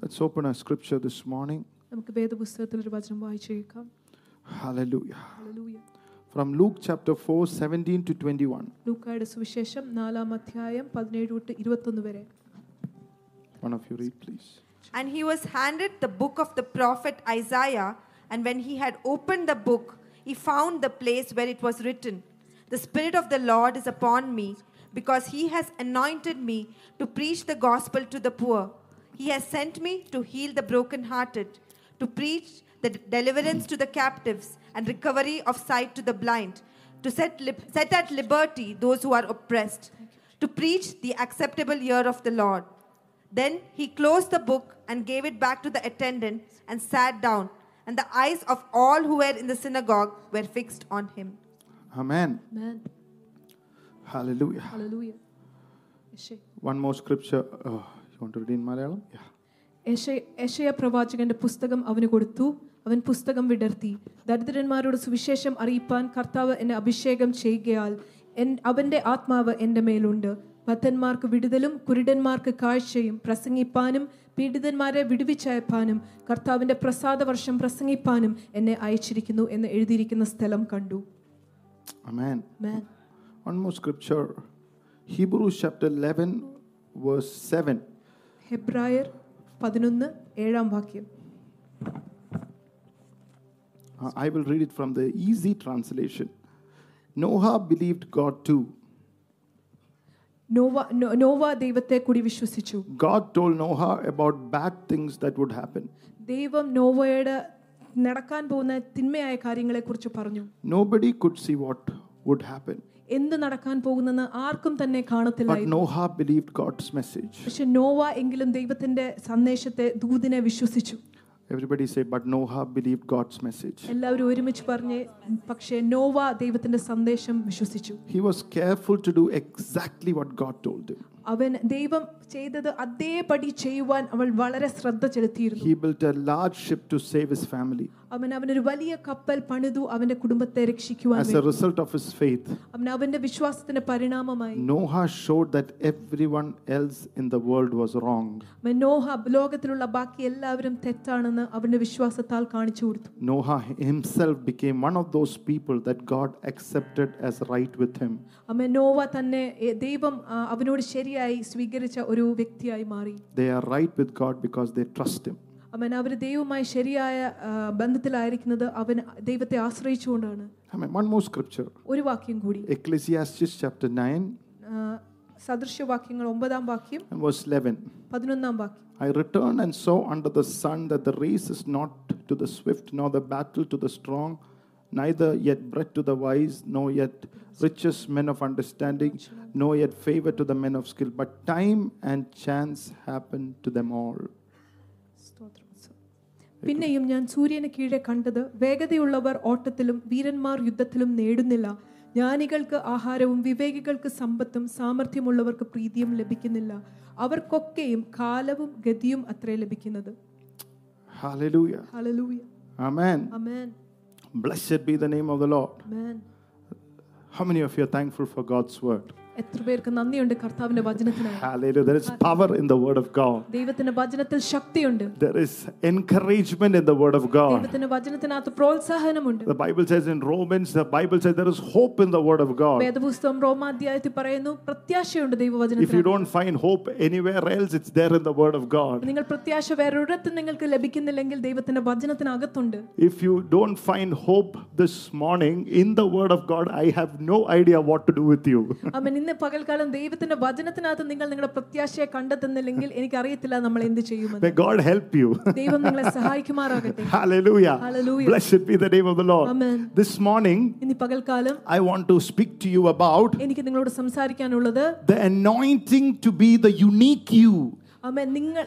Let's open our scripture this morning. നമുക്ക് വേദപുസ്തകത്തിൽ ഒരു വചനം വായിച്ചു കേൾക്കാം Hallelujah. Hallelujah From Luke chapter 4, 17 to 21. ലൂക്കായുടെ സുവിശേഷം നാലാം അധ്യായം പതിനേഴ് തൊട്ട് ഇരുപത്തൊന്ന് വരെ One of you read, please. And he was handed the book of the prophet Isaiah, and when he had opened the book, he found the place where it was written The Spirit of the Lord is upon me, because he has anointed me to preach the gospel to the poor. He has sent me to heal the brokenhearted, to preach the deliverance to the captives and recovery of sight to the blind, to set, set at liberty those who are oppressed, to preach the acceptable year of the Lord. Then he closed the book and gave it back to the attendant and sat down, and the eyes of all who were in the synagogue were fixed on him. Amen. Amen. Hallelujah. Hallelujah. One more scripture. Oh. Want to read in Malayalam? Yeah. യെശയ- യെശയ പ്രവാചകന്റെ പുസ്തകം അവന് കൊടുത്തു അവൻ പുസ്തകം വിടർത്തി ദരിദ്രന്മാരോട് സുവിശേഷം അറിയിപ്പാൻ കർത്താവ് എന്നെ അഭിഷേകം ചെയ്യുകയാൽ എൻ- അവന്റെ ആത്മാവ് എന്റെ മേലുണ്ട് ഭക്തന്മാർക്ക് വിടുതലും കുരുടന്മാർക്ക് കാഴ്ചയും പ്രസംഗിപ്പാനും പീഡിതന്മാരെ വിടുവിച്ചയപ്പാനും കർത്താവിന്റെ പ്രസാദ വർഷം പ്രസംഗിപ്പാനും എന്നെ അയച്ചിരിക്കുന്നു എന്ന് എഴുതിയിരിക്കുന്ന സ്ഥലം കണ്ടു Amen. Chapter One more scripture. Hebrews chapter 11, verse 7. ഹെബ്രായർ പതിനൊന്ന് ഏഴാം വാക്യം Uh, I will read it from the easy translation. Noah believed God too. Nova no- Nova ദൈവത്തെ കൂടി വിശ്വസിച്ചു God told Noah about bad things that would happen. ദൈവം നോവയുടെ നടക്കാൻ പോകുന്ന തിന്മയായ കാര്യങ്ങളെ കുറിച്ച് പറഞ്ഞു Nobody could see what would happen. എന്ത് നടക്കാൻ പോകുന്നെന്ന് ആർക്കും തന്നെ But കാണത്തില്ലായിരുന്നു Noah believed God's message. പക്ഷെ നോവ എങ്കിലും ദൈവത്തിന്റെ സന്ദേശത്തെ ദൂതിനെ വിശ്വസിച്ചു Everybody say, but Noah believed God's message. എല്ലാവരും ഒരുമിച്ച് പറഞ്ഞ് പക്ഷേ നോവ ദൈവത്തിന്റെ സന്ദേശം വിശ്വസിച്ചു He was careful to do exactly what God told him. അവൻ ദൈവം ചെയ്തത് അതേപടി ചെയ്യുവാൻ അവൾ വളരെ ശ്രദ്ധ ചെലുത്തിയിരുന്നു He built a large ship to save his family. അവൻ അവനൊരു വലിയ കപ്പൽ പണിതു അവന്റെ കുടുംബത്തെ രക്ഷിക്കുവാൻ As a വേണ്ടി. result of his faith, അവൻ അവന്റെ വിശ്വാസത്തിന്റെ പരിണാമമായി Noah showed that everyone else in the world was wrong. അവൻ നോഹ ലോകത്തിലുള്ള ബാക്കി എല്ലാവരും തെറ്റാണെന്ന് അവന്റെ വിശ്വാസത്താൽ കാണിച്ചു കൊടുത്തു Noah himself became one of those people that God accepted as right with him. അവൻ നോവ തന്നെ എ, ദൈവം ആ, അവനോട് ശരിയായി സ്വീകരിച്ച ഒരു വ്യക്തിയായി മാറി They are right with God because they trust him. അവൻ അവർ ദൈവവുമായി ശരിയായ ആ, ബന്ധത്തിലായിരിക്കുന്നത് അവൻ ദൈവത്തെ ആശ്രയിച്ചുകൊണ്ടാണ് Amen. One more scripture ഒരു വാക്യം കൂടി Ecclesiastes chapter 9 ആ, സദൃശ്യവാക്യങ്ങൾ ഒമ്പതാം വാക്യം and verse 11. പതിനൊന്നാം വാക്യം I returned and saw under the sun that the race is not to the swift, nor the battle to the strong, neither yet bread to the wise, nor yet riches men of understanding, nor yet favor to the men of skill, but time and chance happen to them all. പിന്നെയും ഞാൻ സൂര്യന് കീഴെ കണ്ടത് വേഗതയുള്ളവർ ഓട്ടത്തിലും വീരന്മാർ യുദ്ധത്തിലും നേടുന്നില്ല ജ്ഞാനികൾക്ക് ആഹാരവും വിവേകികൾക്ക് സമ്പത്തും സാമർഥ്യമുള്ളവർക്ക് പ്രീതിയും ലഭിക്കുന്നില്ല അവർക്കൊക്കെയും കാലവും ഗതിയും അത്രേ ലഭിക്കുന്നത് Hallelujah. Hallelujah Amen. Amen Blessed be the name of the Lord. How many of you are thankful for God's word? എത്ര പേർക്ക് നന്ദിയുണ്ട് കർത്താവിന്റെ വചനത്തിനായി Hallelujah. There is power in the word of God. ദൈവത്തിന്റെ വചനത്തിൽ ശക്തിയുണ്ട് There is encouragement in the word of God. ദൈവത്തിന്റെ വചനത്തിനകത്ത് പ്രോത്സാഹനമുണ്ട് The Bible says in Romans, the Bible says there is hope in the word of God. വേദപുസ്തകം റോമാധ്യായത്തിൽ പറയുന്നു പ്രത്യാശയുണ്ട് If you ദൈവവചനത്തിൽ don't find hope anywhere else, it's there in the word of God. നിങ്ങൾ പ്രത്യാശ വേറൊരിടത്തും നിങ്ങൾക്ക് ലഭിക്കുന്നില്ലെങ്കിൽ ദൈവത്തിന്റെ വചനത്തിനകത്തുണ്ട് If you don't find hope this morning in the word of God, I have no idea what to do with you. അവൻ ഇന്ന് പകൽക്കാലം ദൈവത്തിന്റെ വചനത്തിനകത്ത് നിങ്ങൾ നിങ്ങളുടെ പ്രത്യാശയെ കണ്ടെത്തുന്നില്ലെങ്കിൽ എനിക്ക് അറിയത്തില്ല നമ്മൾ എന്ത് ചെയ്യുമെന്ന് May God help you. ദൈവം നിങ്ങളെ സഹായിക്കുമാറാകട്ടെ. Hallelujah. Hallelujah. Blessed be the name of the Lord. This morning ഇന്ന് പകൽക്കാലം I want to speak to you about എനിക്ക് നിങ്ങളോട് സംസാരിക്കാനുള്ളത് the anointing to be the unique you. ആമേൻ നിങ്ങൾ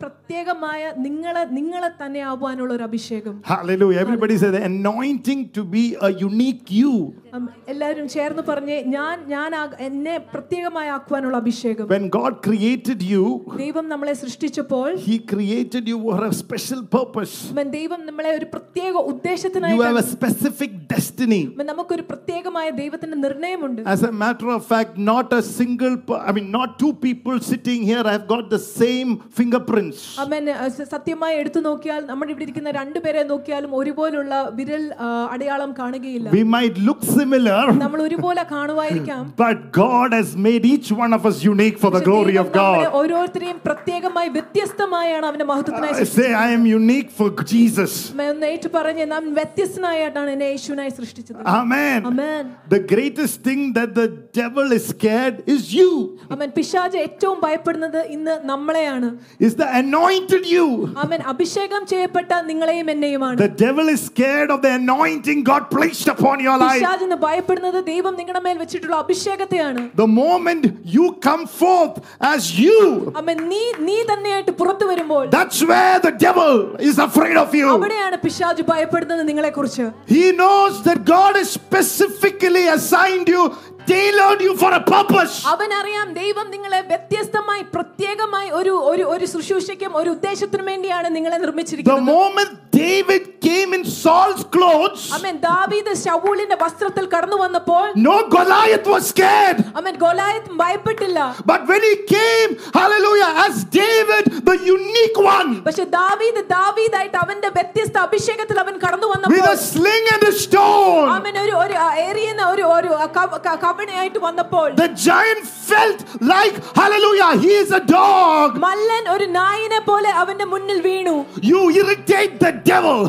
പ്രത്യേകമായ നിങ്ങളെ നിങ്ങളെ തന്നെ ആവാനുള്ള ഒരു അഭിഷേകം hallelujah everybody say the anointing to be a unique you അം- എല്ലാവരും ചേർന്ന് പറഞ്ഞേ ഞാൻ ഞാൻ ആ- എന്നെ പ്രത്യേകമായി ആക്കുവാനുള്ള അഭിഷേകം When God created you, ദൈവം നമ്മളെ സൃഷ്ടിച്ചപ്പോൾ He created you for a special purpose. അമ്മൻ ദൈവം നമ്മളെ ഒരു പ്രത്യേക You have ഉദ്ദേശത്തിനായി a specific destiny. നമുക്കൊരു പ്രത്യേകമായ ദൈവത്തിന്റെ നിർണയമുണ്ട് As a matter of fact, not a single, per- I mean, not two people sitting here have got the same fingerprints. അമ്മൻ സത്യമായി എടുത്തു നോക്കിയാൽ നമ്മുടെ ഇവിടെ ഇരിക്കുന്ന രണ്ടുപേരെ നോക്കിയാലും ഒരുപോലുള്ള വിരൽ ആ, അടയാളം കാണുകയില്ല We might look similar, നമ്മൾ ഒരുപോലെ കാണുമായിരിക്കാം but God has made each one of us unique for the പക്ഷേ glory ദൈവം of നമ്മളെ God. ഓരോരുത്തരെയും പ്രത്യേകമായി വ്യത്യസ്തമായാണ് അവന്റെ മഹത്വത്തിനായി I say, I am unique for Jesus. അമ്മ ഒന്ന് ഏറ്റു പറഞ്ഞ് നാം വ്യത്യസ്തനായിട്ടാണ് എന്നെ യേശുവിനായി സൃഷ്ടിച്ചത് Amen. Amen The greatest thing that the devil is scared is you, Aman പിശാജ് ഏറ്റവും ഭയപ്പെടുന്നത് ഇന്ന് നമ്മളെയാണ് is the anointed you. Aman അഭിഷേകം ചെയ്യപ്പെട്ട നിങ്ങളെയും എന്നെയുമാണ് The devil is scared of the anointing God placed upon your life. പിശാജ് ഇന്ന് ഭയപ്പെടുന്നത് ദൈവം നിങ്ങളുടെ മേൽ വെച്ചിട്ടുള്ള അഭിഷേകത്തെയാണ്. The moment you come forth as you അമ്മ നീ നീ തന്നെയായിട്ട് പുറത്തു വരുമ്പോൾ that's where the devil is afraid of you അവിടെയാണ് പിശാച് ഭയപ്പെടുന്നത് നിങ്ങളെക്കുറിച്ച്. He He knows God is specifically assigned you you, tailored you for a purpose. അവൻ അറിയാം ദൈവം നിങ്ങളെ വ്യത്യസ്തമായി പ്രത്യേകമായി ഒരു ഒരു ഒരു ശുശ്രൂഷയ്ക്കും ഒരു ഉദ്ദേശത്തിനും വേണ്ടിയാണ് നിങ്ങളെ The നിർമ്മിച്ചിരിക്കുന്നത്. moment David came in Saul's clothes, അമ്മൻ ദാവീദ് ശൗലിന്റെ വസ്ത്രത്തിൽ കടന്നു വന്നപ്പോൾ no Goliath was scared. Amman ഗോലായത്ത് ഭയപ്പെട്ടില്ല But when he came, hallelujah, as David, the unique one, പക്ഷെ ദാവീദ് ദാവീദായിട്ട് അവന്റെ വ്യത്യസ്ത അഭിഷേകത്തിൽ അവൻ കടന്നു with വന്നപ്പോൾ a sling and a stone, അവൻ ഒരു ഒരു ഏറിയുന്ന ഒരു ഒരു കവ- ക- കവണയായിട്ട് വന്നപ്പോൾ the giant felt like, hallelujah, he is a dog. മല്ലൻ ഒരു നായിനെ പോലെ അവന്റെ മുന്നിൽ വീണു You irritate the devil.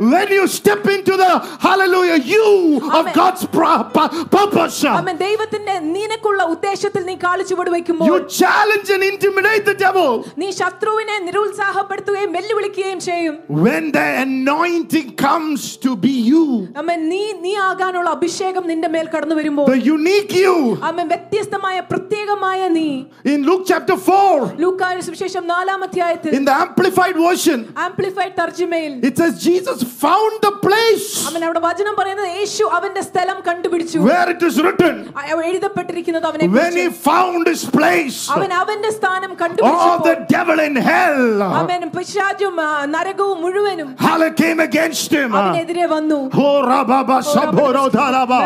when you step into the hallelujah you of God's purpose, you challenge and intimidate the devil. When the anointing comes to be you, the unique you, in Luke chapter 4, in the Amplified Version, amplified തർജ്ജിമയിൽ it says Jesus found the place അവൻ അവിടെ വചനം പറയുന്നത് യേശു അവന്റെ സ്ഥലം കണ്ടുപിടിച്ചു where it is written. ആ, എഴുതപ്പെട്ടിരിക്കുന്നത് അവനെ When he found his place, അവൻ അവന്റെ സ്ഥാനം all കണ്ടുപിടിച്ചപ്പോൾ the devil in hell അവൻ പിശാചും ആ, നരകവും മുഴുവനും hell came against him. അവനെതിരെ വന്നു Oh, rababa, saboro, daraba.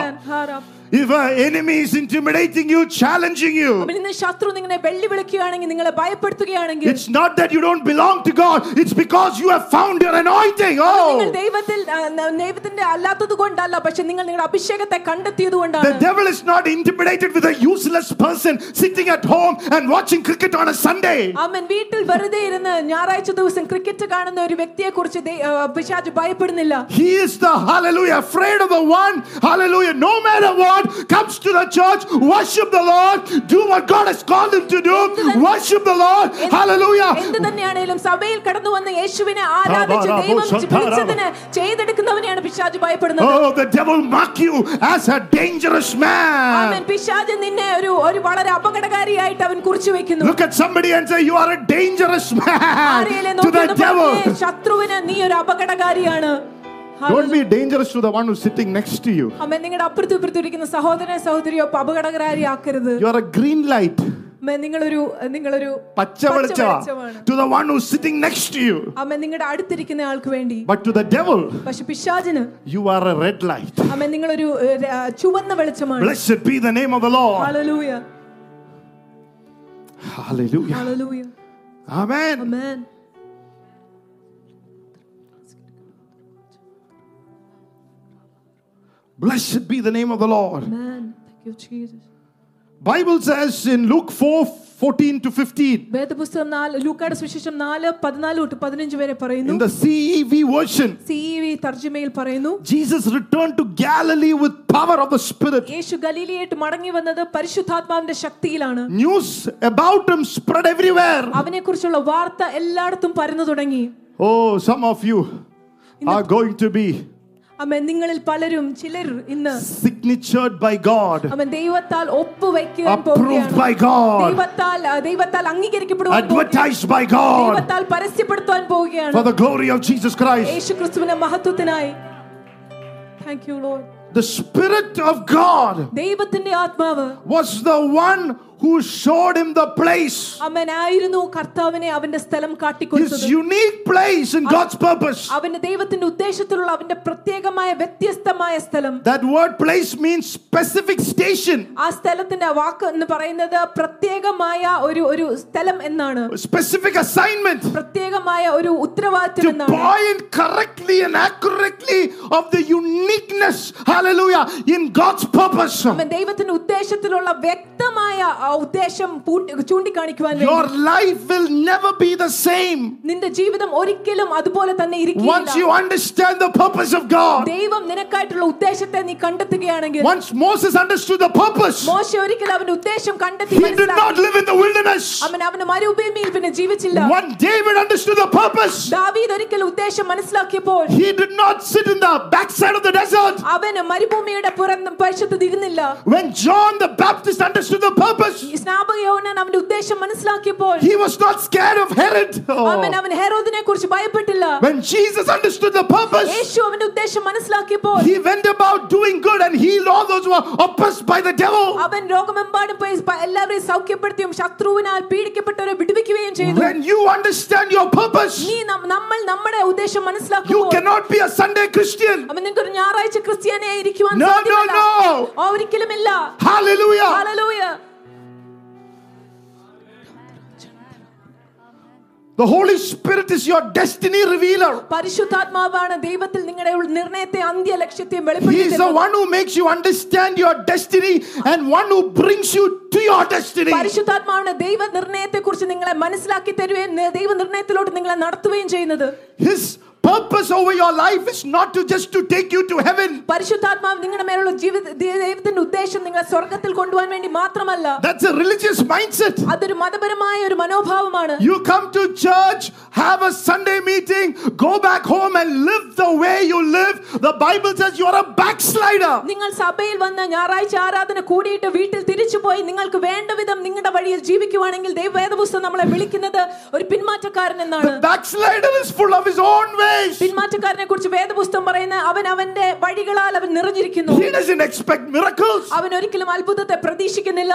ഹാരാം. If an enemy is intimidating you, challenging you, അവൻ ഇന്ന് ശത്രു നിങ്ങളെ വെല്ലുവിളിക്കുകയാണെങ്കിൽ നിങ്ങളെ ഭയപ്പെടുത്തുകയാണെങ്കിൽ it's not that you don't belong to God, it's because you have found your anointing. നിങ്ങൾ Oh, ദൈവത്തിൽ ആ, ന- ദൈവത്തിന്റെ അല്ലാത്തത് കൊണ്ടല്ല പക്ഷെ നിങ്ങൾ നിങ്ങളുടെ അഭിഷേകത്തെ കണ്ടെത്തിയത് the കൊണ്ടാണ് devil is not intimidated with a useless person sitting at home and watching cricket on a Sunday. അവൻ വീട്ടിൽ വെറുതെ ഇരുന്ന് ഞായറാഴ്ച ദിവസം ക്രിക്കറ്റ് കാണുന്ന ഒരു വ്യക്തിയെ കുറിച്ച് പിശാജ് ഭയപ്പെടുന്നില്ല He is the hallelujah, afraid of the one, hallelujah, no matter what, comes to the church, worship the Lord, do what God has called him to do, worship the Lord, hallelujah. എന്ത് തന്നെയാണേലും സഭയിൽ കടന്നു വന്ന് യേശുവിനെ ആരാധിച്ച് ദൈവം വിളിച്ചതിന് ചെയ്തെടുക്കുന്നവനെയാണ് പിശാജ് ഭയപ്പെടുന്നത് Oh, the devil mark you as a dangerous അവൻ man. പിശാജ് നിന്നെ ഒരു ഒരു വളരെ അപകടകാരിയായിട്ട് അവൻ കുറിച്ചു വെക്കുന്നു Look at somebody and say, You are a dangerous ആരെയല്ലേ man to the നോക്കിയൊന്ന് devil. പറഞ്ഞേ, ശത്രുവിന് നീ ഒരു അപകടകാരിയാണ് Don't be dangerous to the one who's sitting next to you. അമ്മ നിങ്ങളുടെ അപ്പുറത്തും ഇപ്പുറത്തും ഇരിക്കുന്ന സഹോദരനെ സഹോദരിയോ അപകടകാരിയാക്കരുത് You are a green light. അമ്മ നിങ്ങളൊരു നിങ്ങളൊരു പച്ച വെളിച്ചമാ. വെളിച്ചമാണ്. To the one who's sitting next to you. അമ്മ നിങ്ങളുടെ അടുത്തിരിക്കുന്ന ആൾക്ക് വേണ്ടി But to the devil, പക്ഷെ പിശാചിന് you are a red light. അമ്മ നിങ്ങളൊരു ഏ, ര- ചുവന്ന വെളിച്ചമാണ് Blessed be the name of the Lord. Hallelujah Hallelujah. Hallelujah Amen. Amen Blessed be the name of the Lord. Amen. Thank you, Jesus. Bible says in Luke 4 14 to 15. In the CEV version, CEV Jesus returned to Galilee with power of the Spirit. News about him spread everywhere. Oh, some of you are going to be അമ്മ നിങ്ങളിൽ പലരും ചിലർ ഇന്ന് signatured by God, അവൻ ദൈവത്താൽ ഒപ്പുവെക്കുവാൻ approved പോവുകയാണ് by God, ദൈവത്താൽ ആ, ദൈവത്താൽ അംഗീകരിക്കപ്പെടുവാൻ പോവുകയാണ്. advertised by God ദൈവത്താൽ പരസ്യപ്പെടുത്തുവാൻ പോവുകയാണ് for the glory of Jesus Christ. യേശു ക്രിസ്തുവിന്റെ മഹത്വത്തിനായി Thank you, Lord. The Spirit of God ദൈവത്തിന്റെ ആത്മാവ് was the one who showed him the place. അവനായിരുന്നു കർത്താവിനെ അവന്റെ സ്ഥലം കാട്ടിക്കൊടുത്തത് His unique place in God's purpose. അവന്റെ ദൈവത്തിന്റെ ഉദ്ദേശത്തിലുള്ള അവന്റെ പ്രത്യേകമായ വ്യത്യസ്തമായ സ്ഥലം That word place means specific station, ആ സ്ഥലത്തിന്റെ വാക്ക് എന്ന് പറയുന്നത് പ്രത്യേകമായ ഒരു ഒരു സ്ഥലം എന്നാണ് specific assignment പ്രത്യേകമായ ഒരു ഉത്തരവാദിത്വം to എന്നാണ് point correctly and accurately of the uniqueness, hallelujah, in God's purpose. അവൻ ദൈവത്തിന്റെ ഉദ്ദേശത്തിലുള്ള വ്യക്തമായ ആ ഉദ്ദേശം പൂട്ടി- ചൂണ്ടിക്കാണിക്കുവാൻ വേണ്ടി Your life will never be the same നിന്റെ ജീവിതം ഒരിക്കലും അതുപോലെ തന്നെ once ഇരിക്കില്ല you understand the purpose of God. ദൈവം നിനക്കായിട്ടുള്ള ഉദ്ദേശത്തെ നീ കണ്ടെത്തുകയാണെങ്കിൽ Once Moses understood the purpose, മോശ ഒരിക്കലും അവന്റെ ഉദ്ദേശം കണ്ടെത്തി he did not മനസ്സിലാക്കി. live in the wilderness. അവൻ അവന് മരുഭൂമിയിൽ പിന്നെ ജീവിച്ചില്ല When David understood the purpose, ദാവീദ് ഒരിക്കൽ ഉദ്ദേശം മനസ്സിലാക്കിയപ്പോൾ he did not sit in the backside of the desert. അവന് മരുഭൂമിയുടെ പുറം പരിശുദ്ധ ഇരുന്നില്ല When John the Baptist understood the purpose, ഈ സ്നാപക യോഹന്നാൻ അവന്റെ ഉദ്ദേശം മനസ്സിലാക്കിയപ്പോൾ he was not scared of Herod. അവൻ Oh. അവൻ ഹെറോദിനെ കുറിച്ച് ഭയപ്പെട്ടില്ല When Jesus understood the purpose, യേശു അവന്റെ ഉദ്ദേശം മനസ്സിലാക്കിയപ്പോൾ he went about doing good and healed all those who were oppressed by the devil. അവൻ ലോകമെമ്പാടും പോയി പ- എല്ലാവരെയും സൗഖ്യപ്പെടുത്തിയും ശത്രുവിനാൽ പീഡിക്കപ്പെട്ടവരെ വിടുവിക്കുകയും ചെയ്തു When you understand your purpose, നീ നം- നമ്മൾ നമ്മുടെ ഉദ്ദേശം you മനസ്സിലാക്കുമ്പോൾ cannot be a Sunday Christian. അവൻ നിങ്ങൾക്ക് ഒരു ഞായറാഴ്ച ക്രിസ്ത്യാനിയെ ഇരിക്കുവാൻ No, സാധ്യമല്ല. no, no. ആ, ഒരിക്കലുമില്ല Hallelujah. Hallelujah The Holy Spirit is your destiny revealer. പരിശുദ്ധാത്മാവാണ് ദൈവത്തിൽ നിങ്ങളുടെ ഉൾ- നിർണയത്തെ അന്ത്യ ലക്ഷ്യത്തെയും He is the വെളിപ്പെടുത്തുന്നത് one who makes you understand your destiny and one who brings you to your destiny. പരിശുദ്ധാത്മാവാണ് ദൈവ നിർണയത്തെ കുറിച്ച് നിങ്ങളെ മനസ്സിലാക്കി തരുകയും ന- ദൈവ നിർണയത്തിലോട്ട് നിങ്ങളെ നടത്തുകയും ചെയ്യുന്നത് His purpose over your life is not to just to take you to heaven. പരിശുദ്ധാത്മാവ് നിങ്ങളുടെ മേലുള്ള ജീവിത ദൈ- ദൈവത്തിന്റെ ഉദ്ദേശം നിങ്ങളെ സ്വർഗത്തിൽ കൊണ്ടുപോകാൻ വേണ്ടി മാത്രമല്ല That's a religious mindset. അതൊരു മതപരമായ ഒരു മനോഭാവമാണ് You come to church, have a Sunday meeting, go back home and live the way you live. The Bible says you're a backslider. നിങ്ങൾ സഭയിൽ വന്ന് ഞായറാഴ്ച ആരാധന കൂടിയിട്ട് വീട്ടിൽ തിരിച്ചുപോയി നിങ്ങൾക്ക് വേണ്ട വിധം നിങ്ങളുടെ വഴിയിൽ ജീവിക്കുവാണെങ്കിൽ ദൈവ വേദപുസ്തകം നമ്മളെ വിളിക്കുന്നത് ഒരു പിന്മാറ്റക്കാരൻ എന്നാണ് The backslider is full of his own Ways. പിന്മാറ്റക്കാരനെ കുറിച്ച് വേദപുസ്തകം പറയുന്ന അവൻ അവന്റെ വഴികളാൽ അവൻ നിറഞ്ഞിരിക്കുന്നു He doesn't expect miracles. അവൻ ഒരിക്കലും അത്ഭുതത്തെ പ്രതീക്ഷിക്കുന്നില്ല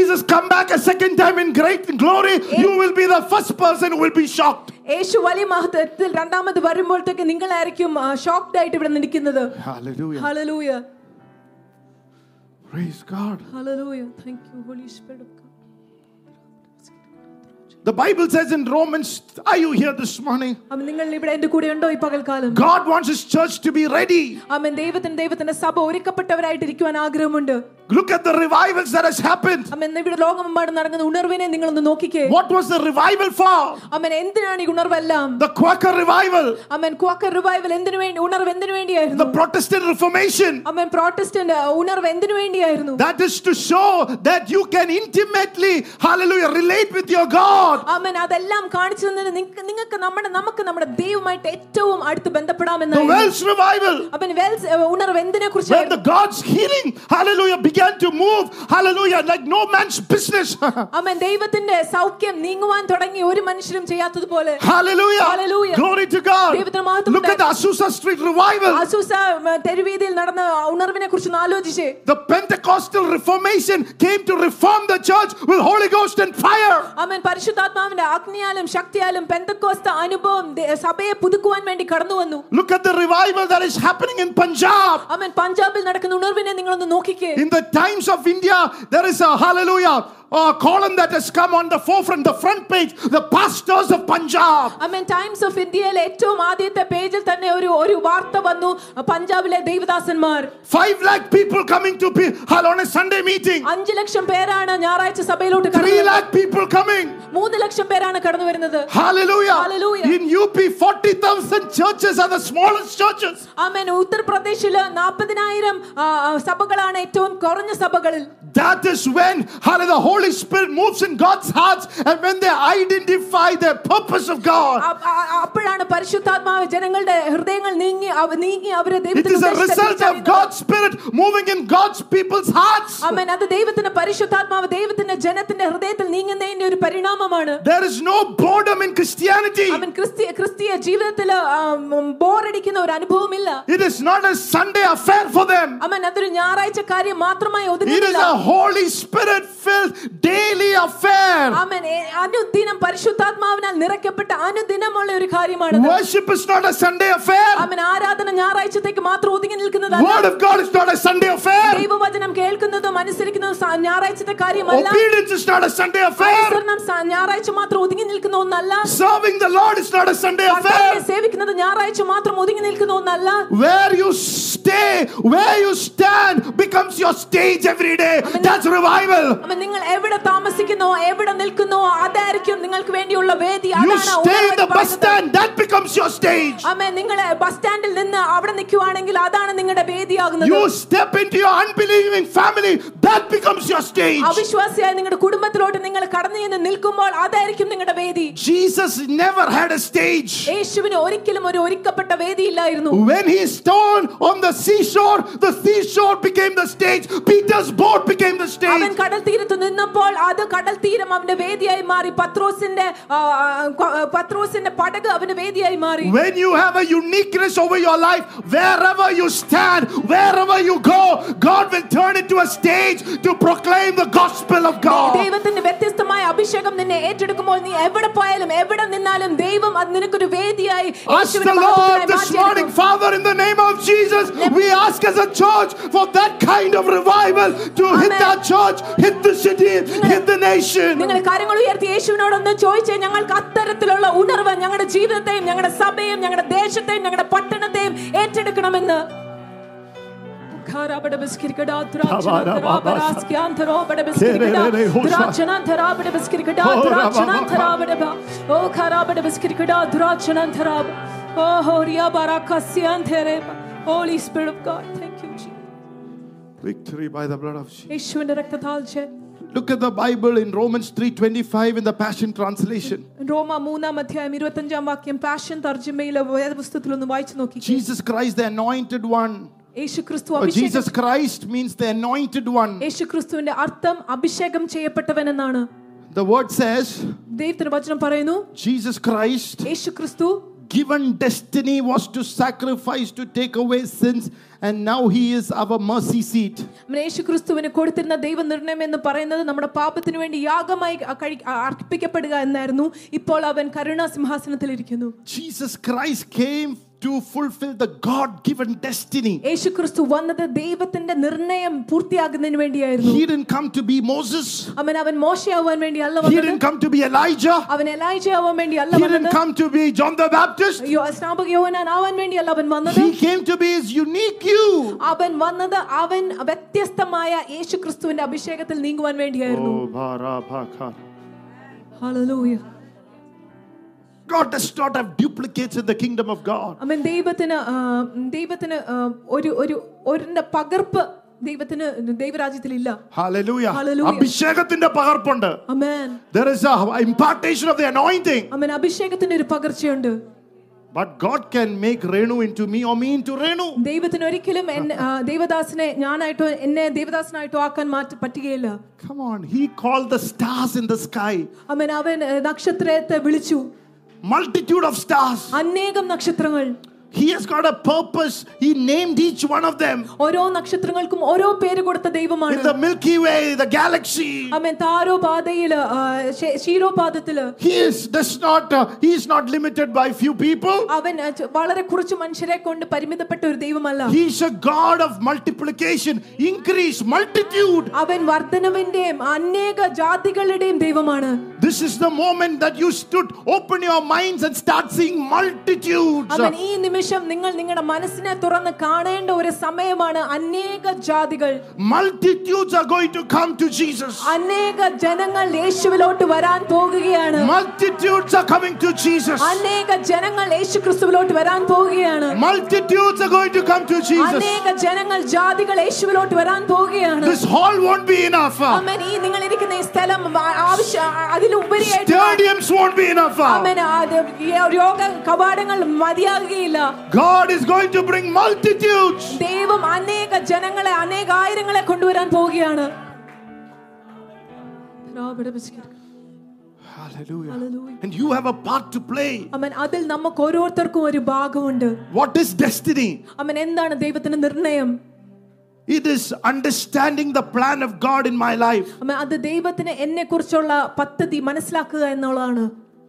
come back a second time in great glory, you will be the first person who will be shocked. യേശു വലിയ മഹത്വത്തിൽ രണ്ടാമത് വരുമ്പോഴത്തേക്ക് നിങ്ങളായിരിക്കും ഷോക്ഡ് ആയിട്ട് ഇവിടെ നിൽക്കുന്നത് Hallelujah. Hallelujah Praise God. Hallelujah thank you holy spirit of God The Bible says in Romans, are you here this morning? God wants His church to be ready. Look at the revivals that has happened. What was the revival for? The Quaker revival. The Protestant Reformation. That is to show that you can intimately, hallelujah, relate with your God. അവൻ അതെല്ലാം കാണിച്ചു തന്നത് നിങ്ങൾക്ക് നമ്മുടെ നമുക്ക് നമ്മുടെ ദൈവമായിട്ട് ഏറ്റവും അടുത്ത് The ബന്ധപ്പെടാമെന്ന് Welsh revival, അവൻ വെൽസ് ഉണർവ് എന്തിനെ where കുറിച്ച് the God's healing, hallelujah, began to move, hallelujah, like no man's business. അവൻ ദൈവത്തിന്റെ സൗഖ്യം നീങ്ങുവാൻ തുടങ്ങി ഒരു മനുഷ്യരും ചെയ്യാത്തതുപോലെ hallelujah. Hallelujah. Glory to God. ദൈവത്തിന് മഹത്വം Look at the Azusa Street revival. അസൂസ തെരുവീതിയിൽ നടന്ന ഉണർവിനെ കുറിച്ച് ആലോചിച്ചേ The Pentecostal Reformation came to reform the church with Holy Ghost and fire. അവൻ പരിശുദ്ധാത്മാവിന്റെ ആജ്ഞയാലും ശക്തിയാലും പെന്തക്കോസ്ത അനുഭവം സഭയെ പുതുക്കുവാൻ വേണ്ടി കടന്നു വന്നു. Look at the revival that is happening in Punjab amen പഞ്ചാബിൽ നടക്കുന്ന ഉണർവിനെ നിങ്ങൾ ഒന്ന് നോക്കിക്കേ. In the Times of India there is a hallelujah uh, column that has come on the forefront, the front page, the pastors of Punjab. Amen times of ഇന്ത്യയിലെ ഏറ്റവും ആദ്യത്തെ പേജിൽ തന്നെ ഒരു ഒരു വാർത്ത വന്നു പഞ്ചാബിലെ ദൈവദാസന്മാർ Five lakh people coming to be on a Sunday meeting. അഞ്ചു ലക്ഷം പേരാണ് ഞായറാഴ്ച സഭയിലോട്ട് Three കടന്നു lakh people coming. മൂന്ന് ലക്ഷം പേരാണ് കടന്നു വരുന്നത് Hallelujah. Hallelujah. In UP, 40,000 churches are the smallest churches. ആമേൻ ഉത്തർപ്രദേശില് നാൽപ്പതിനായിരം സഭകളാണ് ഏറ്റവും കുറഞ്ഞ സഭകളിൽ That is when hallelujah, the Holy Spirit moves in God's hearts and when they identify the purpose of God. അ- അ- അപ്പോഴാണ് പരിശുദ്ധാത്മാവ് ജനങ്ങളുടെ ഹൃദയങ്ങൾ നീങ്ങി അവ- നീങ്ങി അവരെ It ദൈവത്തിന്റെ is a ഉദ്ദേശത്തെ result of തിരിച്ചറിയുന്നത്. God's Spirit moving in God's people's hearts. ആമേൻ അത് ദൈവത്തിന്റെ പരിശുദ്ധാത്മാവ് ദൈവത്തിന്റെ ജനത്തിന്റെ ഹൃദയത്തിൽ നീങ്ങുന്നതിന്റെ ഒരു പരിണാമമാണ് There is no boredom in Christianity. അവൻ ക്രിസ്തീയ ക്രിസ്തീയ ജീവിതത്തിൽ ബോറടിക്കുന്ന ഒരു അനുഭവമില്ല It is not a Sunday affair for them. അവൻ അതൊരു ഞായറാഴ്ച കാര്യം മാത്രമായി It is ഒതുങ്ങുന്നില്ല a Holy Spirit filled daily affair. അവൻ അനുദിനം പരിശുദ്ധാത്മാവിനാൽ നിറയ്ക്കപ്പെട്ട അനുദിനമുള്ള ഒരു കാര്യമാണ് Worship is not a Sunday affair. അവൻ ആരാധന ഞായറാഴ്ചത്തേക്ക് മാത്രം ഒതുങ്ങി നിൽക്കുന്നതല്ല Word of God is not a Sunday affair. ദൈവവചനം കേൾക്കുന്നതും അനുസരിക്കുന്നതും സ- ഞായറാഴ്ചത്തെ കാര്യമല്ല Obedience is not a Sunday affair. അനുസരണം സ- ഞായറാഴ്ച മാത്രം ഒതുങ്ങി നിൽക്കുന്ന ഒന്നല്ല Serving the Lord is not a Sunday കർത്താവിനെ affair. സേവിക്കുന്നത് ഞായറാഴ്ച മാത്രം ഒതുങ്ങി നിൽക്കുന്ന ഒന്നല്ല Where you stay, where you stand becomes your stage every day. That's revival. അവൻ നിങ്ങൾ എവിടെ താമസിക്കുന്നു എവിടെ നിൽക്കുന്നു അതായിരിക്കും നിങ്ങൾക്ക് വേണ്ടിയുള്ള വേദി You അതാണ് stay in the bus stand, that becomes your stage. അമ്മ നിങ്ങൾ ബസ് സ്റ്റാൻഡിൽ നിന്ന് അവിടെ നിൽക്കുവാണെങ്കിൽ അതാണ് നിങ്ങളുടെ വേദിയാകുന്നത് You step into your unbelieving family, that becomes your stage. അവിശ്വാസിയായ നിങ്ങളുടെ കുടുംബത്തിലോട്ട് നിങ്ങൾ കടന്നു ചെന്ന് നിൽക്കുമ്പോൾ അതായിരിക്കും നിങ്ങളുടെ വേദി Jesus never had a stage. യേശുവിന് ഒരിക്കലും ഒരു ഒരുക്കപ്പെട്ട വേദിയില്ലായിരുന്നു When he stood on the seashore, the seashore became the stage. Peter's boat became the stage അവൻ കടൽ തീരത്ത് നിന്നപ്പോൾ അത് കടൽ തീരം അവന്റെ വേദിയായി മാറി പത്രോസിന്റെ ആ, ആ, കൊ- പത്രോസിന്റെ പടക് അവന്റെ വേദിയായി മാറി When you have a uniqueness over your life, wherever you stand, wherever you go, God will turn it to a stage to proclaim the gospel of God. ദൈവത്തിന്റെ വ്യത്യസ്തമായ അഭിഷേകം നിന്നെ ഏറ്റെടുക്കുമ്പോൾ നീ എവിടെ പോയാലും എവിടെ നിന്നാലും ദൈവം അത് നിനക്കൊരു വേദിയായി Ask യേശുവിന്റെ the മഹത്വത്തിനായി Lord this മാറ്റിയെടുക്കും. morning, Father, in the name of Jesus, we ask as a church for that kind of revival to hit Amen. our church, hit the city, hit the nation. നിങ്ങൾ കാര്യങ്ങൾ ഉയർത്തി യേശുവിനോടൊന്ന് ചോദിച്ചേ ഞങ്ങൾക്ക് അത്തരത്തിലുള്ള ഉണർവ് ഞങ്ങളുടെ ജീവിതത്തെയും ഞങ്ങളുടെ സഭയും ഞങ്ങളുടെ ദേശത്തെയും ഞങ്ങളുടെ പട്ടണത്തെയും ഏറ്റെടുക്കണമെന്ന് Holy Spirit of God, thank you, Jesus. Victory by the blood of Jesus. യേശുവിന്റെ രക്തത്താൽ ജയം. Look at the Bible in Romans 3:25 in the Passion Translation. റോമ മൂന്നാം അധ്യായം ഇരുപത്തഞ്ചാം വാക്യം പാഷൻ തർജ്ജമയിലെ വേദപുസ്തകത്തിൽ ഒന്ന് വായിച്ചു നോക്കി Jesus Christ, the anointed one. യേശു ക്രിസ്തു Or അഭിഷേകം Jesus Christ means the anointed one. യേശു ക്രിസ്തുവിന്റെ അർത്ഥം അഭിഷേകം ചെയ്യപ്പെട്ടവൻ എന്നാണ് The word says, ദൈവത്തിന്റെ വചനം പറയുന്നു Jesus Christ, യേശു ക്രിസ്തു given destiny was to sacrifice to take away sins, and now he is our mercy seat. നമ്മുടെ യേശു ക്രിസ്തുവിന് കൊടുത്തിരുന്ന ദൈവനിർണയം എന്ന് പറയുന്നത് നമ്മുടെ പാപത്തിന് വേണ്ടി യാഗമായി കഴി- അർപ്പിക്കപ്പെടുക എന്നായിരുന്നു ഇപ്പോൾ അവൻ കരുണാ സിംഹാസനത്തിൽ ഇരിക്കുന്നു Jesus Christ came to fulfill the God given destiny. യേശു ക്രിസ്തു വന്നത് ദൈവത്തിന്റെ നിർണയം പൂർത്തിയാകുന്നതിന് വേണ്ടിയായിരുന്നു He didn't come to be Moses, അവൻ അവൻ മോശയാവാൻ വേണ്ടി അല്ല he വന്നത് didn't come to be Elijah, അവൻ എലൈജ ആവാൻ വേണ്ടി അല്ല he വന്നത് didn't come to be John the Baptist. യോ- സ്നാപക യോഹന്നാൻ ആവാൻ വേണ്ടിയല്ല അവൻ വന്നത് He came to be his unique you. അവൻ വന്നത് അവൻ വ്യത്യസ്തമായ യേശു ക്രിസ്തുവിന്റെ അഭിഷേകത്തിൽ നീങ്ങുവാൻ വേണ്ടിയായിരുന്നു Oh, Barabakar. Hallelujah God does not have duplicates in the kingdom of God. അവൻ ദൈവത്തിന് ആ, ദൈവത്തിന് ആ, ഒരു ഒരു ഒരിന്റെ പകർപ്പ് ദൈവത്തിന് ദൈവരാജ്യത്തിൽ ഇല്ല Hallelujah. Hallelujah. അഭിഷേകത്തിന്റെ പകർപ്പുണ്ട് അമേൻ There is a impartation of the anointing. അവൻ അഭിഷേകത്തിന്റെ ഒരു പകർച്ചയുണ്ട് But God can make Renu into me or me into Renu. ദൈവത്തിന് ഒരിക്കലും എന്നെ ആ, ദൈവദാസനെ ഞാനായിട്ടോ എന്നെ ദൈവദാസനായിട്ടോ ആക്കാൻ മാറ്റ പറ്റുകയില്ല Come on. He called the stars in the sky. അവൻ അവൻ ഏ, നക്ഷത്രത്തെ വിളിച്ചു Multitude of stars. അനേകം നക്ഷത്രങ്ങൾ He has got a purpose. He named each one of them. ഓരോ നക്ഷത്രങ്ങൾക്കും ഓരോ പേര് കൊടുത്ത ദൈവമാണ് In the Milky Way, the galaxy. അമ്മൻ താരോപാതയില് ആ, ശേ- ക്ഷീരോപാദത്തില് He is does not uh, he is not limited by few people. അവൻ ആ, ച- വളരെ കുറച്ച് മനുഷ്യരെ കൊണ്ട് പരിമിതപ്പെട്ട ഒരു ദൈവമല്ല He is a God of multiplication, increase, multitude. അവൻ വർധനവിന്റെയും അനേക ജാതികളുടെയും ദൈവമാണ് This is the moment that you stood, open your minds and start seeing multitudes. അവൻ ഈ നിമിഷം നിങ്ങൾ നിങ്ങളുടെ മനസ്സിനെ തുറന്ന് കാണേണ്ട ഒരു സമയമാണ് അനേക ജാതികൾ Multitudes are going to come to Jesus. അനേക ജനങ്ങൾ യേശുവിലോട്ട് വരാൻ പോകുകയാണ് Multitudes are coming to Jesus. അനേക ജനങ്ങൾ യേശുക്രിസ്തുവിലോട്ട് വരാൻ പോകുകയാണ് Multitudes are going to come to Jesus. അനേക ജനങ്ങൾ ജാതികൾ യേശുവിലോട്ട് വരാൻ പോവുകയാണ് This hall won't be enough. Amen ഈ നിങ്ങൾ ഇരിക്കുന്ന ഈ സ്ഥലം ആവശ്യം അതിലുപരിയായിട്ട് Stadiums won't be enough. ആ അത് ഈ രോഗ കവാടങ്ങൾ മതിയാകുകയില്ല God is going to bring multitudes. ദൈവം അനേക ജനങ്ങളെ അനേക ആയിരങ്ങളെ കൊണ്ടുവരാൻ പോവുകയാണ് Hallelujah. Hallelujah. And you have a part to play. അമ്മൻ അതിൽ നമുക്ക് ഓരോരുത്തർക്കും ഒരു ഭാഗമുണ്ട് What is destiny? അമ്മൻ എന്താണ് ദൈവത്തിന്റെ നിർണയം It is understanding the plan of God in my life. അമ്മ അത് ദൈവത്തിന് എന്നെ കുറിച്ചുള്ള പദ്ധതി മനസ്സിലാക്കുക എന്നുള്ളതാണ്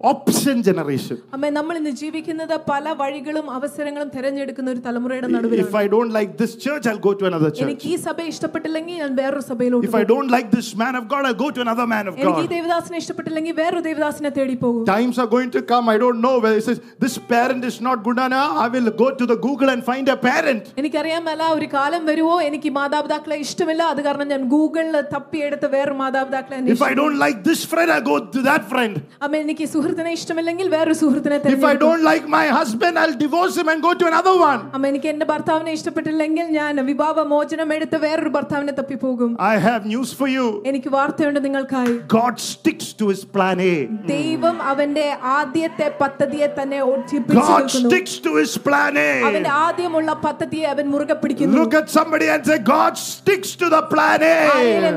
option generation. അമ്മ നമ്മൾ ഇന്ന് ജീവിക്കുന്നത് പല വഴികളും അവസരങ്ങളും തിരഞ്ഞെടുക്കുന്ന ഒരു തലമുറയുടെ If നടുവിലാണ് I don't like this church, I'll go to another church. എനിക്ക് ഈ സഭ ഇഷ്ടപ്പെട്ടില്ലെങ്കിൽ ഞാൻ വേറൊരു സഭയിലോട്ട് If I don't like this man of God, I'll go to another man of എനിക്ക് ഈ God. ദേവദാസിനെ ഇഷ്ടപ്പെട്ടില്ലെങ്കിൽ വേറൊരു ദേവദാസിനെ തേടി പോകും Times are going to come, I don't know, where it says, this parent is not good enough. I will go to the Google and find a parent. എനിക്കറിയാൻ മേല ഒരു കാലം വരുവോ എനിക്ക് മാതാപിതാക്കളെ ഇഷ്ടമില്ല അത് കാരണം ഞാൻ ഗൂഗിളിൽ തപ്പിയെടുത്ത് വേറെ മാതാപിതാക്കളെ If I അന്വേഷിക്കും don't like this friend, I go to that friend. അമ്മ എനിക്ക് സുഹൃത്തിനെ ഇഷ്ടമില്ലെങ്കിൽ വേറെ സുഹൃത്തിനെ If I don't like my husband, I'll divorce him and go to another one. അമ്മ എനിക്ക് എന്റെ ഭർത്താവിനെ ഇഷ്ടപ്പെട്ടില്ലെങ്കിൽ ഞാൻ വിവാഹ മോചനം എടുത്ത് വേറൊരു ഭർത്താവിനെ തപ്പി പോകും I have news for you. എനിക്ക് വാർത്തയുണ്ട് നിങ്ങൾക്കായി God sticks to his plan A. ദൈവം അവന്റെ ആദ്യത്തെ പദ്ധതിയെ തന്നെ ഒട്ടിപ്പിച്ചു God sticks to his plan അവന്റെ A. ആദ്യമുള്ള പദ്ധതിയെ അവൻ മുറുകെ പിടിക്കുന്നു Look at somebody and say, God sticks to the plan A.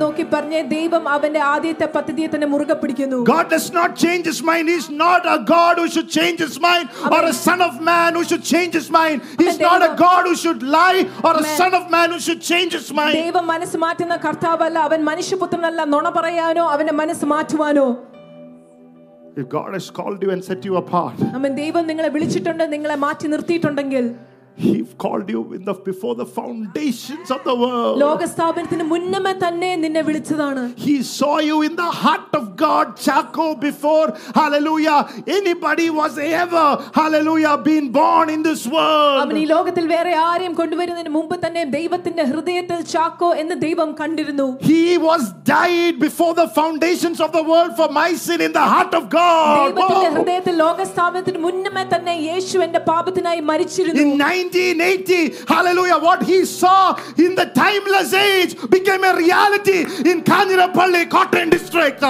നോക്കി പറഞ്ഞേ ദൈവം അവന്റെ ആദ്യത്തെ പദ്ധതിയെ തന്നെ മുറുകെ പിടിക്കുന്നു God does not change his mind. He's not a God who should change his mind or a son of man who should change his mind. He's Amen. not a God who should lie or a Amen. son of man who should change his mind. ദൈവം മനസ്സ് മാറ്റുന്ന കർത്താവല്ല അവൻ മനുഷ്യപുത്രനല്ല നുണ പറയാനോ അവന്റെ മനസ്സ് മാറ്റുവാനോ If God has called you and set you apart, അവൻ ദൈവം നിങ്ങളെ വിളിച്ചിട്ടുണ്ട് നിങ്ങളെ മാറ്റി നിർത്തിയിട്ടുണ്ടെങ്കിൽ He called you in the before the foundations of the world. ലോകസ്ഥാപനത്തിന് മുന്നമേ തന്നെ നിന്നെ വിളിച്ചതാണ് He saw you in the heart of God, Chaco, before, hallelujah, anybody was ever, hallelujah, been born in this അവൻ ഈ world. ലോകത്തിൽ വേറെ ആരെയും കൊണ്ടുവരുന്നതിന് മുമ്പ് തന്നെ ദൈവത്തിന്റെ ഹൃദയത്തിൽ ചാക്കോ എന്ന് ദൈവം കണ്ടിരുന്നു He was died before the foundations of the world for my sin in the heart of God. ദൈവത്തിന്റെ Whoa. ഹൃദയത്തിൽ ലോകസ്ഥാപനത്തിന് മുന്നമേ തന്നെ യേശു എന്റെ പാപത്തിനായി മരിച്ചിരുന്നു In 1980. Hallelujah. What he saw in the timeless age became a reality in Kanjirapalli Kottayam District.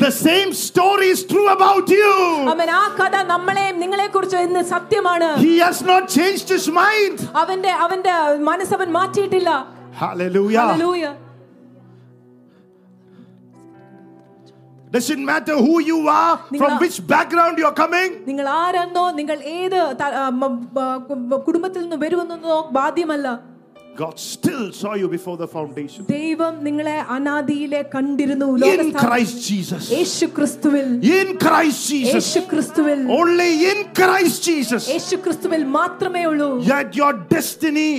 The same story is true about you. He has not changed his mind. Hallelujah. Hallelujah. Doesn't matter who you are, from Ningala- which background you're coming. നിങ്ങൾ ആരെന്നോ നിങ്ങൾ ഏത് ത- ആ, മ- ബ- കുടുംബത്തിൽ നിന്ന് വരുമെന്നോ ബാധ്യമല്ല God still saw you before the foundation. ദൈവം നിങ്ങളെ അനാദിയിലെ കണ്ടിരുന്നു In ലോകസ്ഥാപനം- Christ Jesus. യേശു ക്രിസ്തുവിൽ In Christ Jesus. യേശു ക്രിസ്തുവിൽ Only in Christ Jesus. യേശു ക്രിസ്തുവിൽ മാത്രമേ ഉള്ളൂ That your destiny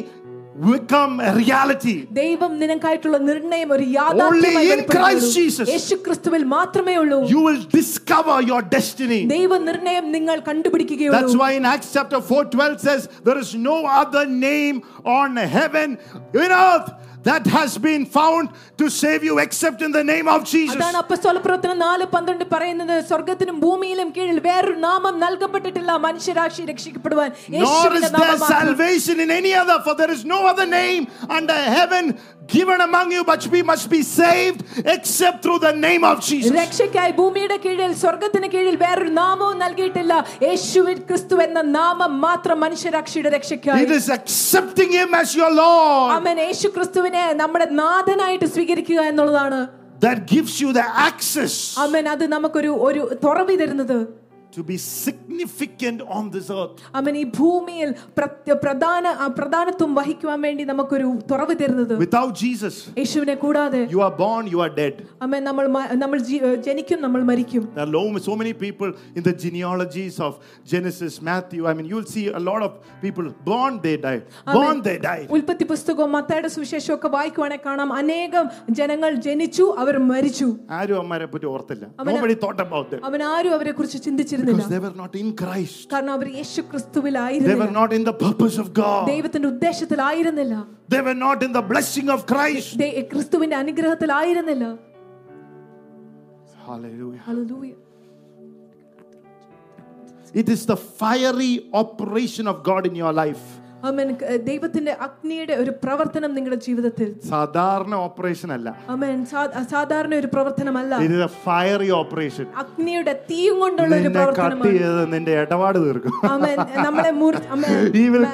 become a reality. ദൈവം നിനക്കായിട്ടുള്ള നിർണയം ഒരു Only യാഥാർത്ഥ്യമായി in Christ വെളിപ്പെടുത്തുള്ളൂ. Jesus. യേശു ക്രിസ്തുവിൽ മാത്രമേ ഉള്ളൂ You will discover your destiny. ദൈവ നിർണയം നിങ്ങൾ That's കണ്ടുപിടിക്കുകയുള്ളൂ why in Acts chapter 4 12 says, There is no other name on heaven, in earth, that has been found to save you except in the name of Jesus. അതാണ് അപ്പസ്തോല പ്രവർത്തനം നാല് പന്ത്രണ്ട് പറയുന്നത് സ്വർഗത്തിനും ഭൂമിയിലും കീഴിൽ വേറൊരു നാമം നൽകപ്പെട്ടിട്ടില്ല മനുഷ്യരാശി രക്ഷിക്കപ്പെടുവാൻ Nor യേശുവിന്റെ is there നാമം മാത്രം. salvation in any other, for there is no other name under heaven given among you, but we must be saved except through the name of Jesus. രക്ഷയ്ക്കായി ഭൂമിയുടെ കീഴിൽ സ്വർഗത്തിന് കീഴിൽ വേറൊരു നാമവും നൽകിയിട്ടില്ല യേശുവിൻ ക്രിസ്തു എന്ന നാമം മാത്രം മനുഷ്യരക്ഷയുടെ രക്ഷയ്ക്കായി It is accepting Him as your Lord അവൻ യേശു ക്രിസ്തുവിനെ നമ്മുടെ നാഥനായിട്ട് സ്വീകരിക്കുക എന്നുള്ളതാണ്. That gives you the access. അവൻ അത് നമുക്കൊരു ഒരു തുറവി തരുന്നത്. to be significant on this earth. അവൻ ഈ ഭൂമിയിൽ പ്രത്യ- പ്രധാന ആ, പ്രധാനത്വം വഹിക്കുവാൻ വേണ്ടി നമുക്കൊരു തുറവ് തരുന്നത് Without Jesus, യേശുവിനെ കൂടാതെ you are born, you are dead. അമ്മ നമ്മൾ മ- നമ്മൾ ജീ- ജനിക്കും നമ്മൾ മരിക്കും There are lo- so many people in the genealogies of Genesis, Matthew. I mean, you'll see a lot of people born, they die. Born, they die. ഉൽപ്പത്തി പുസ്തകവും മത്തയുടെ സുവിശേഷവും ഒക്കെ വായിക്കുവാണെങ്കിൽ കാണാം അനേകം ജനങ്ങൾ ജനിച്ചു അവർ മരിച്ചു ആരും അമ്മമാരെ പറ്റി ഓർത്തില്ല Nobody thought about them. അവൻ ആരും അവരെ കുറിച്ച് ചിന്തിച്ചിരുന്നില്ല Because they were not in Christ. കാരണം അവർ യേശു They were ക്രിസ്തുവിലായിരുന്നില്ല not in the purpose of God. ദൈവത്തിന്റെ ഉദ്ദേശത്തിലായിരുന്നില്ല They were not in the blessing of Christ. ദൈ- ക്രിസ്തുവിന്റെ അനുഗ്രഹത്തിലായിരുന്നില്ല Hallelujah. Hallelujah. It is the fiery operation of God in your life. Aman ദൈവത്തിന്റെ അഗ്നിയുടെ ഒരു പ്രവർത്തനം നിങ്ങളുടെ ജീവിതത്തിൽ. സാധാരണ ഓപ്പറേഷൻ അല്ല. അമൻ സാധാരണ ഒരു പ്രവർത്തനമല്ല. ഇത് ഫയറി ഓപ്പറേഷൻ അഗ്നിയുടെ തീയും കൊണ്ടുള്ള ഒരു കട്ട് പ്രവർത്തനമാണ്. ചെയ്ത് നിന്റെ ഇടപാട് തീർക്കും. അമൻ നമ്മളെ will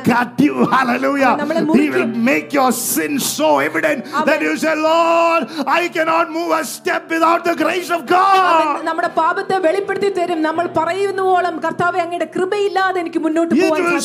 cannot move a step without the grace of God. നമ്മുടെ പാപത്തെ വെളിപ്പെടുത്തി തരും. നമ്മൾ പറയുന്നോളം കർത്താവ് അങ്ങയുടെ കൃപയില്ലാതെ എനിക്ക് മുന്നോട്ട് പോകാൻ will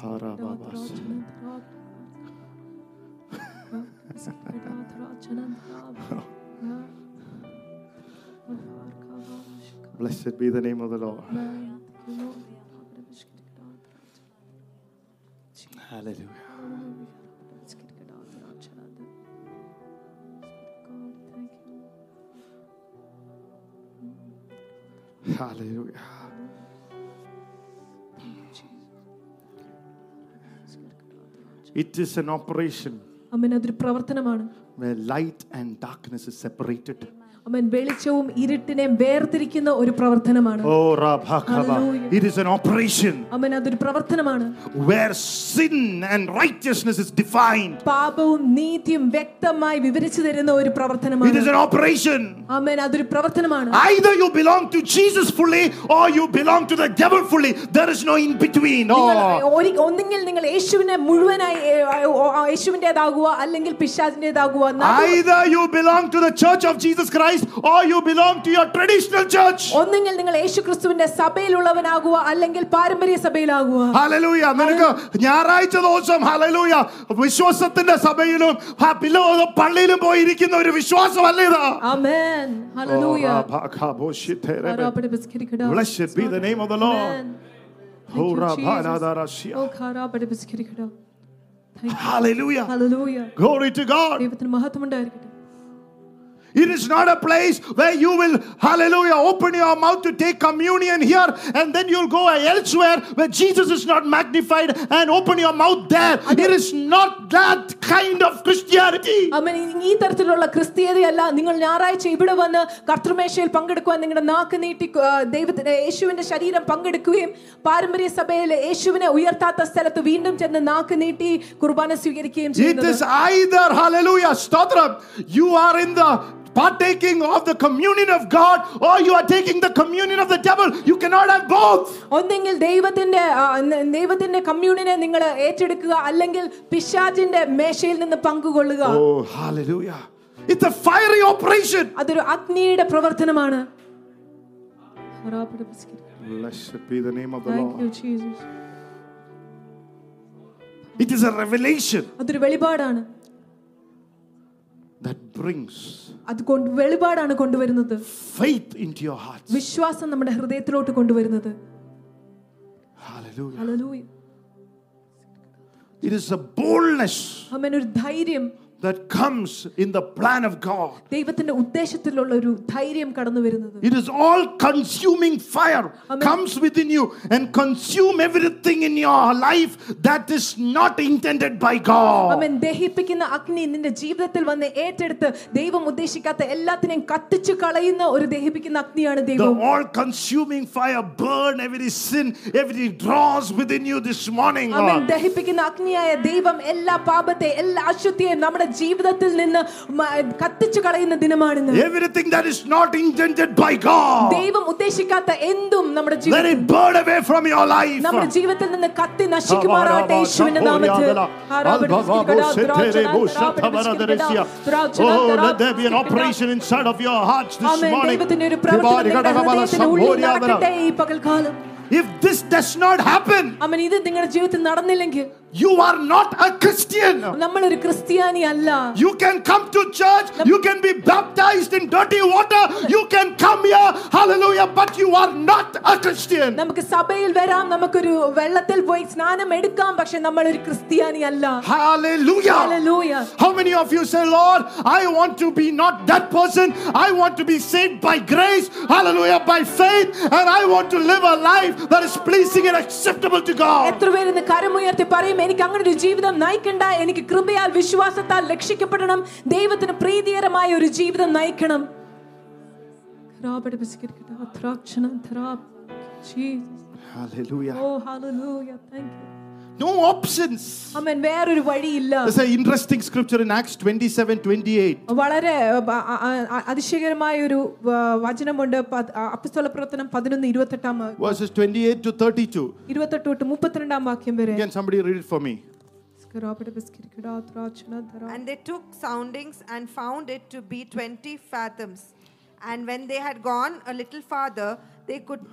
Blessed be the name of the Lord. Hallelujah. Hallelujah. It is an operation അവൻ അതൊരു പ്രവർത്തനമാണ് where light and darkness is separated. അവൻ വെളിച്ചവും ഇരുട്ടിനെയും വേർതിരിക്കുന്ന ഒരു പ്രവർത്തനമാണ് Oh, Rabhakaba. Hallelujah. It is an operation അവൻ അതൊരു പ്രവർത്തനമാണ് where sin and righteousness is defined. പാപവും നീതിയും വ്യക്തമായി വിവരിച്ചു തരുന്ന ഒരു It പ്രവർത്തനമാണ് is an operation. അവൻ അതൊരു പ്രവർത്തനമാണ് Either you belong to Jesus fully or you belong to the devil fully. There is no in between. നിങ്ങൾ Oh. ഒരു- ഒന്നുകിൽ നിങ്ങൾ യേശുവിനെ മുഴുവനായി ഏ, ഓ, ആ, യേശുവിൻ്റെതാകുക അല്ലെങ്കിൽ പിശാചിൻ്റെതാകുക Either you belong to the church of Jesus Christ Or you belong to your traditional church. ഒന്നുകിൽ നിങ്ങൾ യേശുക്രിസ്തുവിന്റെ സഭയിലുള്ളവനാകുക അല്ലെങ്കിൽ പാരമ്പര്യ സഭയിലാകുക ഹല്ലേലൂയ നിനക്ക് ഞായറാഴ്ച ദിവസം ഹല്ലേലൂയ വിശ്വാസത്തിന്റെ സഭയിലും പള്ളിയിലും പോയി ഇരിക്കുന്ന ഒരു വിശ്വാസമല്ല ഇത് amen hallelujah Blessed be the name of the Lord. Amen. Thank you, Jesus. Oh. Hallelujah. Hallelujah. Glory to God. ദൈവത്തിന് മഹത്വം ഉണ്ടായിരിക്കട്ടെ It is not a place where you will, hallelujah, open your mouth to take communion here and then you'll go elsewhere where Jesus is not magnified and open your mouth there. It is not that kind of Christianity. അമ്മ ഈ തരത്തിലുള്ള ക്രിസ്തീയതയല്ല നിങ്ങൾ ഞായറാഴ്ച ഇവിടെ വന്ന് കർത്തൃമേശയിൽ പങ്കെടുക്കുവാൻ നിങ്ങളുടെ നാക്ക് നീട്ടി ആ, ദൈവത്തിന്റെ യേശുവിന്റെ ശരീരം പങ്കെടുക്കുകയും പാരമ്പര്യ സഭയിൽ യേശുവിനെ ഉയർത്താത്ത സ്ഥലത്ത് വീണ്ടും ചെന്ന് നാക്ക് നീട്ടി കുർബാന സ്വീകരിക്കുകയും It ചെയ്യുന്നത് is either, hallelujah, stotram, you are in the partaking of the communion of God or you are taking the communion of the devil. You cannot have both. ഒന്നെങ്കിൽ ദൈവത്തിന്റെ ആ, ന- ദൈവത്തിന്റെ കമ്മ്യൂണിനെ നിങ്ങൾ ഏറ്റെടുക്കുക അല്ലെങ്കിൽ പിശാചിന്റെ മേശയിൽ നിന്ന് പങ്കുകൊള്ളുക Oh, hallelujah. It's a fiery operation. അതൊരു അഗ്നിയുടെ പ്രവർത്തനമാണ് Blessed be the name of the Thank Lord. you, Jesus. It is a revelation അതൊരു വെളിപാടാണ് that brings അത് കൊണ്ട് വെളിപാടാണ് കൊണ്ടുവരുന്നത് faith into your hearts. വിശ്വാസം നമ്മുടെ ഹൃദയത്തിലോട്ട് കൊണ്ടുവരുന്നത് Hallelujah. Hallelujah. It is a boldness അവൻ ഒരു ധൈര്യം that comes in the plan of God. ദൈവത്തിന്റെ ഉദ്ദേശത്തിലുള്ള ഒരു ധൈര്യം കടന്നു വരുന്നത് It is all consuming fire Amen. comes within you and consume everything in your life that is not intended by God. അവൻ ദഹിപ്പിക്കുന്ന അഗ്നി നിന്റെ ജീവിതത്തിൽ വന്ന് ഏറ്റെടുത്ത് ദൈവം ഉദ്ദേശിക്കാത്ത എല്ലാത്തിനെയും കത്തിച്ചു കളയുന്ന ഒരു ദഹിപ്പിക്കുന്ന അഗ്നിയാണ് The ദൈവം all consuming fire burn every sin, every dross within you this morning. അവൻ Lord. ദഹിപ്പിക്കുന്ന അഗ്നിയായ ദൈവം എല്ലാ പാപത്തെ എല്ലാ അശുദ്ധിയെയും നമ്മുടെ ജീവിതത്തിൽ നിന്ന് മ- കത്തിച്ചു കളയുന്ന ദിനമാണിന്ന് Everything that is not intended by God, ദൈവം ഉദ്ദേശിക്കാത്ത എന്തും നമ്മുടെ let ജീവിതത്തിൽ it burn away from your life. നമ്മുടെ ജീവിതത്തിൽ നിന്ന് കത്തി നശിക്കുമാറാകട്ടെ യേശുവിന്റെ നാമത്തിൽ Oh, let there be an operation inside of your hearts this amen. morning. ദൈവത്തിന്റെ ഒരു പ്രവർത്തനം നിങ്ങളുടെ ഹൃദയത്തിന്റെ ഉള്ളിൽ നടക്കട്ടെ ഈ പകൽക്കാലം If this does not happen, അവൻ ഇത് നിങ്ങളുടെ ജീവിതത്തിൽ നടന്നില്ലെങ്കിൽ you are not a Christian. നമ്മളൊരു ക്രിസ്ത്യാനി അല്ല You can come to church, you can be baptized in dirty water, you can come here, hallelujah, but you are not a Christian. നമുക്ക് സഭയിൽ വരാം നമുക്കൊരു വെള്ളത്തിൽ പോയി സ്നാനം എടുക്കാം പക്ഷെ നമ്മളൊരു ക്രിസ്ത്യാനി അല്ല Hallelujah. Hallelujah. How many of you say, Lord, I want to be not that person, I want to be saved by grace, hallelujah, by faith, and I want to live a life that is pleasing and acceptable to God. എത്ര പേര് ഇന്ന് കരമുയർത്തി പറയും എനിക്ക് അങ്ങനെ ഒരു ജീവിതം നയിക്കണ്ട എനിക്ക് കൃപയാൽ വിശ്വാസത്താൽ രക്ഷിക്കപ്പെടണം ദൈവത്തിന് പ്രീതികരമായ ഒരു ജീവിതം നയിക്കണം Hallelujah. Oh, hallelujah. Thank you. No options. അമ്മൻ വേറൊരു വഴിയില്ല There's an interesting scripture in Acts 27 28. വളരെ അ- അ- അ- അതിശയകരമായ ഒരു വ- വചനമുണ്ട് പ- അപ്പസ്തോല പ്രവർത്തനം പതിനൊന്ന് ഇരുപത്തെട്ടാം വാ- Verses 28 to 32. ഇരുപത്തെട്ട് തൊട്ട് മുപ്പത്തിരണ്ടാം വാക്യം വരെ Can somebody read it for me? And they took soundings and found it to be 20 fathoms. And when they had gone a little farther, they could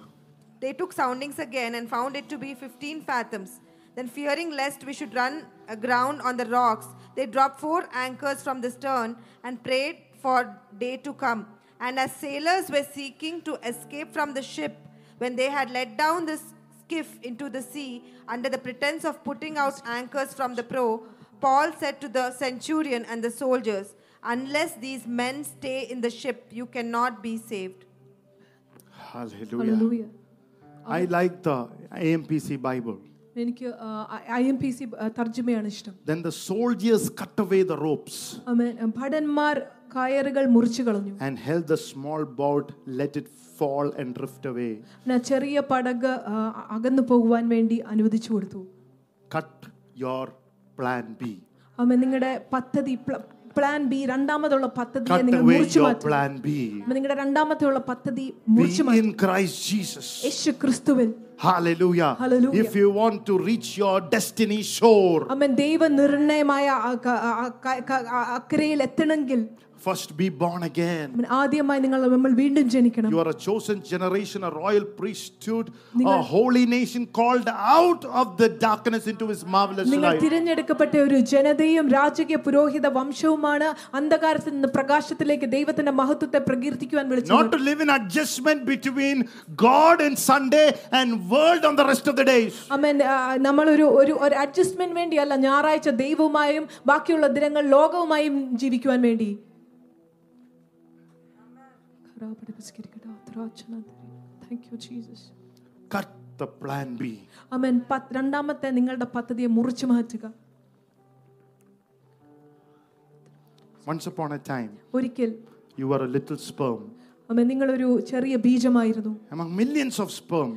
they took soundings again and found it to be 15 fathoms. Then fearing lest we should run aground on the rocks, they dropped four anchors from the stern and prayed for day to come. And as sailors were seeking to escape from the ship, when they had let down the skiff into the sea under the pretense of putting out anchors from the prow, Paul said to the centurion and the soldiers, Unless these men stay in the ship, you cannot be saved. Hallelujah. Hallelujah. I like the AMPC Bible. എനിക്ക് A M P C തർജമയാണ് ഇഷ്ടം Then the soldiers cut away the ropes ആമേൻ. ഭടന്മാർ കയറുകൾ മുറിച്ചു കളഞ്ഞു and held the small boat, let it fall and drift away. ന ചെറിയ പടക് അകന്നു പോകുവാൻ വേണ്ടി അനുവദിച്ചു കൊടുത്തു Cut your plan B. ആമ നിങ്ങളുടെ പദ്ധതി പ്ലാൻ ബി രണ്ടാമതുള്ള പദ്ധതിയെ Cut നിങ്ങൾ away മുറിച്ചു your മാറ്റും plan B. ആമേൻ. നിങ്ങളുടെ രണ്ടാമത്തെയുള്ള പദ്ധതി Be മുറിച്ചു മാറ്റും in Christ Jesus. യേശു ക്രിസ്തുവിൽ Hallelujah. Hallelujah. If you want to reach your destiny shore, അമ്മൻ ദൈവ നിർണയമായ ആ ക- ആ ക- ക- ആ അക്കരയിൽ എത്തണമെങ്കിൽ first be born again. ആമേൻ, ആദ്യമായി നിങ്ങൾ നമ്മൾ വീണ്ടും ജനിക്കണം You are a chosen generation, a royal priesthood, a holy nation called out of the darkness into his marvelous നിങ്ങൾ light. തിരഞ്ഞെടുക്കപ്പെട്ട ഒരു ജനതയും രാജകീയ പുരോഹിത വംശവുമാണ് അന്ധകാരത്തിൽ നിന്ന് പ്രകാശത്തിലേക്ക് ദൈവത്തിന്റെ മഹത്വത്തെ പ്രകീർത്തിക്കുവാൻ വിളിച്ചത് Not to live in adjustment between God and Sunday and world on the rest of the days. അമ്മൻ നമ്മളൊരു ഒരു ഒരു അഡ്ജസ്റ്റ്മെന്റ് വേണ്ടിയല്ല ഞായറാഴ്ച ദൈവവുമായും ബാക്കിയുള്ള ദിനങ്ങൾ ലോകവുമായും ജീവിക്കുവാൻ വേണ്ടി Thank you, Jesus. Cut the plan B. പത്ത് രണ്ടാമത്തെ നിങ്ങളുടെ പദ്ധതിയെ മുറിച്ചു മാറ്റുക Once upon a time, ഒരിക്കൽ you were a little sperm. അമ്മ നിങ്ങളൊരു ചെറിയ ബീജമായിരുന്നു Among millions of sperm,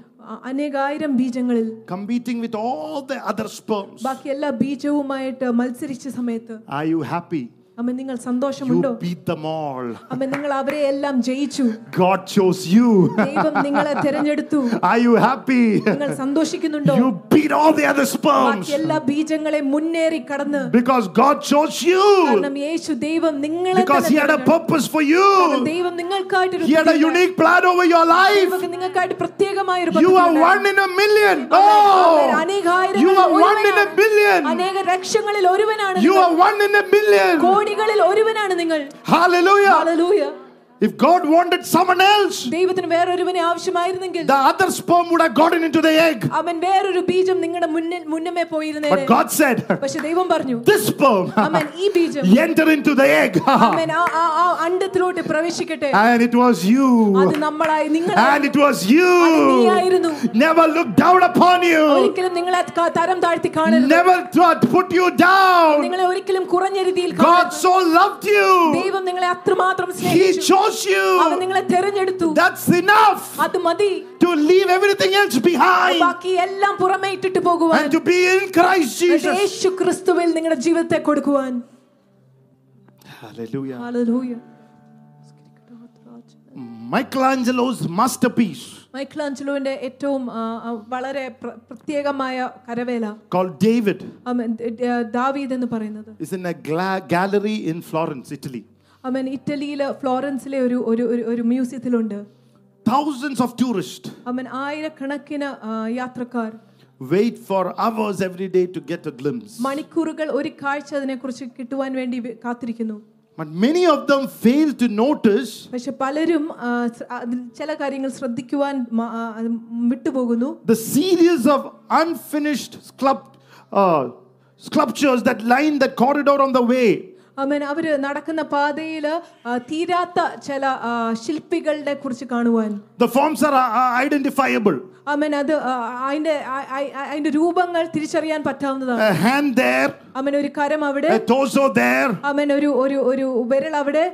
അനേകായിരം ബീജങ്ങളിൽ competing with all the other sperms. ബാക്കി എല്ലാ ബീജവുമായിട്ട് മത്സരിച്ച സമയത്ത് Are you happy? അമ്മ നിങ്ങൾ സന്തോഷമുണ്ടോ You beat them all. അമ്മ നിങ്ങൾ അവരെ എല്ലാം ജയിച്ചു God chose you. ദൈവം നിങ്ങളെ തിരഞ്ഞെടുത്തു Are you happy? നിങ്ങൾ സന്തോഷിക്കുന്നുണ്ടോ You beat all the other sperms ബാക്കി എല്ലാ ബീജങ്ങളെ മുന്നേറി കടന്ന് because God chose you. കാരണം യേശു ദൈവം നിങ്ങളെ Because He തന്നെ had a തിരഞ്ഞെടുത്തു. purpose for കാരണം you. ദൈവം നിങ്ങൾക്കായിട്ടൊരു He had a ഉദ്ദേശം- unique plan over your life. ദൈവം നിങ്ങൾക്കായിട്ട് പ്രത്യേകമായ ഒരു You പദ്ധതി are one ഉണ്ടായിരുന്നു. in a million. അവൻ- അവൻ Oh, അനേകായിരങ്ങളിൽ you are one in a ഒരുവനാണ്. billion. അനേക ലക്ഷങ്ങളിൽ ഒരുവനാണ് You നിങ്ങൾ. are one in a million. മുതലാളികളിൽ ഒരുവനാണ് നിങ്ങൾ. If God wanted someone else, ദൈവത്തിന് വേറൊരുവനെ ആവശ്യമായിരുന്നെങ്കിൽ the other sperm would have gotten into the egg. അവൻ വേറൊരു ബീജം നിങ്ങളുടെ മുന്നിൽ മുന്നമേ പോയിരുന്നേ But God said, പക്ഷെ ദൈവം പറഞ്ഞു This sperm അവൻ ഈ ബീജം enter into the egg. അവൻ ആ ആ- ആ അണ്ടത്തിലോട്ട് പ്രവേശിക്കട്ടെ and it was you. അത് നമ്മളായി നിങ്ങൾ And it was you. നീയായിരുന്നു. Never look down upon you. ഒരിക്കലും നിങ്ങളെ ക- തരം താഴ്ത്തി കാണരുത് Never to put you down. നിങ്ങളെ ഒരിക്കലും കുറഞ്ഞ രീതിയിൽ God കാണരുത്. so loved you. ദൈവം നിങ്ങളെ അത്രമാത്രം He സ്നേഹിച്ചു chose അവൻ you. നിങ്ങളെ തെരഞ്ഞെടുത്തു That's enough അത് മതി to leave everything else behind ബാക്കി എല്ലാം പുറമേ ഇട്ടിട്ട് പോകുവാൻ and to be in Christ എന്നിട്ട് Jesus. യേശു ക്രിസ്തുവിൽ നിങ്ങളുടെ ജീവിതത്തെ കൊടുക്കുവാൻ Hallelujah. Hallelujah. Michelangelo's masterpiece മൈക്കിളാഞ്ചലോവിന്റെ ഏറ്റവും ആ, ആ, വളരെ പ്ര- പ്രത്യേകമായ കരവേല called David അവൻ ദാവീദ് എന്ന് പറയുന്നത് is in a gla- gallery in Florence, Italy. അവൻ ഇറ്റലിയിലെ ഫ്ലോറൻസിലെ ഒരു ഒരു ഒരു- ഒരു മ്യൂസിയത്തിലുണ്ട് Thousands of tourists അവൻ ആയിരക്കണക്കിന് ആ, യാത്രക്കാർ wait for hours every day to get a glimpse. മണിക്കൂറുകൾ ഒരു കാഴ്ച അതിനെക്കുറിച്ച് കിട്ടുവാൻ വേണ്ടി വെ- കാത്തിരിക്കുന്നു But many of them fail to notice പക്ഷെ പലരും ആ, ശ്ര- അതിൽ ചില കാര്യങ്ങൾ ശ്രദ്ധിക്കുവാൻ മ- ആ, അത് വിട്ടുപോകുന്നു the series of unfinished sculpt, uh, sculptures that line the corridor on the way. അവൻ അവര് നടക്കുന്ന പാതയിൽ തീരാത്ത ചില ആ, ശില്പികളുടെ കുറിച്ച് കാണുവാൻ The forms are uh, identifiable. അവൻ അത് ആ, അതിന്റെ ആ- ആ- ആ- അതിന്റെ രൂപങ്ങൾ തിരിച്ചറിയാൻ പറ്റാവുന്നതാണ് A hand there, അവൻ ഒരു കരം അവിടെ a torso there. അവൻ ഒരു ഒരു ഒരു വിരൽ അവിടെ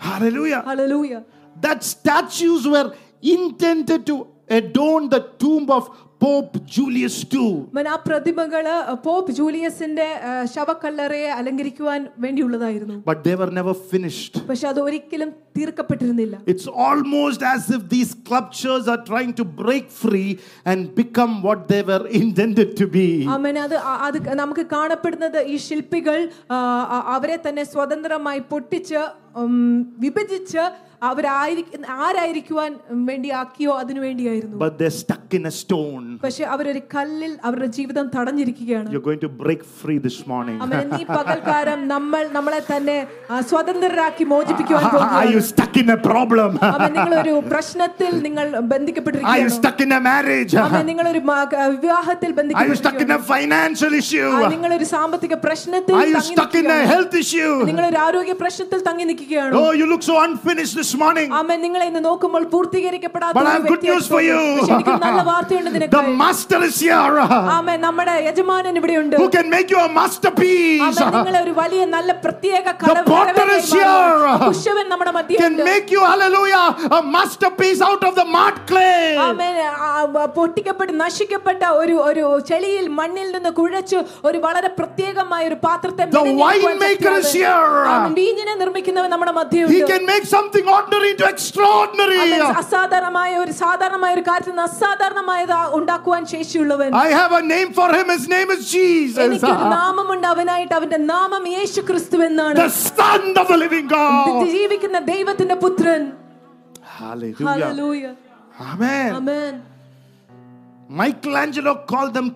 Hallelujah. Hallelujah That statues were intended to adorn the tomb of Pope Julius II. അവൻ ആ പ്രതിമകള് പോപ്പ് ജൂലിയസിന്റെ ആ, ശവക്കല്ലറയെ അലങ്കരിക്കുവാൻ വേണ്ടിയുള്ളതായിരുന്നു But they were never finished. പക്ഷെ അത് ഒരിക്കലും തീർക്കപ്പെട്ടിരുന്നില്ല It's almost as if these sculptures are trying to break free and become what they were intended to be. അവൻ അത് ആ- അത് നമുക്ക് കാണപ്പെടുന്നത് ഈ ശില്പികൾ ആ, ആ- അവരെ തന്നെ സ്വതന്ത്രമായി പൊട്ടിച്ച് ഉം, വിഭജിച്ച് അവരായിരിക്കും ആരായിരിക്കുവാൻ വേണ്ടി ആക്കിയോ അതിനു വേണ്ടിയായിരുന്നു But they're stuck in a stone. പക്ഷെ അവരൊരു കല്ലിൽ അവരുടെ ജീവിതം തടഞ്ഞിരിക്കുകയാണ് You're going to break free this morning. അവൻ ഈ പകൽക്കാലം നമ്മൾ നമ്മളെ തന്നെ സ്വതന്ത്രരാക്കി മോചിപ്പിക്കുവാൻ Are you പോകുകയാണ് stuck in a problem? നിങ്ങൾ നിങ്ങളൊരു പ്രശ്നത്തിൽ നിങ്ങൾ Are you ബന്ധിക്കപ്പെട്ടിരിക്കുകയാണ് stuck in a marriage? അവൻ നിങ്ങൾ ഒരു വിവാഹത്തിൽ Are you stuck in ബന്ധിക്കപ്പെട്ടിരിക്കുകയാണ് a financial issue? നിങ്ങൾ നിങ്ങളൊരു സാമ്പത്തിക പ്രശ്നത്തിൽ Are you തങ്ങി stuck in a നിൽക്കുകയാണ്. health issue? നിങ്ങളൊരു ആരോഗ്യ പ്രശ്നത്തിൽ തങ്ങി നിൽക്കുകയാണോ Oh, you look so unfinished this morning. ആമേൻ നിങ്ങളെ ഇന്ന് നോക്കുമ്പോൾ പൂർത്തീകരിക്കപ്പെടാത്ത But I ഒരു have good വ്യക്തിയായി news for you. തോന്നും. പക്ഷേ എനിക്ക് നല്ല വാർത്തയുണ്ട് The നിനക്ക് master is here ആമേൻ നമ്മുടെ യജമാനൻ ഇവിടെയുണ്ട് who can make you a masterpiece. ആമേൻ നിങ്ങളെ ഒരു വലിയ നല്ല പ്രത്യേക potter is here. കുശവൻ നമ്മുടെ Can മധ്യമുണ്ട് make you, hallelujah, a masterpiece out of the mud clay. ആമേൻ ആ, ആ, പൊട്ടിക്കപ്പെട്ട് നശിക്കപ്പെട്ട ഒരു ഒരു ചെളിയിൽ മണ്ണിൽ നിന്ന് കുഴച്ച് ഒരു വളരെ പ്രത്യേകമായ ഒരു പാത്രത്തെ The മെനഞ്ഞെടുക്കുവാൻ winemaker is ശക്തിയുള്ളവൻ. here. ആമേൻ വീഞ്ഞിനെ നിർമ്മിക്കുന്നവൻ നമ്മുടെ He മധ്യമുണ്ട് can make something ordinary into extraordinary. അവൻ അസാധാരണമായ ഒരു സാധാരണമായ ഒരു കാര്യത്തിൽ നിന്ന് അസാധാരണമായത് ഉണ്ടാക്കുവാൻ ശേഷിയുള്ളവൻ I have a name for him. His name is Jesus, എനിക്കൊരു നാമമുണ്ട് അവനായിട്ട് അവന്റെ നാമം യേശു ക്രിസ്തു എന്നാണ് the Son of the living God. ജീവിക്കുന്ന ദൈവത്തിന്റെ പുത്രൻ Hallelujah. Hallelujah Amen. ആമേൻ Michelangelo called them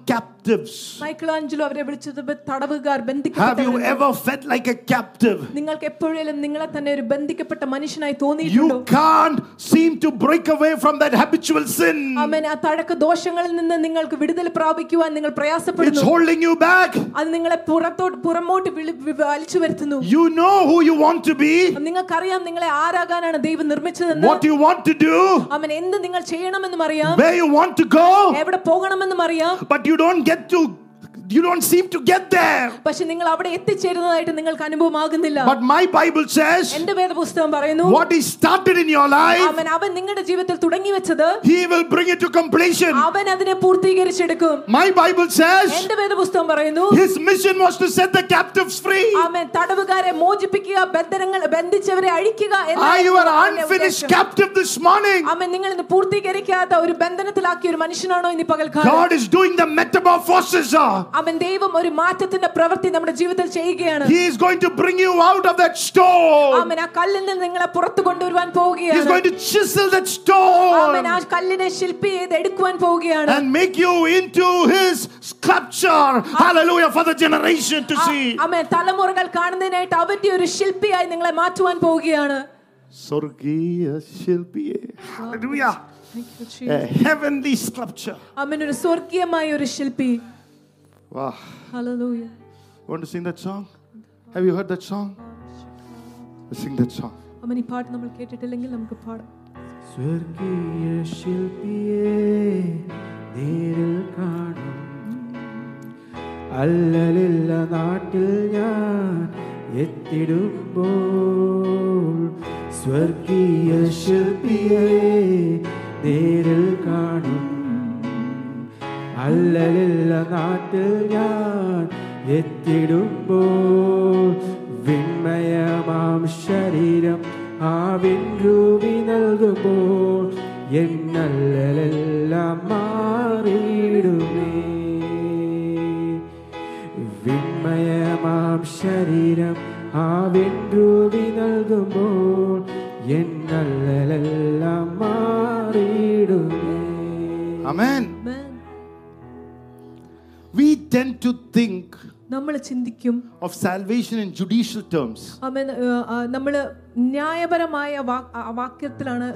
captives. Michelangelo അവരെ വിളിച്ചത് തടവുകാർ Have you ബന്ധിക്കപ്പെട്ടവർ ever felt like a captive? നിങ്ങൾക്ക് എപ്പോഴേലും നിങ്ങളെ തന്നെ ഒരു ബന്ധിക്കപ്പെട്ട മനുഷ്യനായി You തോന്നിയിട്ടുണ്ടോ can't seem to break away from that habitual sin. ആമേൻ ആ തഴക്ക ദോഷങ്ങളിൽ നിന്ന് നിങ്ങൾക്ക് വിടുതൽ പ്രാപിക്കുവാൻ നിങ്ങൾ It's പ്രയാസപ്പെടുന്നു holding you back. അത് നിങ്ങളെ പുറത്തോട്ട് പുറമോട്ട് വിളി- വി- വലിച്ചു വരുത്തുന്നു You know who you want to be, നിങ്ങൾക്കറിയാം നിങ്ങളെ ആരാകാനാണ് ദൈവം നിർമ്മിച്ചതെന്ന് what you want to do, അവൻ എന്ത് നിങ്ങൾ ചെയ്യണമെന്നും അറിയാം where you want to go, എവിടെ പോകണമെന്നും അറിയാം but you don't get had to you don't seem to get there. പക്ഷെ നിങ്ങൾ അവിടെ എത്തിച്ചേരുന്നതായിട്ട് നിങ്ങൾക്ക് അനുഭവമാകുന്നില്ല But my Bible says, എന്റെ വേദപുസ്തകം പറയുന്നു what He started in your life, അവൻ അവൻ നിങ്ങളുടെ ജീവിതത്തിൽ തുടങ്ങി വെച്ചത് He will bring it to completion. അവൻ അതിനെ പൂർത്തീകരിച്ചെടുക്കും My Bible says, എന്റെ വേദപുസ്തകം പറയുന്നു His mission was to set the captives free. അവൻ തടവുകാരെ മോചിപ്പിക്കുക ബന്ധനങ്ങൾ ബന്ധിച്ചവരെ അഴിക്കുക Are എന്നായിരുന്നു you an അവന്റെ unfinished ഉദ്ദേശം. captive this morning? അവൻ നിങ്ങൾ ഇന്ന് പൂർത്തീകരിക്കാത്ത ഒരു ബന്ധനത്തിലാക്കിയ ഒരു മനുഷ്യനാണോ ഇന്ന് പകൽക്കാലം God is doing the metamorphosis. uh, അവൻ ദൈവം ഒരു മാറ്റത്തിന്റെ പ്രവൃത്തി നമ്മുടെ ജീവിതത്തിൽ ചെയ്യുകയാണ് He is going to bring you out of that stone. അവൻ ആ കല്ലിൽ നിന്ന് നിങ്ങളെ പുറത്തു കൊണ്ടുവരുവാൻ He's പോവുകയാണ് going to chisel that അവൻ stone ആ കല്ലിനെ ശില്പി ചെയ്ത് എടുക്കുവാൻ പോവുകയാണ് and make you into His sculpture. Hallelujah for the generation to see. അവൻ തലമുറകൾ കാണുന്നതിനായിട്ട് അവന്റെ ഒരു ശില്പിയായി നിങ്ങളെ മാറ്റുവാൻ പോവുകയാണ് Sorgiya Shilpiye. Hallelujah. Thank you, Jesus. A heavenly sculpture. അവൻ ഒരു സ്വർഗീയമായ ഒരു ശില്പി Wow. Hallelujah Want to sing that song? Have you heard that song? Let's sing that song. അവൻ ഈ പാട്ട് നമ്മൾ കേട്ടിട്ടില്ലെങ്കിൽ നമുക്ക് പാടാം സ്വർഗീയ ശില്പിയെ നേരിൽ കാണും അല്ലലില്ല നാട്ടിൽ ഞാൻ എത്തിടുമ്പോൾ സ്വർഗീയ ശില്പിയെ നേരിൽ കാണും അല്ലലില്ല നാട്ടിൽ ഞാൻ എത്തിടുമ്പോൾ വിൺമയമാം ശരീരം ആ വിൻരൂപി നൽകുമ്പോൾ എന്നല്ലെല്ലാം മാറിയിടുമേ വിൺമയമാം ശരീരം ആ വിൻരൂപി നൽകുമ്പോൾ എന്നല്ലെല്ലാം മാറിയിടുമേ Amen. Tend to think നമ്മൾ ചിന്തിക്കും of salvation in judicial terms. അവൻ നമ്മൾ ന്യായപരമായ വാക്യത്തിലാണ്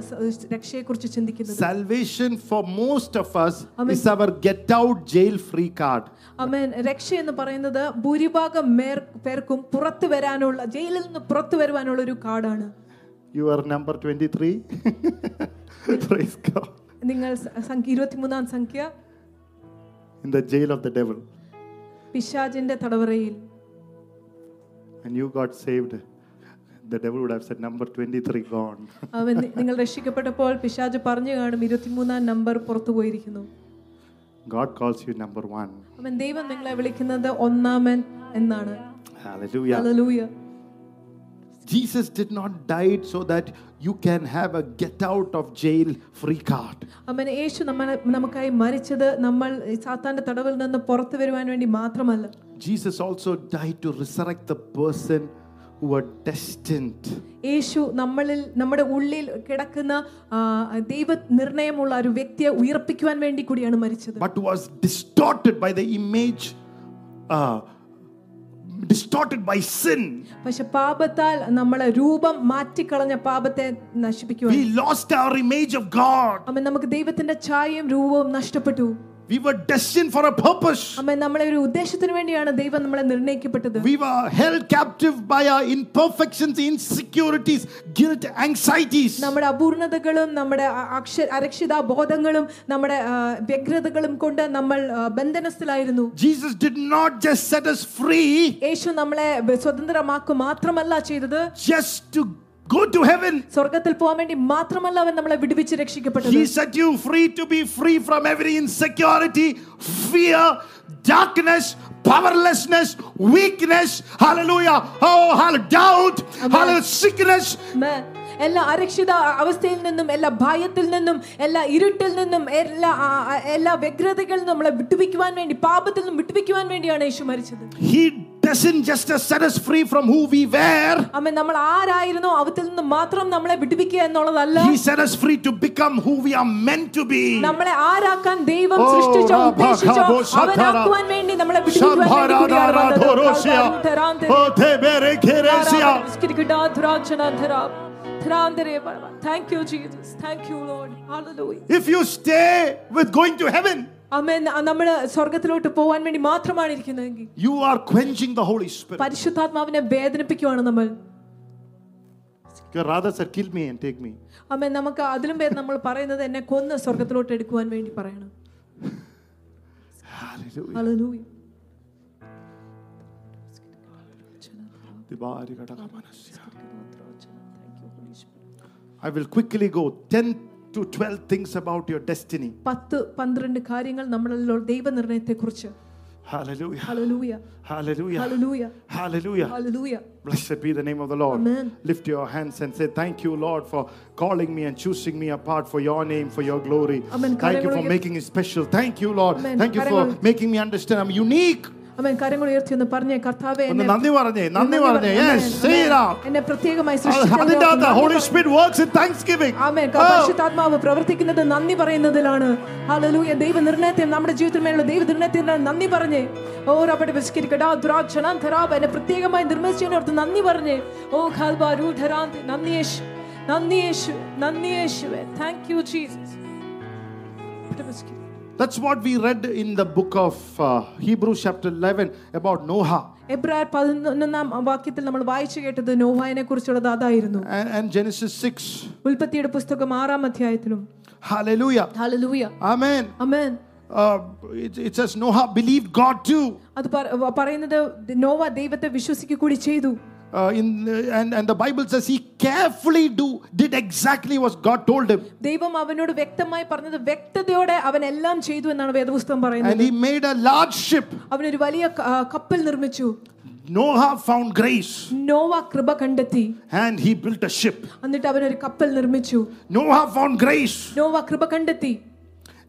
രക്ഷയെക്കുറിച്ച് ചിന്തിക്കുന്നത് Salvation for most of us is our get out jail free card. അമേൻ രക്ഷ എന്ന് പറയുന്നത് ഭൂരിഭാഗം പേർക്കും പുറത്തു വരാനുള്ള ജയിലിൽ നിന്ന് പുറത്തു വരുവാനുള്ള ഒരു കാർഡാണ് You are number 23. Praise God. നിങ്ങൾ സംഖ്യ സംഖ്യ In the jail of the devil. പിശാജിന്റെ തടവറയിൽ. And you got saved, the devil would have said, Number 23 gone. അവൻ നിങ്ങൾ രക്ഷിക്കപ്പെട്ടപ്പോൾ പിശാച് പറഞ്ഞു കാണും ഇരുപത്തിമൂന്നാം നമ്പർ പുറത്തു പോയിരിക്കുന്നു. God calls you number 1 അവൻ ദൈവം നിങ്ങളെ വിളിക്കുന്നത് ഒന്നാമൻ എന്നാണ്. Hallelujah. Hallelujah Jesus did not die so that you can have a get out of jail free card. അവൻ യേശു നമ്മളെ നമുക്കായി മരിച്ചത് നമ്മൾ ഈ സാത്താന്റെ തടവിൽ നിന്ന് പുറത്തു വരുവാൻ വേണ്ടി മാത്രമല്ല Jesus also died to resurrect the person who were destined. യേശു നമ്മളിൽ നമ്മുടെ ഉള്ളിൽ കിടക്കുന്ന ആ, ദൈവ നിർണയമുള്ള ഒരു വ്യക്തിയെ ഉയർപ്പിക്കുവാൻ വേണ്ടി കൂടിയാണ് മരിച്ചത് but was distorted by the image, uh, distorted by sin. പക്ഷെ പാപത്താൽ നമ്മളെ രൂപം മാറ്റിക്കളഞ്ഞ പാപത്തെ നശിപ്പിക്കുവാൻ We lost our image of God. അമ്മ നമുക്ക് ദൈവത്തിന്റെ ഛായയും രൂപവും നഷ്ടപ്പെട്ടു We were destined for a purpose. അമ്മ നമ്മളെ ഒരു ഉദ്ദേശത്തിന് വേണ്ടിയാണ് ദൈവം നമ്മളെ നിർണയിക്കപ്പെട്ടത് We were held captive by our imperfections, insecurities, guilt, anxieties. നമ്മുടെ അപൂർണതകളും നമ്മുടെ അ- അക്ഷ അരക്ഷിത ബോധങ്ങളും നമ്മുടെ ആ, വ്യഗ്രതകളും കൊണ്ട് നമ്മൾ ആ, ബന്ധനസ്ഥിലായിരുന്നു Jesus did not just set us free യേശു നമ്മളെ ബ- സ്വതന്ത്രമാക്കുക മാത്രമല്ല ചെയ്തത് just to go to heaven. സ്വർഗത്തിൽ പോകാൻ വേണ്ടി മാത്രമല്ല അവൻ നമ്മളെ വിടുവിച്ച് രക്ഷിക്കപ്പെട്ടത് He set you free to be free from every insecurity, fear, darkness, powerlessness, weakness. Hallelujah. Oh, hallelujah. Doubt. Hallelujah. Sickness. May- എല്ലാ അരക്ഷിത അവസ്ഥയിൽ നിന്നും എല്ലാ ഭയത്തിൽ നിന്നും എല്ലാ ഇരുട്ടിൽ നിന്നും എല്ലാ എല്ലാ വ്യഗ്രതകളിൽ നിന്നും നമ്മളെ വിട്ടുപിക്കുവാൻ വേണ്ടി പാപത്തിൽ നിന്നും വിട്ടുപിക്കുവാൻ വേണ്ടിയാണ് യേശു മരിച്ചത് He doesn't just set us free from who we were. അമ്മ നമ്മൾ ആരായിരുന്നോ അവത്തിൽ നിന്ന് മാത്രം നമ്മളെ വിടുവിക്കുക എന്നുള്ളതല്ല He set us free to become who we are meant to be. നമ്മളെ ആരാക്കാൻ ദൈവം ഓ, സൃഷ്ടിച്ചോ ഉദ്ദേശിച്ചോ. അവനാക്കുവാൻ വേണ്ടി നമ്മളെ വിടുവിക്കുവാൻ വേണ്ടി കൂടിയാണ് വന്നത്. Thank you, Jesus. Thank you, Lord. Hallelujah. If you stay with going to heaven, നമ്മൾ സ്വർഗത്തിലോട്ട് പോകാൻ വേണ്ടി മാത്രമാണ് ഇരിക്കുന്നതെങ്കിൽ you are quenching the Holy Spirit പരിശുദ്ധാത്മാവിനെ വേദനിപ്പിക്കുകയാണ് നമ്മൾ. Rather sir kill me and take me. അമ്മേ നമുക്ക് അതിലും പേര് നമ്മൾ പറയുന്നത് എന്നെ കൊന്ന് സ്വർഗത്തിലോട്ട് എടുക്കുവാൻ വേണ്ടി പറയണം. ഹല്ലേലൂയ ഹല്ലേലൂയ ദിബാരി കടകമനസ്യ I will quickly go 10 to 12 things about your destiny. പത്ത് പന്ത്രണ്ട് കാര്യങ്ങൾ നമ്മളിലുള്ള ദൈവനിർണയത്തെ കുറിച്ച് Hallelujah. Hallelujah Hallelujah. Hallelujah Hallelujah. Hallelujah Blessed be the name of the Lord. Amen. Lift your hands and say, Thank you, Lord, for calling me and choosing me apart for your name, for your glory. Amen. Thank you for കരങ്ങൾ making it special. Thank you, Lord. Amen. Thank you for കരങ്ങൾ- making me understand I'm unique. അവൻ കരങ്ങൾ ഉയർത്തി ഒന്ന് പറഞ്ഞേ കർത്താവേ ഒന്ന് നന്ദി പറഞ്ഞേ നന്ദി പറഞ്ഞേ. Yes out. എന്നെ പ്രത്യേകമായി അത് അതിന്റെ അകത്ത് Holy Spirit works in thanksgiving amen. പരിശുദ്ധാത്മാവ് പ്രവർത്തിക്കുന്നത് നന്ദി പറയുന്നതിലാണ്. ഹല്ലേലൂയ. ദൈവ നിർണയത്തെ നമ്മുടെ ജീവിതത്തിന്മേലുള്ള ദൈവ നിർണയത്തിന് നന്ദി പറഞ്ഞേ. ഓ റബ്ബടെ ബിസ്കിരിക്കടാ ദുരാക്ഷണം ധരാബ് എന്നെ പ്രത്യേകമായി നിർമ്മിച്ചതിനോർത്ത് നന്ദി പറഞ്ഞേ. ഓ ഖൽബാ രൂ ധരാന്ത് നന്ദി യേശു. നന്ദി യേശു. നന്ദി യേശുവേ. Thank you Jesus That's what we read in the book of uh, Hebrews, chapter 11, about Noah. എബ്രായർ പതിനൊന്നാം വാക്യത്തിൽ നമ്മൾ വായിച്ചു കേട്ടത് നോഹായിനെ കുറിച്ചുള്ളത് അതായിരുന്നു And, and Genesis 6. ഉൽപ്പത്തിയുടെ പുസ്തകം ആറാം അധ്യായത്തിലും Hallelujah. Hallelujah Amen. Amen Uh, it, it says Noah believed God too. അത് പറ- പറയുന്നത് നോവ ദൈവത്തെ വിശ്വസിക്കുക കൂടി ചെയ്തു Uh, in and, and the Bible says he carefully do did exactly what God told him. ദൈവം അവനോട് വ്യക്തമായി പറഞ്ഞത് വ്യക്തതയോടെ അവൻ എല്ലാം ചെയ്തു എന്നാണ് വേദപുസ്തകം And പറയുന്നത് he made a large ship. അവനൊരു വലിയ ക- ആ, കപ്പൽ നിർമ്മിച്ചു Noah found grace നോവ കൃപ കണ്ടെത്തി and he built a ship. എന്നിട്ട് അവനൊരു കപ്പൽ നിർമ്മിച്ചു Noah found grace നോവ കൃപ കണ്ടെത്തി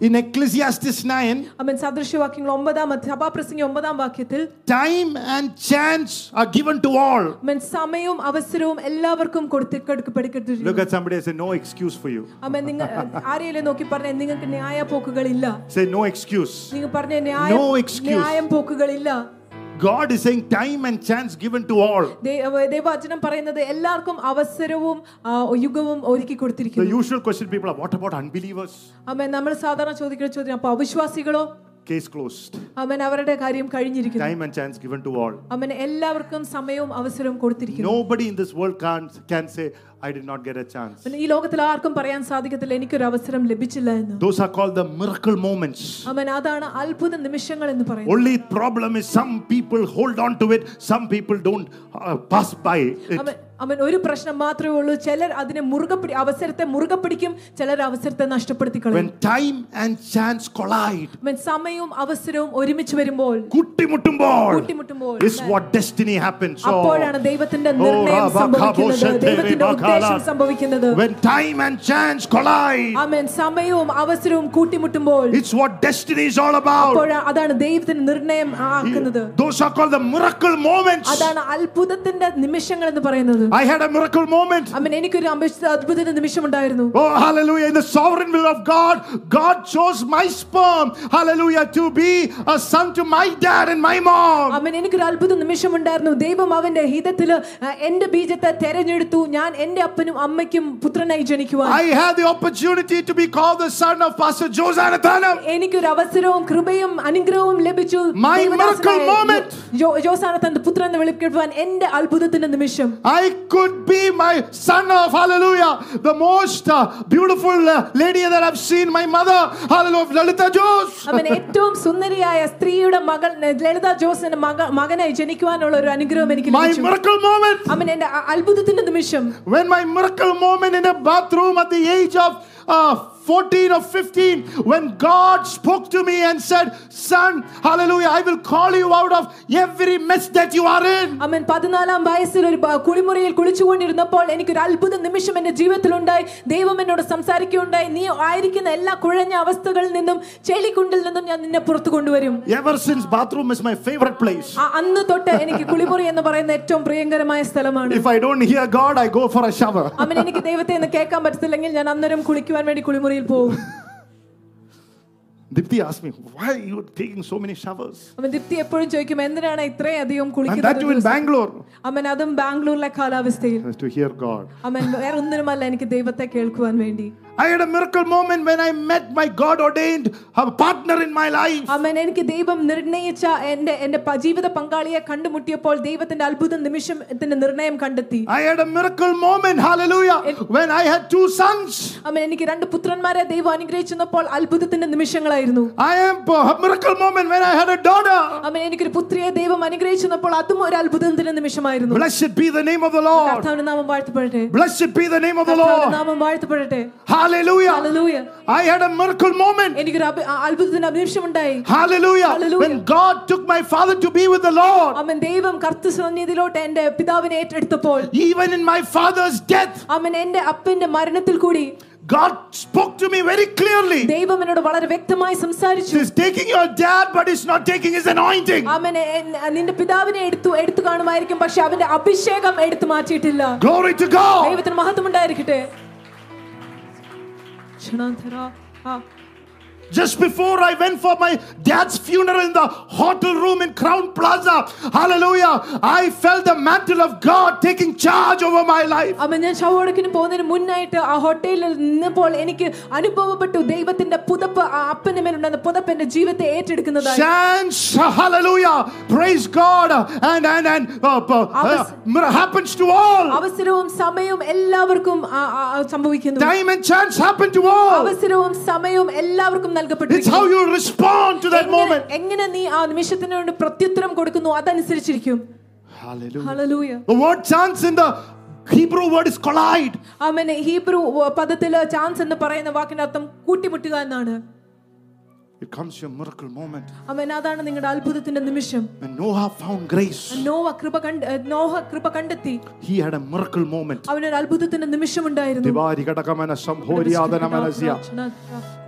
in Ecclesiastes 9 അവൻ സദൃശ്യവാക്യങ്ങൾ ഒമ്പതാം അധ്യ- സഭാപ്രസംഗി ഒമ്പതാം വാക്യത്തിൽ time and chance are given to all. അവൻ സമയവും അവസരവും എല്ലാവർക്കും കൊടുത്ത് കൊടുക്കപ്പെടുക്കട്ടിരിക്കുന്നു Look at somebody and say, No excuse for you. അവൻ നിങ്ങൾ ആരെയല്ലേ നോക്കി പറഞ്ഞ നിങ്ങൾക്ക് ന്യായ പോക്കുകളില്ല Say, No excuse. നിങ്ങൾ പറഞ്ഞ ന്യായ No excuse. ന്യായം പോക്കുകളില്ല God is saying, Time and chance given to all. ദൈവ- ദൈവവചനം പറയുന്നത് എല്ലാവർക്കും അവസരവും ആ, യുഗവും ഒരുക്കി The കൊടുത്തിരിക്കുന്നു usual question people are, What about unbelievers? അവൻ നമ്മൾ സാധാരണ ചോദിക്കുന്ന ചോദ്യം അപ്പൊ അവിശ്വാസികളോ Case closed. അവൻ അവരുടെ കാര്യം കഴിഞ്ഞിരിക്കുന്നു Time and chance given to all. അവൻ എല്ലാവർക്കും സമയവും അവസരവും കൊടുത്തിരിക്കുന്നു Nobody in this world can, can say, I did not get a chance. അവന് ഈ ലോകത്തിൽ ആർക്കും പറയാൻ സാധിക്കത്തില്ല എനിക്കൊരു അവസരം ലഭിച്ചില്ല എന്ന് Those are called the miracle moments. അവൻ അതാണ് അത്ഭുത നിമിഷങ്ങൾ എന്ന് പറയുന്നത് Only problem is some people hold on to it, some people don't uh, pass by it. അവൻ ഒരു പ്രശ്നം മാത്രമേ ഉള്ളൂ. ചിലർ അതിനെ മുറുകെ പിടി അവസരത്തെ മുറുകെ പിടിക്കും. ചിലർ അവസരത്തെ നഷ്ടപ്പെടുത്തി കളയും. സമയവും അവസരവും ഒരുമിച്ച് വരുമ്പോൾ കൂട്ടിമുട്ടുമ്പോൾ what destiny happens. So, അപ്പോഴാണ് ദൈവത്തിന്റെ Oh, നിർണയം സംഭവിക്കുന്നത്. ദൈവത്തിന്റെ ഉദ്ദേശം സംഭവിക്കുന്നത്. When time and chance collide, സമയവും അവസരവും കൂട്ടിമുട്ടുമ്പോൾ it's what destiny is all about. അതാണ് ദൈവത്തിന്റെ നിർണയം ആക്കുന്നത്. Those are called the miracle moments. അതാണ് അത്ഭുതത്തിന്റെ നിമിഷങ്ങൾ എന്ന് പറയുന്നത്. I had a miracle moment. അവൻ എനിക്കൊരു അമ്പ- അത്ഭുത നിമിഷം ഉണ്ടായിരുന്നു Oh, hallelujah. In the sovereign will of God, God chose my sperm, hallelujah, to be a son to my dad and my mom. അവൻ എനിക്കൊരു അത്ഭുത നിമിഷം ഉണ്ടായിരുന്നു ദൈവം അവന്റെ ഹിതത്തില് ആ, എന്റെ ബീജത്തെ തെരഞ്ഞെടുത്തു ഞാൻ എന്റെ അപ്പനും അമ്മയ്ക്കും പുത്രനായി ജനിക്കുവാൻ I had the opportunity to be called the son of Pastor Josanathanam. എനിക്കൊരു അവസരവും കൃപയും അനുഗ്രഹവും ലഭിച്ചു My ദൈവദാസനായ miracle moment. ജോ- ജോസാനത്തന്റെ പുത്രൻ എന്ന് വിളിക്കപ്പെടുവാൻ എന്റെ അത്ഭുതത്തിന്റെ നിമിഷം I could be my son of hallelujah, the most uh, beautiful uh, lady that I've seen, my mother, hallelujah, Lalita Jose. അവൻ ഏറ്റവും സുന്ദരിയായ സ്ത്രീയുടെ മകൾ ലളിത ജോസിന്റെ മക മകനായി ജനിക്കുവാനുള്ള ഒരു അനുഗ്രഹം എനിക്ക് My ലഭിച്ചു miracle moment. അവൻ എന്റെ അ- അത്ഭുതത്തിന്റെ നിമിഷം When my miracle moment in a bathroom at the age of uh, 14 or 15, when God spoke to me and said, Son, hallelujah, I will call you out of every mess that you are in. അവൻ പതിനാലാം വയസ്സിൽ ഒരു ബ- കുളിമുറിയിൽ കുളിച്ചുകൊണ്ടിരുന്നപ്പോൾ എനിക്കൊരു അത്ഭുത നിമിഷം എന്റെ ജീവിതത്തിലുണ്ടായി ദൈവം എന്നോട് സംസാരിക്കുകയുണ്ടായി നീ ആയിരിക്കുന്ന എല്ലാ കുഴഞ്ഞ അവസ്ഥകളിൽ നിന്നും ചെളിക്കുണ്ടിൽ നിന്നും ഞാൻ നിന്നെ പുറത്തു കൊണ്ടുവരും Ever since bathroom is my favorite place. ആ അന്ന് തൊട്ട് എനിക്ക് കുളിമുറി എന്ന് പറയുന്ന ഏറ്റവും പ്രിയങ്കരമായ സ്ഥലമാണ് If I don't hear God, I go for a shower. അവൻ എനിക്ക് ദൈവത്തെ എന്ന് കേൾക്കാൻ പറ്റത്തില്ലെങ്കിൽ ഞാൻ അന്നേരം കുളിക്കുവാൻ വേണ്ടി കുളിമുറിയിൽ പോകും Dipti asked me, why are you taking so many showers? അവൻ ദീപ്തി എപ്പോഴും ചോദിക്കും എന്തിനാണ് ഇത്രയധികം And that കുളിക്കുന്നത് too in Bangalore. അവൻ അതും ബാംഗ്ലൂരിലെ കാലാവസ്ഥയിൽ To hear God. അവൻ വേറെ ഒന്നിനുമല്ല എനിക്ക് ദൈവത്തെ കേൾക്കുവാൻ വേണ്ടി I had a miracle moment when I met my God ordained partner in my life. അവൻ എനിക്ക് ദൈവം നിർണയിച്ച എന്റെ എന്റെ ജീവിത പങ്കാളിയെ കണ്ടുമുട്ടിയപ്പോൾ ദൈവത്തിന്റെ അത്ഭുത നിമിഷത്തിന്റെ നിർണയം കണ്ടെത്തി I had a miracle moment, hallelujah, when I had two sons. അവൻ എനിക്ക് രണ്ട് പുത്രന്മാരെ ദൈവം അനുഗ്രഹിച്ചപ്പോൾ അത്ഭുതത്തിന്റെ നിമിഷങ്ങളായിരുന്നു I am a miracle moment when I had a daughter. അവൻ പുത്രിയെ ദൈവം അനുഗ്രഹിച്ചപ്പോൾ അതും ഒരു അത്ഭുതത്തിന്റെ നിമിഷമായിരുന്നു Blessed be the name of the Lord. കർത്താവിന്റെ നാമം വാഴ്ത്തപ്പെടട്ടെ Blessed be the name of the കർത്താവിന്റെ Lord. നാമം വാഴ്ത്തപ്പെടട്ടെ Hallelujah. Hallelujah I had a miracle moment. എനിക്കൊരു അഭി- ആ അത്ഭുതത്തിന്റെ നിമിഷമുണ്ടായി Hallelujah. Hallelujah. When God took my father to be with the Lord. അവൻ ദൈവം കർത്തൃ സന്നിധിയിലോട്ട് എന്റെ പിതാവിനെ ഏറ്റെടുത്തപ്പോൾ Even in my father's death, അവൻ എന്റെ അപ്പന്റെ മരണത്തിൽ കൂടി God spoke to me very clearly. ദൈവം എന്നോട് വളരെ വ്യക്തമായി സംസാരിച്ചു He's taking your dad, but he's not taking his anointing. അവൻ എൻ- നിന്റെ പിതാവിനെ എടുത്തു എടുത്തു കാണുമായിരിക്കും പക്ഷെ അവന്റെ അഭിഷേകം എടുത്തു മാറ്റിയിട്ടില്ല Glory to God. ദൈവത്തിന് മഹത്വം ഉണ്ടായിരിക്കട്ടെ 천안테라. 아 Just before I went for my dad's funeral in the hotel room in Crowne Plaza, hallelujah, I felt the mantle of God taking charge over my life. അവൻ ഞാൻ ശവോടക്കിന് പോകുന്നതിന് മുന്നായിട്ട് ആ ഹോട്ടലിൽ നിന്നപ്പോൾ എനിക്ക് അനുഭവപ്പെട്ടു ദൈവത്തിന്റെ പുതപ്പ് ആ അപ്പന്റെ മേലുണ്ടായിരുന്ന പുതപ്പ് എന്റെ ജീവിതത്തെ ഏറ്റെടുക്കുന്നതായി. Hallelujah praise god and and and uh, uh, uh happens to all. അവസരവും സമയവും എല്ലാവർക്കും സംഭവിക്കുന്നു. Time and chance happen to all. അവസരവും സമയവും എല്ലാവർക്കും നൽകപ്പെട്ടിരിക്കുന്നു you respond to that എങ്ങനെ- moment. എങ്ങനെ നീ ആ നിമിഷത്തിനോട് പ്രത്യുത്തരം കൊടുക്കുന്നു അതനുസരിച്ചിരിക്കും Hallelujah. Hallelujah The word chance in the Hebrew word is collide. Amen Hebrew പദത്തില് chance എന്ന് പറയുന്ന വാക്കിന്റെ അർത്ഥം കൂട്ടിമുട്ടുക എന്നാണ് It comes your miracle moment. അവൻ അതാണ് നിങ്ങളുടെ അത്ഭുതത്തിന്റെ നിമിഷം. When Noah found grace, Noah കൃപ കണ്ട നോഹ കൃപ കണ്ടെത്തി. He had a miracle moment. അവനൊരു അത്ഭുതത്തിന്റെ നിമിഷം ഉണ്ടായിരുന്നു ദിവാരി ഘടകമന ഹൂല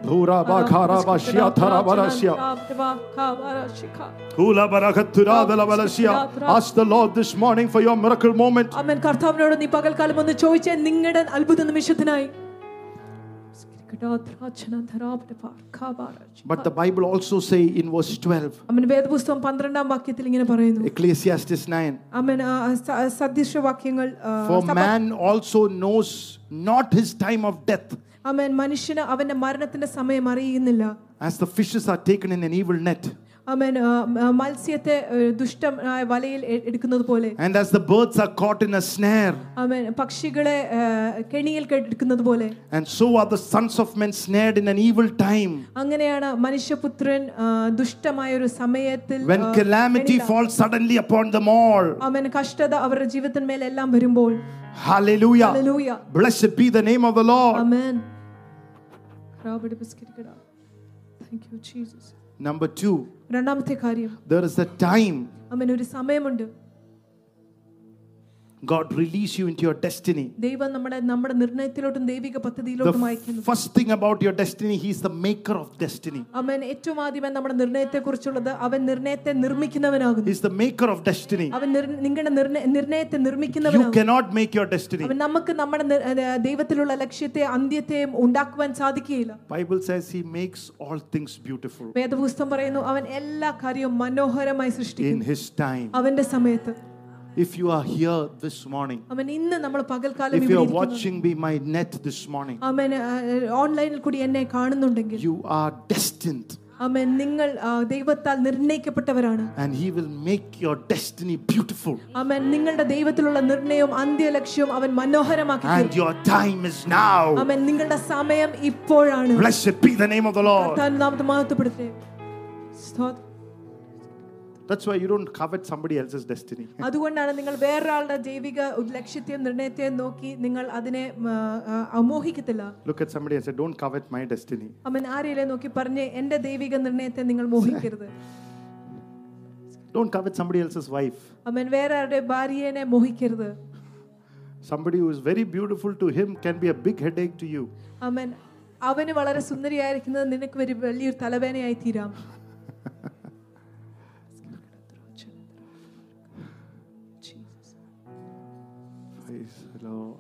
ഭൂരാബാഖാരാബശ്യാധരവരസ്യ കൂലബരഖത്തുരാദലവലസ്യ Ask the Lord this morning for your miracle moment. അവൻ കർത്താവിനോട് നീ പകൽക്കാലം ഒന്ന് ചോദിച്ചേ നിങ്ങളുടെ അത്ഭുത നിമിഷത്തിനായി. But the Bible also say in verse 12, അവൻ വേദപുസ്തകം പന്ത്രണ്ടാം വാക്യത്തിൽ ഇങ്ങനെ പറയുന്നു Ecclesiastes 9, അവൻ ആ, സ- സദൃശവാക്യങ്ങൾ ആ, for സഭ- man also knows not his time of death, അവൻ മനുഷ്യന് അവന്റെ മരണത്തിന്റെ സമയം അറിയുന്നില്ല as the fishes are taken in an evil net, അവൻ ആ, ആ, മത്സ്യത്തെ ആ, ദുഷ്ടമായ വലയിൽ എ- എടുക്കുന്നത് പോലെ and as the birds are caught in a snare, അവൻ പക്ഷികളെ ആ, കെണിയിൽ എടുക്കുന്നത് പോലെ and so are the sons of men snared in an evil time. അങ്ങനെയാണ് മനുഷ്യപുത്രൻ ആ, ദുഷ്ടമായ ഒരു സമയത്തിൽ When ആ, calamity കെണിയിലാ- falls suddenly upon them all. അവൻ കഷ്ടത അവരുടെ ജീവിതത്തിന്മേൽ എല്ലാം വരുമ്പോൾ Hallelujah. Hallelujah Blessed be the name of the Lord. Amen thank you Jesus Number two, രണ്ടാമത്തെ കാര്യം there is a time അവൻ ഒരു സമയമുണ്ട് God release you into your destiny. ദൈവം നമ്മുടെ നമ്മുടെ നിർണയത്തിലോട്ടും ദൈവിക The പദ്ധതിയിലോട്ടും അയക്കുന്നു first thing about your destiny, he is the maker of destiny. അവൻ ഏറ്റവും ആദ്യമേ നമ്മുടെ നിർണയത്തെ കുറിച്ചുള്ളത് അവൻ നിർണയത്തെ നിർമ്മിക്കുന്നവനാകുന്നു is the maker of destiny. അവൻ നിങ്ങളുടെ നിർണയ- നിർമ്മിക്കുന്നവനാണ്. You cannot make your destiny. അവൻ നമുക്ക് നമ്മുടെ ദൈവത്തിലുള്ള ലക്ഷ്യത്തെ അന്ത്യത്തെയും ഉണ്ടാക്കുവാൻ സാധിക്കുകയില്ല Bible says He makes all things beautiful വേദപുസ്തകം പറയുന്നു അവൻ എല്ലാ കാര്യവും മനോഹരമായി in His time. അവന്റെ സമയത്ത് If you are here this morning, അവൻ ഇന്ന് നമ്മൾ പകൽക്കാലം if ഇവിടെ you are ഇരിക്കുന്നു. watching me my net this morning, അവൻ ആ, ഓൺലൈനിൽ കൂടി എന്നെ കാണുന്നുണ്ടെങ്കിൽ you are destined. അവൻ നിങ്ങൾ ആ, ദൈവത്താൽ നിർണയിക്കപ്പെട്ടവരാണ് and he will make your destiny beautiful അവൻ നിങ്ങളുടെ ദൈവത്തിലുള്ള നിർണയവും അന്ത്യലക്ഷ്യവും അവൻ മനോഹരമാക്കി and തീർക്കും. your time is now അവൻ നിങ്ങളുടെ സമയം ഇപ്പോഴാണ് blessed be the name of the lord കർത്താവിന്റെ നാമത്തെ മഹത്വപ്പെടുത്തേ സ്തോത്രം. that's why you don't covet somebody else's destiny അതുകൊണ്ടാണ് നിങ്ങൾ വേറൊരാളുടെ ജൈവിക ലക്ഷ്യത്തെയും നിർണയത്തെയും നോക്കി നിങ്ങൾ അതിനെ ആ, ആ, അമോഹിക്കത്തില്ല look at somebody and say don't covet my destiny അവൻ ആരെയും നോക്കി പറഞ്ഞ് എന്റെ ദൈവിക നിർണയത്തെ നിങ്ങൾ മോഹിക്കരുത് don't covet somebody else's wife അവൻ വേറെ ആരുടെ ഭാര്യനെ മോഹിക്കരുത് somebody who is very beautiful to him can be a big headache to you അവൻ അവന് വളരെ സുന്ദരിയായിരിക്കുന്നത് നിനക്ക് ഒരു വലിയൊരു തലവേനയായി തീരാം lord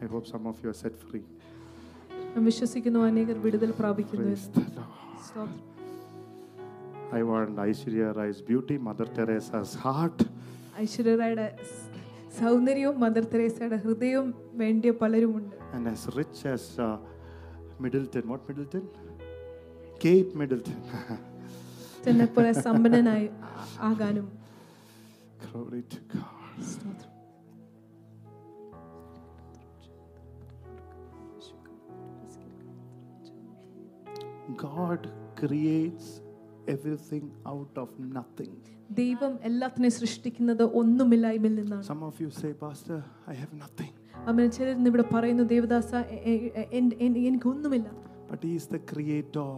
i hope some of you are set free ഞാൻ വിശ്വസിക്കുന്നു അനേകർ വിടുതൽ പ്രാപിക്കുന്നു ഐ വാണ്ട് ഐശ്വര്യ റൈസ് സ്തോത്രം. i want aishwarya rai's beauty mother teresa's heart ഐശ്വര്യയുടെ സൗന്ദര്യവും മദർ തെരേസയുടെ ഹൃദയവും വേണ്ടിയ പലരുമുണ്ട് and as rich as uh, Middleton. What Middleton? Kate Middleton. തന്നെ പോലെ സമ്പന്നനായി ആകാനും Glory to God. സ്തോത്രം. God creates everything out of nothing. ദൈവം എല്ലാത്തിനെയും സൃഷ്ടിക്കുന്നത് ഒന്നുമില്ലായ്മയിൽ നിന്നാണ് Some of you say, Pastor, I have nothing. അവന് ചിലർ ഇന്ന് ഇവിടെ പറയുന്നു ദേവദാസ A- A- A- N- N- എനിക്കൊന്നുമില്ല But He is the creator.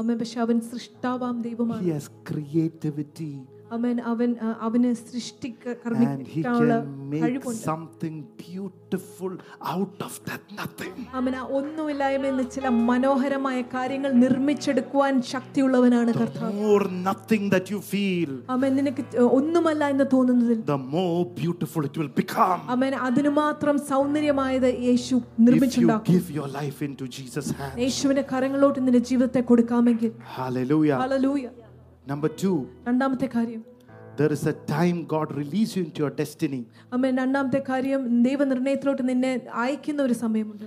അമ്മ പക്ഷെ അവൻ സൃഷ്ടാവാം ദൈവമാണ് He has creativity. അവൻ അവൻ അവന് സൃഷ്ടിക്ക കർമ്മിക്കാനുള്ള അവൻ ഒന്നുമില്ലായ്മയിൽ നിന്ന് ചില മനോഹരമായ കാര്യങ്ങൾ നിർമ്മിച്ചെടുക്കുവാൻ ശക്തിയുള്ളവനാണ് അവൻ നിനക്ക് ഒന്നുമല്ല എന്ന് തോന്നുന്നതിൽ ബ്യൂട്ടിഫുൾ ഇറ്റ് വിൽ ബിക്കം അവൻ അതിനു മാത്രം സൗന്ദര്യമായത് യേശു നിർമ്മിച്ചിട്ടുണ്ടാക്കും. യേശുവിന്റെ കരങ്ങളോട്ട് നിന്റെ ജീവിതത്തെ കൊടുക്കാമെങ്കിൽ. Hallelujah hallelujah Number two, രണ്ടാമത്തെ കാര്യം there is a time God release you into your destiny. അമ്മ രണ്ടാമത്തെ കാര്യം ദൈവനിർണയത്തിലോട്ട് നിന്നെ അയക്കുന്ന ഒരു സമയമുണ്ട്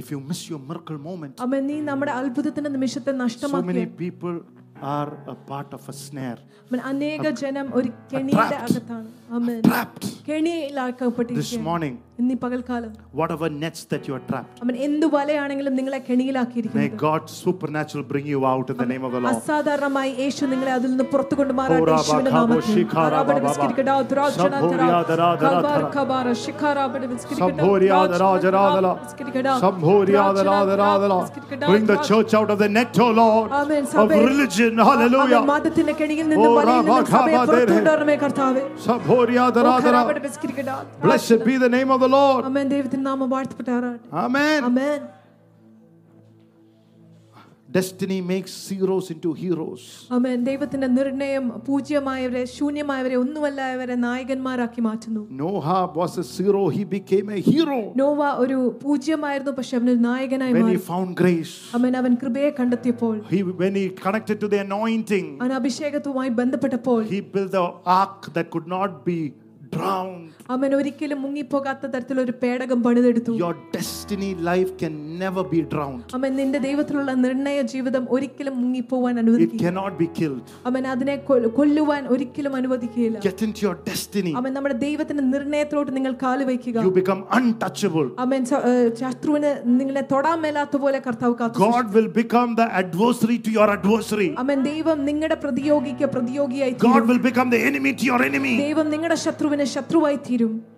If you miss your miracle moment, അവൻ നീ നമ്മുടെ അത്ഭുതത്തിന്റെ നിമിഷത്തെ so നഷ്ടമാക്കിയ many people are a part of a snare, അവൻ അനേക ജനം ഒരു കെണിയുടെ trapped. അകത്താണ് അവൻ trapped. This കെണിയിലാക്കപ്പെട്ടിരിക്കുകയാണ് morning, ഇന്നീ പകൽക്കാലം whatever nets that you are trapped, അവൻ എന്തു വലയാണെങ്കിലും നിങ്ങളെ may കെണിയിലാക്കിയിരിക്കുന്നത് God supernatural bring you out in the name of the Lord. അസാധാരണമായി യേശു നിങ്ങളെ അതിൽ നിന്ന് പുറത്തു കൊണ്ടുമാറാട്ടെ ഓരാ യേശുവിന്റെ ബാഖാബോ നാമത്തിൽ. ശിഖാരാ ആറാബട ബാബാ. വിസ്കിരിക്കടാ, തുറാച്ചന തരാ. സഭോരിയാ ദരാ ദരാ കബാർ തരാ. കബാര ശിഖാരാബട വിസ്കിരിക്കടാ, Sambhoria തുറാച്ചന dara dara തരാ. dara. വിസ്കിരിക്കടാ, Sambhoria dara തുറാച്ചന dara തരാ. dara. വിസ്കിരിക്കടാ, Bring the തുറാ- church out of the net, oh Lord, Amen. of സഭയെ- religion. അവൻ Hallelujah. മതത്തിന്റെ കെണിയിൽ നിന്നും ഓ, വലയിൽ നിന്നും റാബാ സഭയെ ഖാബാ പുറത്തുകൊണ്ടുവരണമേ കർത്താവേ Sambhoria dara ഓഖരാബട dara. വിസ്കിരിക്കടാ, Blessed be the name of the Lord. അമേൻ ദൈവത്തിന്റെ നാമം വാഴ്ത്തപ്പെട്ടാറാട്ടെ Amen. അമേൻ Destiny makes zeros into heroes. അമേൻ ദൈവത്തിന്റെ നിർണയം പൂജ്യമായവരെ ശൂന്യമായവരെ ഒന്നുമല്ലായവരെ നായകന്മാരാക്കി മാറ്റുന്നു Noah was a zero, he became a hero Noah ഒരു പൂജ്യമായിരുന്നു പക്ഷെ അവനൊരു നായകനായി when he മാറി found grace. അവൻ അവൻ കൃപയെ കണ്ടെത്തിയപ്പോൾ He, when he connected to the anointing, അവൻ അഭിഷേകത്തുമായി bന്ധപ്പെട്ടപ്പോൾ he built the ark that could not be drowned. അവൻ ഒരിക്കലും മുങ്ങിപ്പോകാത്ത തരത്തിലൊരു പേടകം പണിതെടുത്തു Your destiny life can never be drowned. അവൻ നിന്റെ ദൈവത്തിലുള്ള നിർണയ ജീവിതം ഒരിക്കലും മുങ്ങിപ്പോവാൻ It അനുവദിക്കില്ല cannot be killed. അവൻ അതിനെ കൊ- കൊല്ലുവാൻ ഒരിക്കലും അനുവദിക്കുകയില്ല Get into your destiny. അവൻ നമ്മുടെ ദൈവത്തിന്റെ നിർണയത്തിലോട്ട് നിങ്ങൾ കാല് വയ്ക്കുക You become untouchable. അവൻ സ- ഏഹ് ശത്രുവിന് നിങ്ങളെ തൊടാൻ മേലാത്ത പോലെ കർത്താവ് കാത്തു God will become the adversary to your adversary. അവൻ ദൈവം നിങ്ങളുടെ പ്രതിയോഗിക്ക് പ്രതിയോഗിയായി God തീരും will become the enemy to your enemy. ദൈവം നിങ്ങളുടെ ശത്രുവിന് ശത്രുവായി തീരും.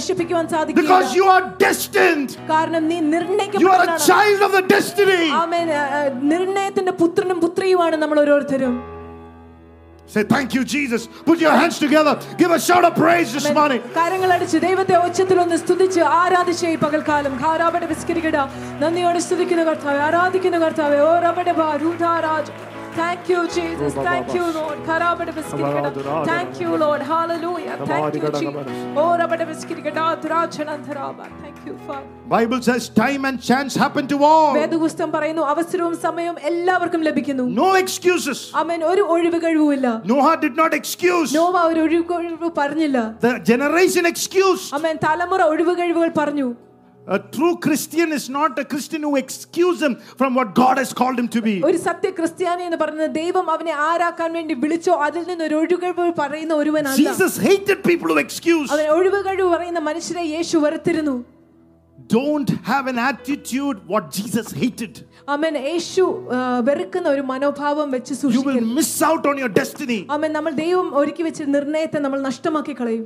നശിപ്പിക്കുവാൻ Because സാധിക്കില്ല you are destined. കാരണം നീ You are a നിർണയിക്കപ്പെട്ടവനാണ് child of the destiny. ആമേൻ ആ, ആ, നിർണയത്തിന്റെ പുത്രനും പുത്രിയുമാണ് നമ്മൾ ഓരോരുത്തരും Say thank you, Jesus. Put your hands together. Give a shout of praise this morning. കരങ്ങളടിച്ച് ദൈവത്തെ ഒച്ചത്തിൽ ഒന്ന് സ്തുതിച്ച് ആരാധിച്ച് ഈ പകൽക്കാലം ഖാരാബടെ വിസ്കരിക്കട നന്ദിയോടെ സ്തുതിക്കുന്ന കർത്താവെ ആരാധിക്കുന്ന കർത്താവെ ഓ റബടെ ബാ Thank you, Jesus. Thank you, Lord. Karabada biskirikada. Thank you, Lord. Hallelujah. Thank you, Jesus. Oh, rabada biskirikada. Thrachanantharaba. Thank you, Father. Bible says time and chance happen to all. വേദപുസ്തകം പറയുന്നു അവസരവും സമയവും എല്ലാവർക്കും ലഭിക്കുന്നു No excuses. അവൻ ഒരു ഒഴിവ് കഴിവുമില്ല Noah did not excuse. Noah ഒരു ഒഴിവ് കഴിവ് പറഞ്ഞില്ല The generation excused. അവൻ തലമുറ ഒഴിവ് കഴിവുകൾ പറഞ്ഞു A true Christian is not a Christian who excuses him from what God has called him to be. ഒരു സത്യ ക്രിസ്ത്യാനി എന്ന് പറയുന്നത് ദൈവം അവനെ ആരാക്കാൻ വേണ്ടി വിളിച്ചോ അതിൽ നിന്ന് ഒരു ഒഴികഴിവ് പറയുന്ന ഒരുവനല്ല Jesus hated people who excuse. അവൻ ഒഴിവ് കഴിവ് പറയുന്ന മനുഷ്യരെ യേശു വെറുത്തിരുന്നു Don't have an attitude what Jesus hated. അവൻ യേശു ആ, വെറുക്കുന്ന ഒരു മനോഭാവം വെച്ച് You will സൂക്ഷിക്കരുത് miss out on your destiny. അവൻ നമ്മൾ ദൈവം ഒരുക്കി വെച്ച നിർണയത്തെ നമ്മൾ നഷ്ടമാക്കി കളയും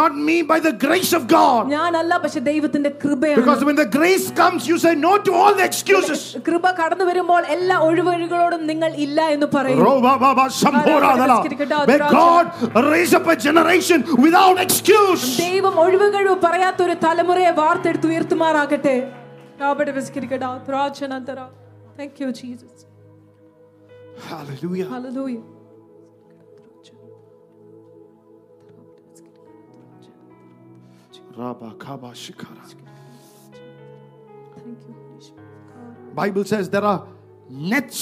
not me by the grace of God. ഞാനല്ല പക്ഷെ ദൈവത്തിന്റെ കൃപയാണ് Because when the grace comes, you say no to all the excuses. കൃപ കടന്നു വരുമ്പോൾ എല്ലാ ഒഴിവഴികളോടും നിങ്ങൾ ഇല്ല എന്ന് പറയും Ro-ba-ba-ba, sambora-dala. May God raise up a generation without excuse. ദൈവം ഒഴിവുകഴിവ് പറയാത്ത ഒരു തലമുറയെ വാർത്തെടുത്ത് ഉയർത്തുമാറാകട്ടെ thank you Jesus Hallelujah. Hallelujah Rabba-kaba-shikara. Thank you Bible says there are nets.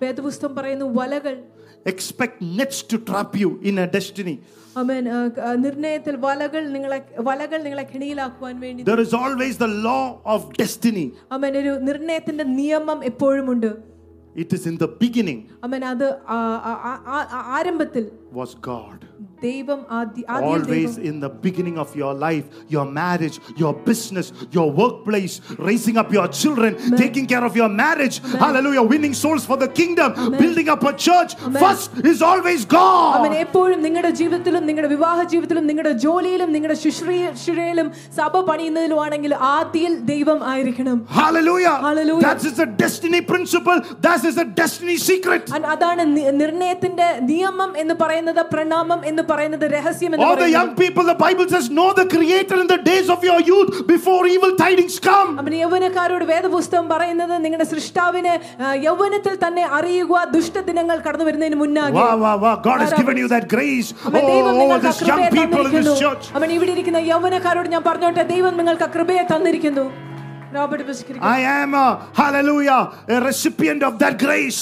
വേദപുസ്തകം പറയുന്നു വലകൾ Expect nets to trap you in a destiny. അമേൻ നിർണയത്തിൽ വലകൾ നിങ്ങളെ വലകൾ നിങ്ങളെ കെണിയിലാക്കുവാൻ വേണ്ടി There is always the law of destiny. അമേൻ ഒരു നിർണയത്തിന്റെ നിയമം എപ്പോഴുമുണ്ട് It is in the beginning അമേൻ അത് ആ- ആ- ആ- ആ- ആരംഭത്തിൽ was God. ദൈവം ആദ്യ ആദ്യം Always ദൈവം in the beginning of your life, your marriage, your business, your workplace, raising up your children, taking care of your marriage. Hallelujah. Winning souls for the kingdom, building up a church. First is always അവൻ God. എപ്പോഴും നിങ്ങളുടെ ജീവിതത്തിലും നിങ്ങളുടെ വിവാഹ ജീവിതത്തിലും നിങ്ങളുടെ ജോലിയിലും നിങ്ങളുടെ ശുശ്രൂഷയിലും സഭ പണിയുന്നതിലുമാണെങ്കിൽ ആദ്യം ദൈവം ആയിരിക്കണം Hallelujah. Hallelujah. That is the destiny principle. That is the destiny secret. അൻ- അതാണ് നി- നിർണയത്തിന്റെ നിയമം എന്ന് പറയുന്നത് പ്രണാമം എന്ന് പറയുന്നത് രഹസ്യം എന്ന് All the young people, the Bible says, know the Creator in the days of your youth before evil tidings come. അവൻ യൗവനക്കാരോട് വേദപുസ്തകം പറയുന്നത് നിങ്ങളുടെ സൃഷ്ടാവിനെ യൗവനത്തിൽ തന്നെ അറിയുക ദുഷ്ടദിനങ്ങൾ കടന്നു വരുന്നതിന് മുന്നാകെ Wow, wow, wow. God has given you that grace. Oh, ആ this young people in this church. അവൻ ഇവിടെ ഇരിക്കുന്ന യൗവനക്കാരോട് ഞാൻ പറഞ്ഞോട്ടെ ദൈവം നിങ്ങൾക്ക് ആ കൃപയെ തന്നിരിക്കുന്നു. I am a hallelujah, a recipient of that grace.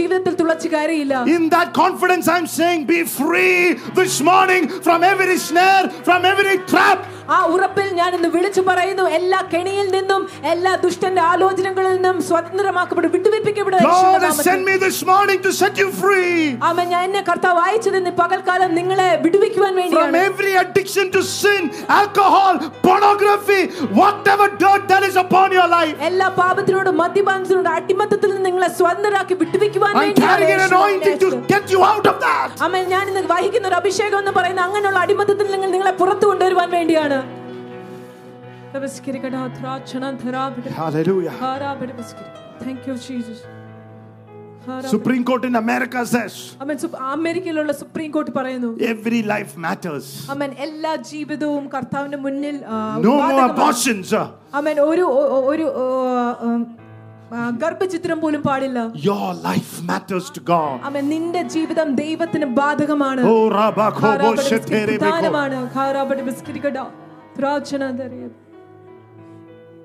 ജീവിതത്തിൽ തുളച്ചു കയറിയില്ല In that confidence, I'm saying, be free this morning from every snare, from every trap. ആ ഉറപ്പിൽ ഞാൻ ഇന്ന് വിളിച്ചു പറയുന്നു. എല്ലാ കെണിയിൽ നിന്നും എല്ലാ ദുഷ്ടന്റെ ആലോചനകളിൽ നിന്നും സ്വതന്ത്രമാക്കപ്പെടും വിട്ടുവെപ്പിക്കപ്പെടും ആമൻ. ഞാൻ എന്നെ കർത്താവ് അയച്ചത് ഇന്ന് പകൽക്കാലം നിങ്ങളെ വിടുവിക്കുവാൻ from വേണ്ടിയാണ്. every addiction to sin, alcohol, pornography, whatever dirt that is upon your life. എല്ലാ പാപത്തിനോടും മദ്യപാനത്തിനോടും അടിമത്തത്തിൽ നിന്ന് നിങ്ങളെ സ്വതന്ത്രരാക്കി വിട്ടുവെക്കുവാൻ വേണ്ടിയാണ് get you out of that. ആമൻ. ഞാൻ ഇന്ന് വഹിക്കുന്ന ഒരു അഭിഷേകം എന്ന് പറയുന്ന അങ്ങനെയുള്ള അടിമത്തത്തിൽ നിങ്ങൾ നിങ്ങളെ പുറത്തു കൊണ്ടുവരുവാൻ വേണ്ടിയാണ്. Hallelujah. Thank you, Jesus. Supreme Court in America says Aman സുപ്- അമേരിക്കയിലുള്ള സുപ്രീം കോർട്ട് പറയുന്നു every life matters. അമൻ എല്ലാ ജീവിതവും കർത്താവിന്റെ മുന്നിൽ ആ, No more ബാധകമാണ്. abortions. അമൻ ഒരു ഒ- ഒ- ഒരു ഓ, ഉം, ആ, ഗർഭചിത്രം പോലും പാടില്ല Your life matters to God. Aman നിന്റെ ജീവിതം ദൈവത്തിന് ബാധകമാണ് Oh, Rabako ഖാരാബടി Boshe biscuit Terebeko. പ്രധാനമാണ് ഖാരാബടി ബിസ്കിറ്റ് കട ത്രാച്ചനതറിയ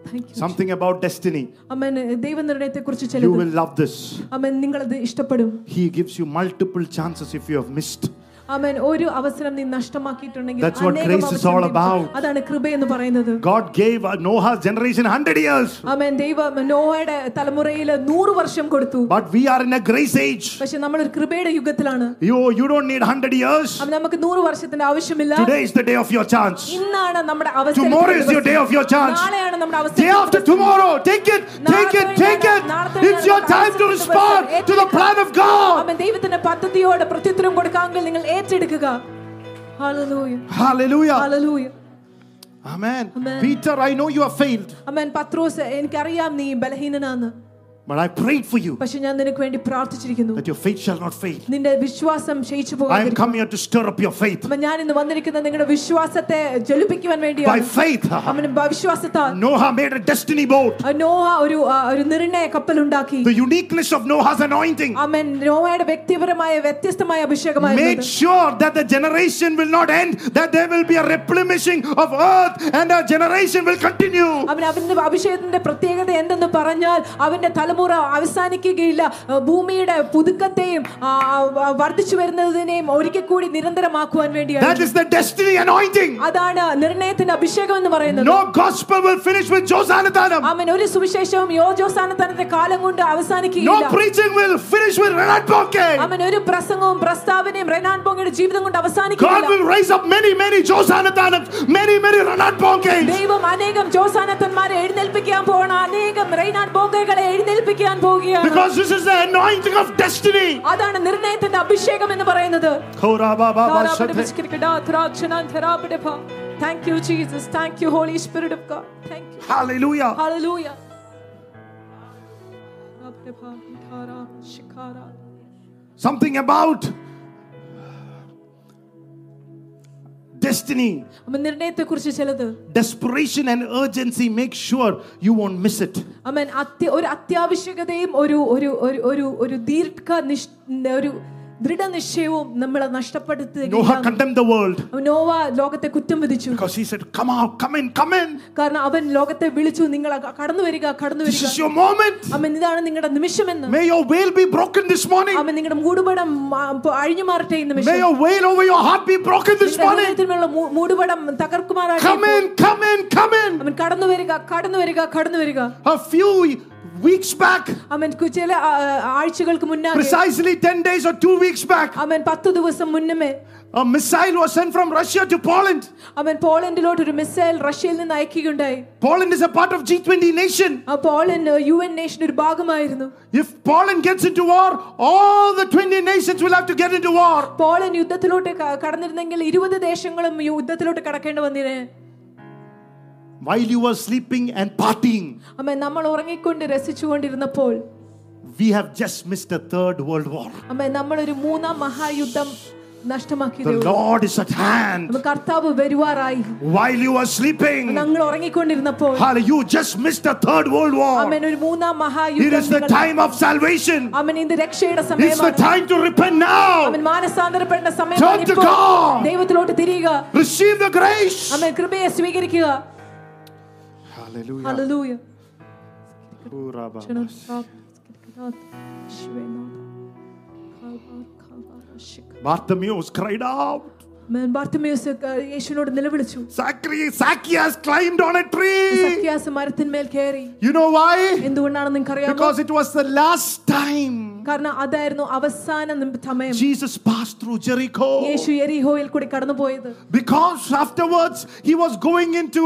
thank you Something about destiny. Aman ദൈവനിർണയത്തെ കുറിച്ച് You ചിലത് will love this. അമൻ നിങ്ങളത് ഇഷ്ടപ്പെടും He gives you multiple chances if you have missed. Aman ഒരു അവസരം നീ നഷ്ടമാക്കിയിട്ടുണ്ടെങ്കിൽ That's what അനേകം grace is അവസരം all ദൈവം- about. അതാണ് കൃപ എന്ന് പറയുന്നത് God gave uh, Noah's generation 100 years. Aman ദൈവം നോഹയുടെ തലമുറയിൽ നൂറ് വർഷം കൊടുത്തു But we are in a grace age. പക്ഷെ നമ്മൾ ഒരു കൃപയുടെ യുഗത്തിലാണ് You, you don't need 100 years. അവൻ നമുക്ക് നൂറ് വർഷത്തിന്റെ ആവശ്യമില്ല Today is the day of your chance. ഇന്നാണ് നമ്മുടെ അവസരം Tomorrow is your day of your chance. നാളെയാണ് നമ്മുടെ Day after അവസരം tomorrow. Take it. Take it. Take it. It's your time to respond to the plan of God. അവൻ ദൈവത്തിന്റെ പദ്ധതിയോട് പ്രത്യുത്തരം കൊടുക്കാമെങ്കിൽ നിങ്ങൾ ഏറ്റെടുക്കുക Hallelujah. Hallelujah. Hallelujah. Amen. Amen. Peter, I know you have failed. അമ്മൻ പത്രോസ് എനിക്കറിയാം നീ ബലഹീനനാന്ന് But I prayed for you പക്ഷെ ഞാൻ നിനക്ക് വേണ്ടി പ്രാർത്ഥിച്ചിരിക്കുന്നു that your faith shall not fail. നിന്റെ വിശ്വാസം ക്ഷയിച്ചു I am പോകാതിരിക്കും come here to stir up your faith. അപ്പൊ ഞാൻ ഇന്ന് വന്നിരിക്കുന്ന നിങ്ങളുടെ വിശ്വാസത്തെ ജ്വലിപ്പിക്കുവാൻ By വേണ്ടിയാണ് faith, അവന് വിശ്വാസത്താൽ Noah made a destiny boat. ആ നോഹ ഒരു ആ, ഒരു നിർണയ കപ്പൽ ഉണ്ടാക്കി The uniqueness of Noah's anointing അവൻ നോഹയുടെ വ്യക്തിപരമായ വ്യത്യസ്തമായ made അഭിഷേകമായിരുന്നു sure that the generation will not end, that there will be a replenishing of earth and a generation will continue. അവൻ അവന്റെ അഭിഷേകത്തിന്റെ പ്രത്യേകത എന്തെന്ന് പറഞ്ഞാൽ അവന്റെ തലമുറ തലമുറ അവസാനിക്കുകയില്ല. ഭൂമിയുടെ പുതുക്കത്തെയും വർദ്ധിച്ചു വരുന്നതിനെയും ഒരിക്കൽ കൂടി നിരന്തരമാക്കുവാൻ വേണ്ടിയാണ്. അതാണ് നിർണയത്തിന്റെ അഭിഷേകം എന്ന് പറയുന്നത്. അവൻ ഒരു സുവിശേഷവും യോജോസാനത്താനത്തിന്റെ കാലം കൊണ്ട് അവസാനിക്കുകയില്ല. അവൻ ഒരു പ്രസംഗവും പ്രസ്താവനയും റെനാൻ പോങ്കയുടെ ജീവിതം കൊണ്ട് അവസാനിക്കുകയില്ല. ദൈവം അനേകം ജോസാനത്തന്മാരെ എഴുന്നേൽപ്പിക്കാൻ പോണ അനേകം റെയ്നാൻ പോങ്കകളെ എഴുന്നേൽപ്പിക്കും എഴുന്നേൽപ്പിക്കാൻ പോവുകയാണ് Because this is the anointing of destiny. അതാണ് നിർണയത്തിന്റെ അഭിഷേകം എന്ന് പറയുന്നത് Thank you, Jesus. Thank you, Holy Spirit of God. Thank you. Hallelujah. Hallelujah. Something about destiny, അമ്മ നിർണയത്തെ കുറിച്ച് ചിലത് desperation, and urgency. Make sure you won't miss it. അമ്മൻ അത്യ ഒരു അത്യാവശ്യകതയും ഒരു ഒരു ഒരു ഒരു ഒരു ദീർഘ നിഷ് ഒരു ദൃഢനിശ്ചയവും നമ്മളെ നഷ്ടപ്പെടുത്തി കുറ്റം വിധിച്ചു. കാരണം അവൻ ലോകത്തെ വിളിച്ചു നിങ്ങൾ കടന്നു വരിക കടന്നു ഇതാണ് നിങ്ങളുടെ നിമിഷം എന്ന് നിങ്ങളുടെ മൂടുപടം അഴിഞ്ഞു മാറട്ടെ മൂടുപടം തകർക്കുമാറാകും കടന്നു വരിക കടന്നു വരിക കടന്നു വരിക. weeks back, അവൻ കു- ചില ആ, ആഴ്ചകൾക്ക് മുന്നേ precisely 10 days or two weeks back, അവൻ പത്തു ദിവസം മുന്നമേ a missile was sent from Russia to Poland. അവൻ പോളണ്ടിലോട്ട് ഒരു മിസൈൽ റഷ്യയിൽ നിന്ന് അയക്കുകയുണ്ടായി Poland is a part of G20 nation. ആ പോളണ്ട് യു എൻ നേഷൻ ഒരു ഭാഗമായിരുന്നു If Poland gets into war, all the 20 nations will have to get into war. Poland യുദ്ധത്തിലോട്ട് ക- കടന്നിരുന്നെങ്കിൽ ഇരുപത് ദേശങ്ങളും യുദ്ധത്തിലോട്ട് കടക്കേണ്ടി വന്നിനെ While you were sleeping and partying, അമ്മ നമ്മൾ ഉറങ്ങിക്കൊണ്ട് രസിച്ചുകൊണ്ടിരുന്നപ്പോൾ we have just missed a third world war. അമ്മ നമ്മളൊരു മൂന്നാം മഹായുദ്ധം നഷ്ടമാക്കിയത് The Lord is at hand. അമ്മ കർത്താവ് വരുവാറായി While you were sleeping, ഞങ്ങൾ ഉറങ്ങിക്കൊണ്ടിരുന്നപ്പോൾ hallelujah, you just missed a third world war. അമ്മൻ ഒരു മൂന്നാം It മഹായുദ്ധം is the നിങ്ങൾ- time of salvation. അമ്മൻ ഇത് രക്ഷയുടെ It's the സമയമാണ് time to repent now. അവൻ മാനസാന്തരപ്പെടേണ്ട Turn സമയമാണ് to ഇപ്പോൾ. God. ദൈവത്തിലോട്ട് തിരിയുക Receive the grace. അമ്മൻ കൃപയെ സ്വീകരിക്കുക Hallelujah. Hallelujah Uraba. Bartimaeus cried out. അമ്മൻ ബാർത്തിമേയുസ് യേശുവിനോട് നിലവിളിച്ചു Zacchaeus, Zacchaeus climbed on a tree. സഖ്യാസ് മരത്തിന്മേൽ കയറി You know why? എന്തുകൊണ്ടാണ് നിങ്ങൾക്ക് അറിയാമോ Because it was the last time കാരണം അതായിരുന്നു അവസാന നിം- സമയം Jesus passed through Jericho. യേശു എരിഹോയിൽ കൂടി കടന്നുപോയത് Because afterwards he was going into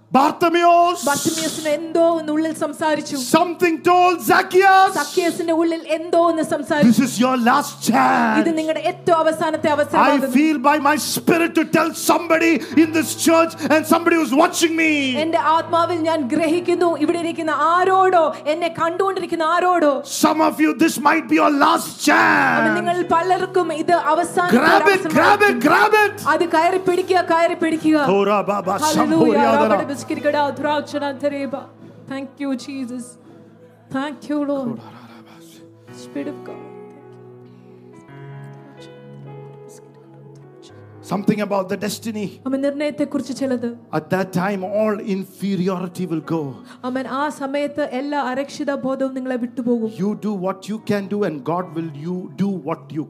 Bartimaeus. ബർത്തിമിയസിന് എന്തോ ഒന്ന് ഉള്ളിൽ സംസാരിച്ചു Something told Zacchaeus. സഖ്യസിന്റെ ഉള്ളിൽ എന്തോ ഒന്ന് സംസാരിച്ചു This is your last ഇത് chance. നിങ്ങളുടെ ഏറ്റവും അവസാനത്തെ I അവസരമാകുന്നു feel by my spirit to tell somebody in this church and somebody who's watching me. എന്റെ ആത്മാവിൽ ഞാൻ ഗ്രഹിക്കുന്നു ഇവിടെ ഇരിക്കുന്ന ആരോടോ എന്നെ കണ്ടുകൊണ്ടിരിക്കുന്ന ആരോടോ Some of you, this might be your last അവൻ chance. നിങ്ങൾ പലർക്കും ഇത് അവസാനത്തെ Grab ഒരു it, grab it, അവസരമായിരിക്കും. grab it. അത് കയറി പിടിക്കുക കയറി പിടിക്കുക Tora Thank you, Jesus. Thank you, Lord. Spirit of God. Something about the destiny. At that time, all inferiority will go. You do what you can do, and God will you do what you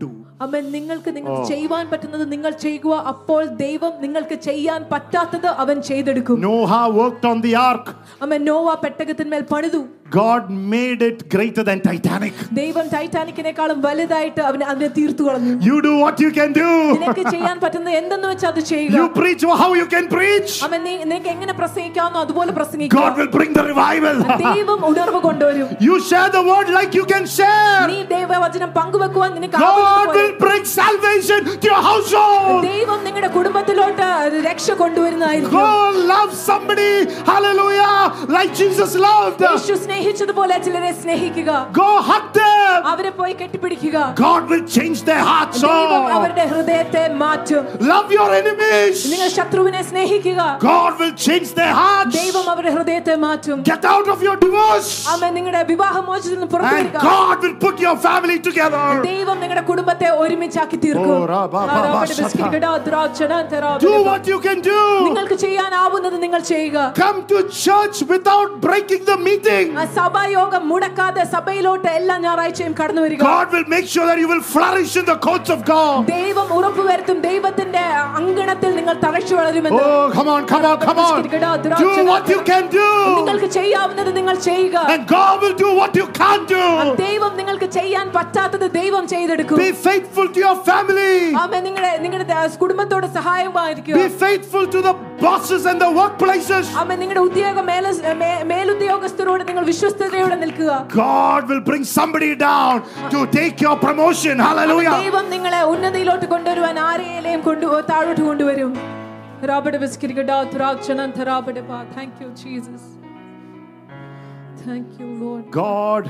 do. അവൻ നിങ്ങൾക്ക് നിങ്ങൾക്ക് ചെയ്യുവാൻ പറ്റുന്നത് നിങ്ങൾ ചെയ്യുക. അപ്പോൾ ദൈവം നിങ്ങൾക്ക് ചെയ്യാൻ പറ്റാത്തത് അവൻ ചെയ്തെടുക്കും. Noah worked on the ark. അമ്മ നോവ പെട്ടകത്തിന്മേൽ പണിതു. God made it greater than Titanic. ദൈവം ടൈറ്റാനിക്കിനേക്കാളും വലുതായിട്ട് അവന് അതിനെ തീർത്തു കളഞ്ഞു You do what you can do. നിനക്ക് ചെയ്യാൻ പറ്റുന്നത് എന്തെന്ന് വെച്ചാൽ അത് ചെയ്യുക You preach how you can preach. അവൻ നീ നിനക്ക് എങ്ങനെ പ്രസംഗിക്കാവുന്നോ അതുപോലെ പ്രസംഗിക്കുക God will bring the revival. ദൈവം ഉണർവ് കൊണ്ടുവരും You share the word like you can share. നീ ദൈവവചനം പങ്കുവെക്കുവാൻ നിനക്ക് God ആവുന്നതുപോലെ will bring salvation to your household. ദൈവം നിങ്ങളുടെ കുടുംബത്തിലോട്ട് രക്ഷ കൊണ്ടുവരുന്നതായിരിക്കും Go love somebody. Hallelujah. Like Jesus loved. യേശു സ്നേഹിച്ചതുപോലെ ചിലരെ സ്നേഹിക്കുക Go hug them. അവരെ പോയി കെട്ടിപ്പിടിക്കുക God will change their hearts. ദൈവം Oh. അവരുടെ ഹൃദയത്തെ മാറ്റും Love your enemies. നിങ്ങൾ ശത്രുവിനെ സ്നേഹിക്കുക God will change their hearts. ദൈവം അവരുടെ ഹൃദയത്തെ മാറ്റും Get out of your divorce. അവൻ നിങ്ങളുടെ വിവാഹമോചനത്തിൽ നിന്ന് പുറത്തു And വരിക God will put your family together. ദൈവം നിങ്ങളുടെ കുടുംബത്തെ ഒരുമിച്ചാക്കി തീർക്കും ഓ, റാ, ബാ, ബാ, ബാ, ആരാപട ദ്രാക്ഷണ, തെറാപട. Do what you can do. നിങ്ങൾക്ക് ചെയ്യാനാവുന്നത് നിങ്ങൾ ചെയ്യുക Come to church without breaking the meeting. സഭായോഗം മുടക്കാതെ സഭയിലോട്ട് എല്ലാ ഞായറാഴ്ചയും കടന്നു വരിക God will make sure that you will flourish in the courts of God. ദൈവം ഉറപ്പുവരുത്തും ദൈവത്തിന്റെ അങ്കണത്തിൽ നിങ്ങൾ തഴച്ചു വളരുമെന്ന് Oh, come on, come on, come on. Do what you can do. നിങ്ങൾക്ക് ചെയ്യാവുന്നത് നിങ്ങൾ ചെയ്യുക And God will do what you can't do. ദൈവം നിങ്ങൾക്ക് ചെയ്യാൻ പറ്റാത്തത് ദൈവം ചെയ്തെടുക്കും Be faithful to your family. ആമേൻ നിങ്ങളുടെ നിങ്ങളുടെ കുടുംബത്തോട് സഹായമായിരിക്കുക Be faithful to the bosses and the workplaces. ആമേൻ നിങ്ങളുടെ ഉദ്യോഗ മേല മേലുദ്യോഗസ്ഥരോട് നിങ്ങൾ വിശ്വസ്തയോടെ നിൽക്കുക God will bring somebody down to take your promotion. Hallelujah. ദൈവം നിങ്ങളെ ഉന്നതിയിലോട്ട് കൊണ്ടുവരുവാൻ ആരെയും കൊണ്ടു താഴോട്ട് കൊണ്ടുവരും രാബടെ ബിസ്കിരിക്കടാ തുറാക്ഷണം തരാബടെ പാ thank you Jesus thank you Lord God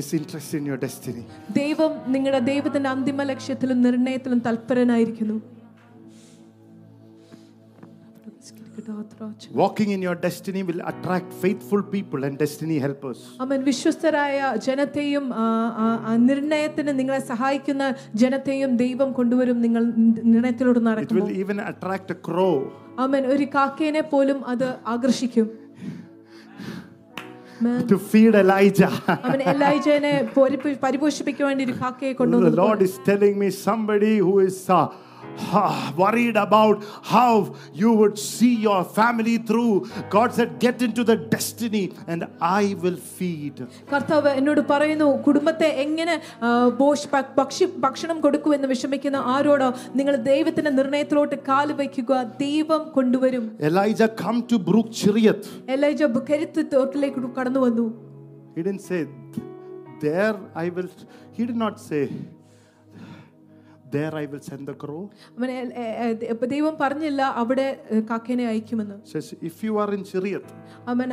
is interested in your destiny. ദൈവം നിങ്ങളുടെ ദൈവത്തിന്റെ അന്തിമ ലക്ഷ്യത്തിലും നിർണയത്തിലും തൽപരനായിരിക്കുന്നു Walking in your destiny will attract faithful people and destiny helpers. അവൻ വിശ്വസ്തരായ ജനത്തെയും ആ, ആ, ആ നിർണയത്തിന് നിങ്ങളെ സഹായിക്കുന്ന ജനത്തെയും ദൈവം കൊണ്ടുവരും നിങ്ങൾ നിർണയത്തിലൂടെ It നടക്കുമ്പോൾ will even attract a crow. അവൻ ഒരു കാക്കേനെ പോലും അത് ആകർഷിക്കും Amen. to feed Elijah. അവൻ എലൈജനെ പൊരിപ്പി- പരിപോഷിപ്പിക്കാൻ വേണ്ടി ഒരു കാക്കയെ the കൊണ്ടുവന്നു Lord is telling me somebody who is uh, worried about how you would see your family through. God said, Get into the destiny and I will feed. കർത്താവ് എന്നോട് പറയുന്നു കുടുംബത്തെ എങ്ങനെ ആ, പോഷ്- ഭ- ഭക്ഷി ഭക്ഷണം കൊടുക്കുമെന്ന് വിഷമിക്കുന്ന ആരോടോ നിങ്ങൾ ദൈവത്തിന്റെ നിർണയത്തിലോട്ട് കാല് വയ്ക്കുക ദൈവം കൊണ്ടുവരും Elijah come to Brook Chiriath. Elijah കരുത്ത് തോട്ടിലേക്ക് കടന്നു വന്നു He didn't say, There I will. He did not say, There I will send the crow. ദൈവം പറഞ്ഞില്ല അവിടെ കാക്കേനെ അയക്കുമെന്ന്. Says, If you are in Chiriath, അവൻ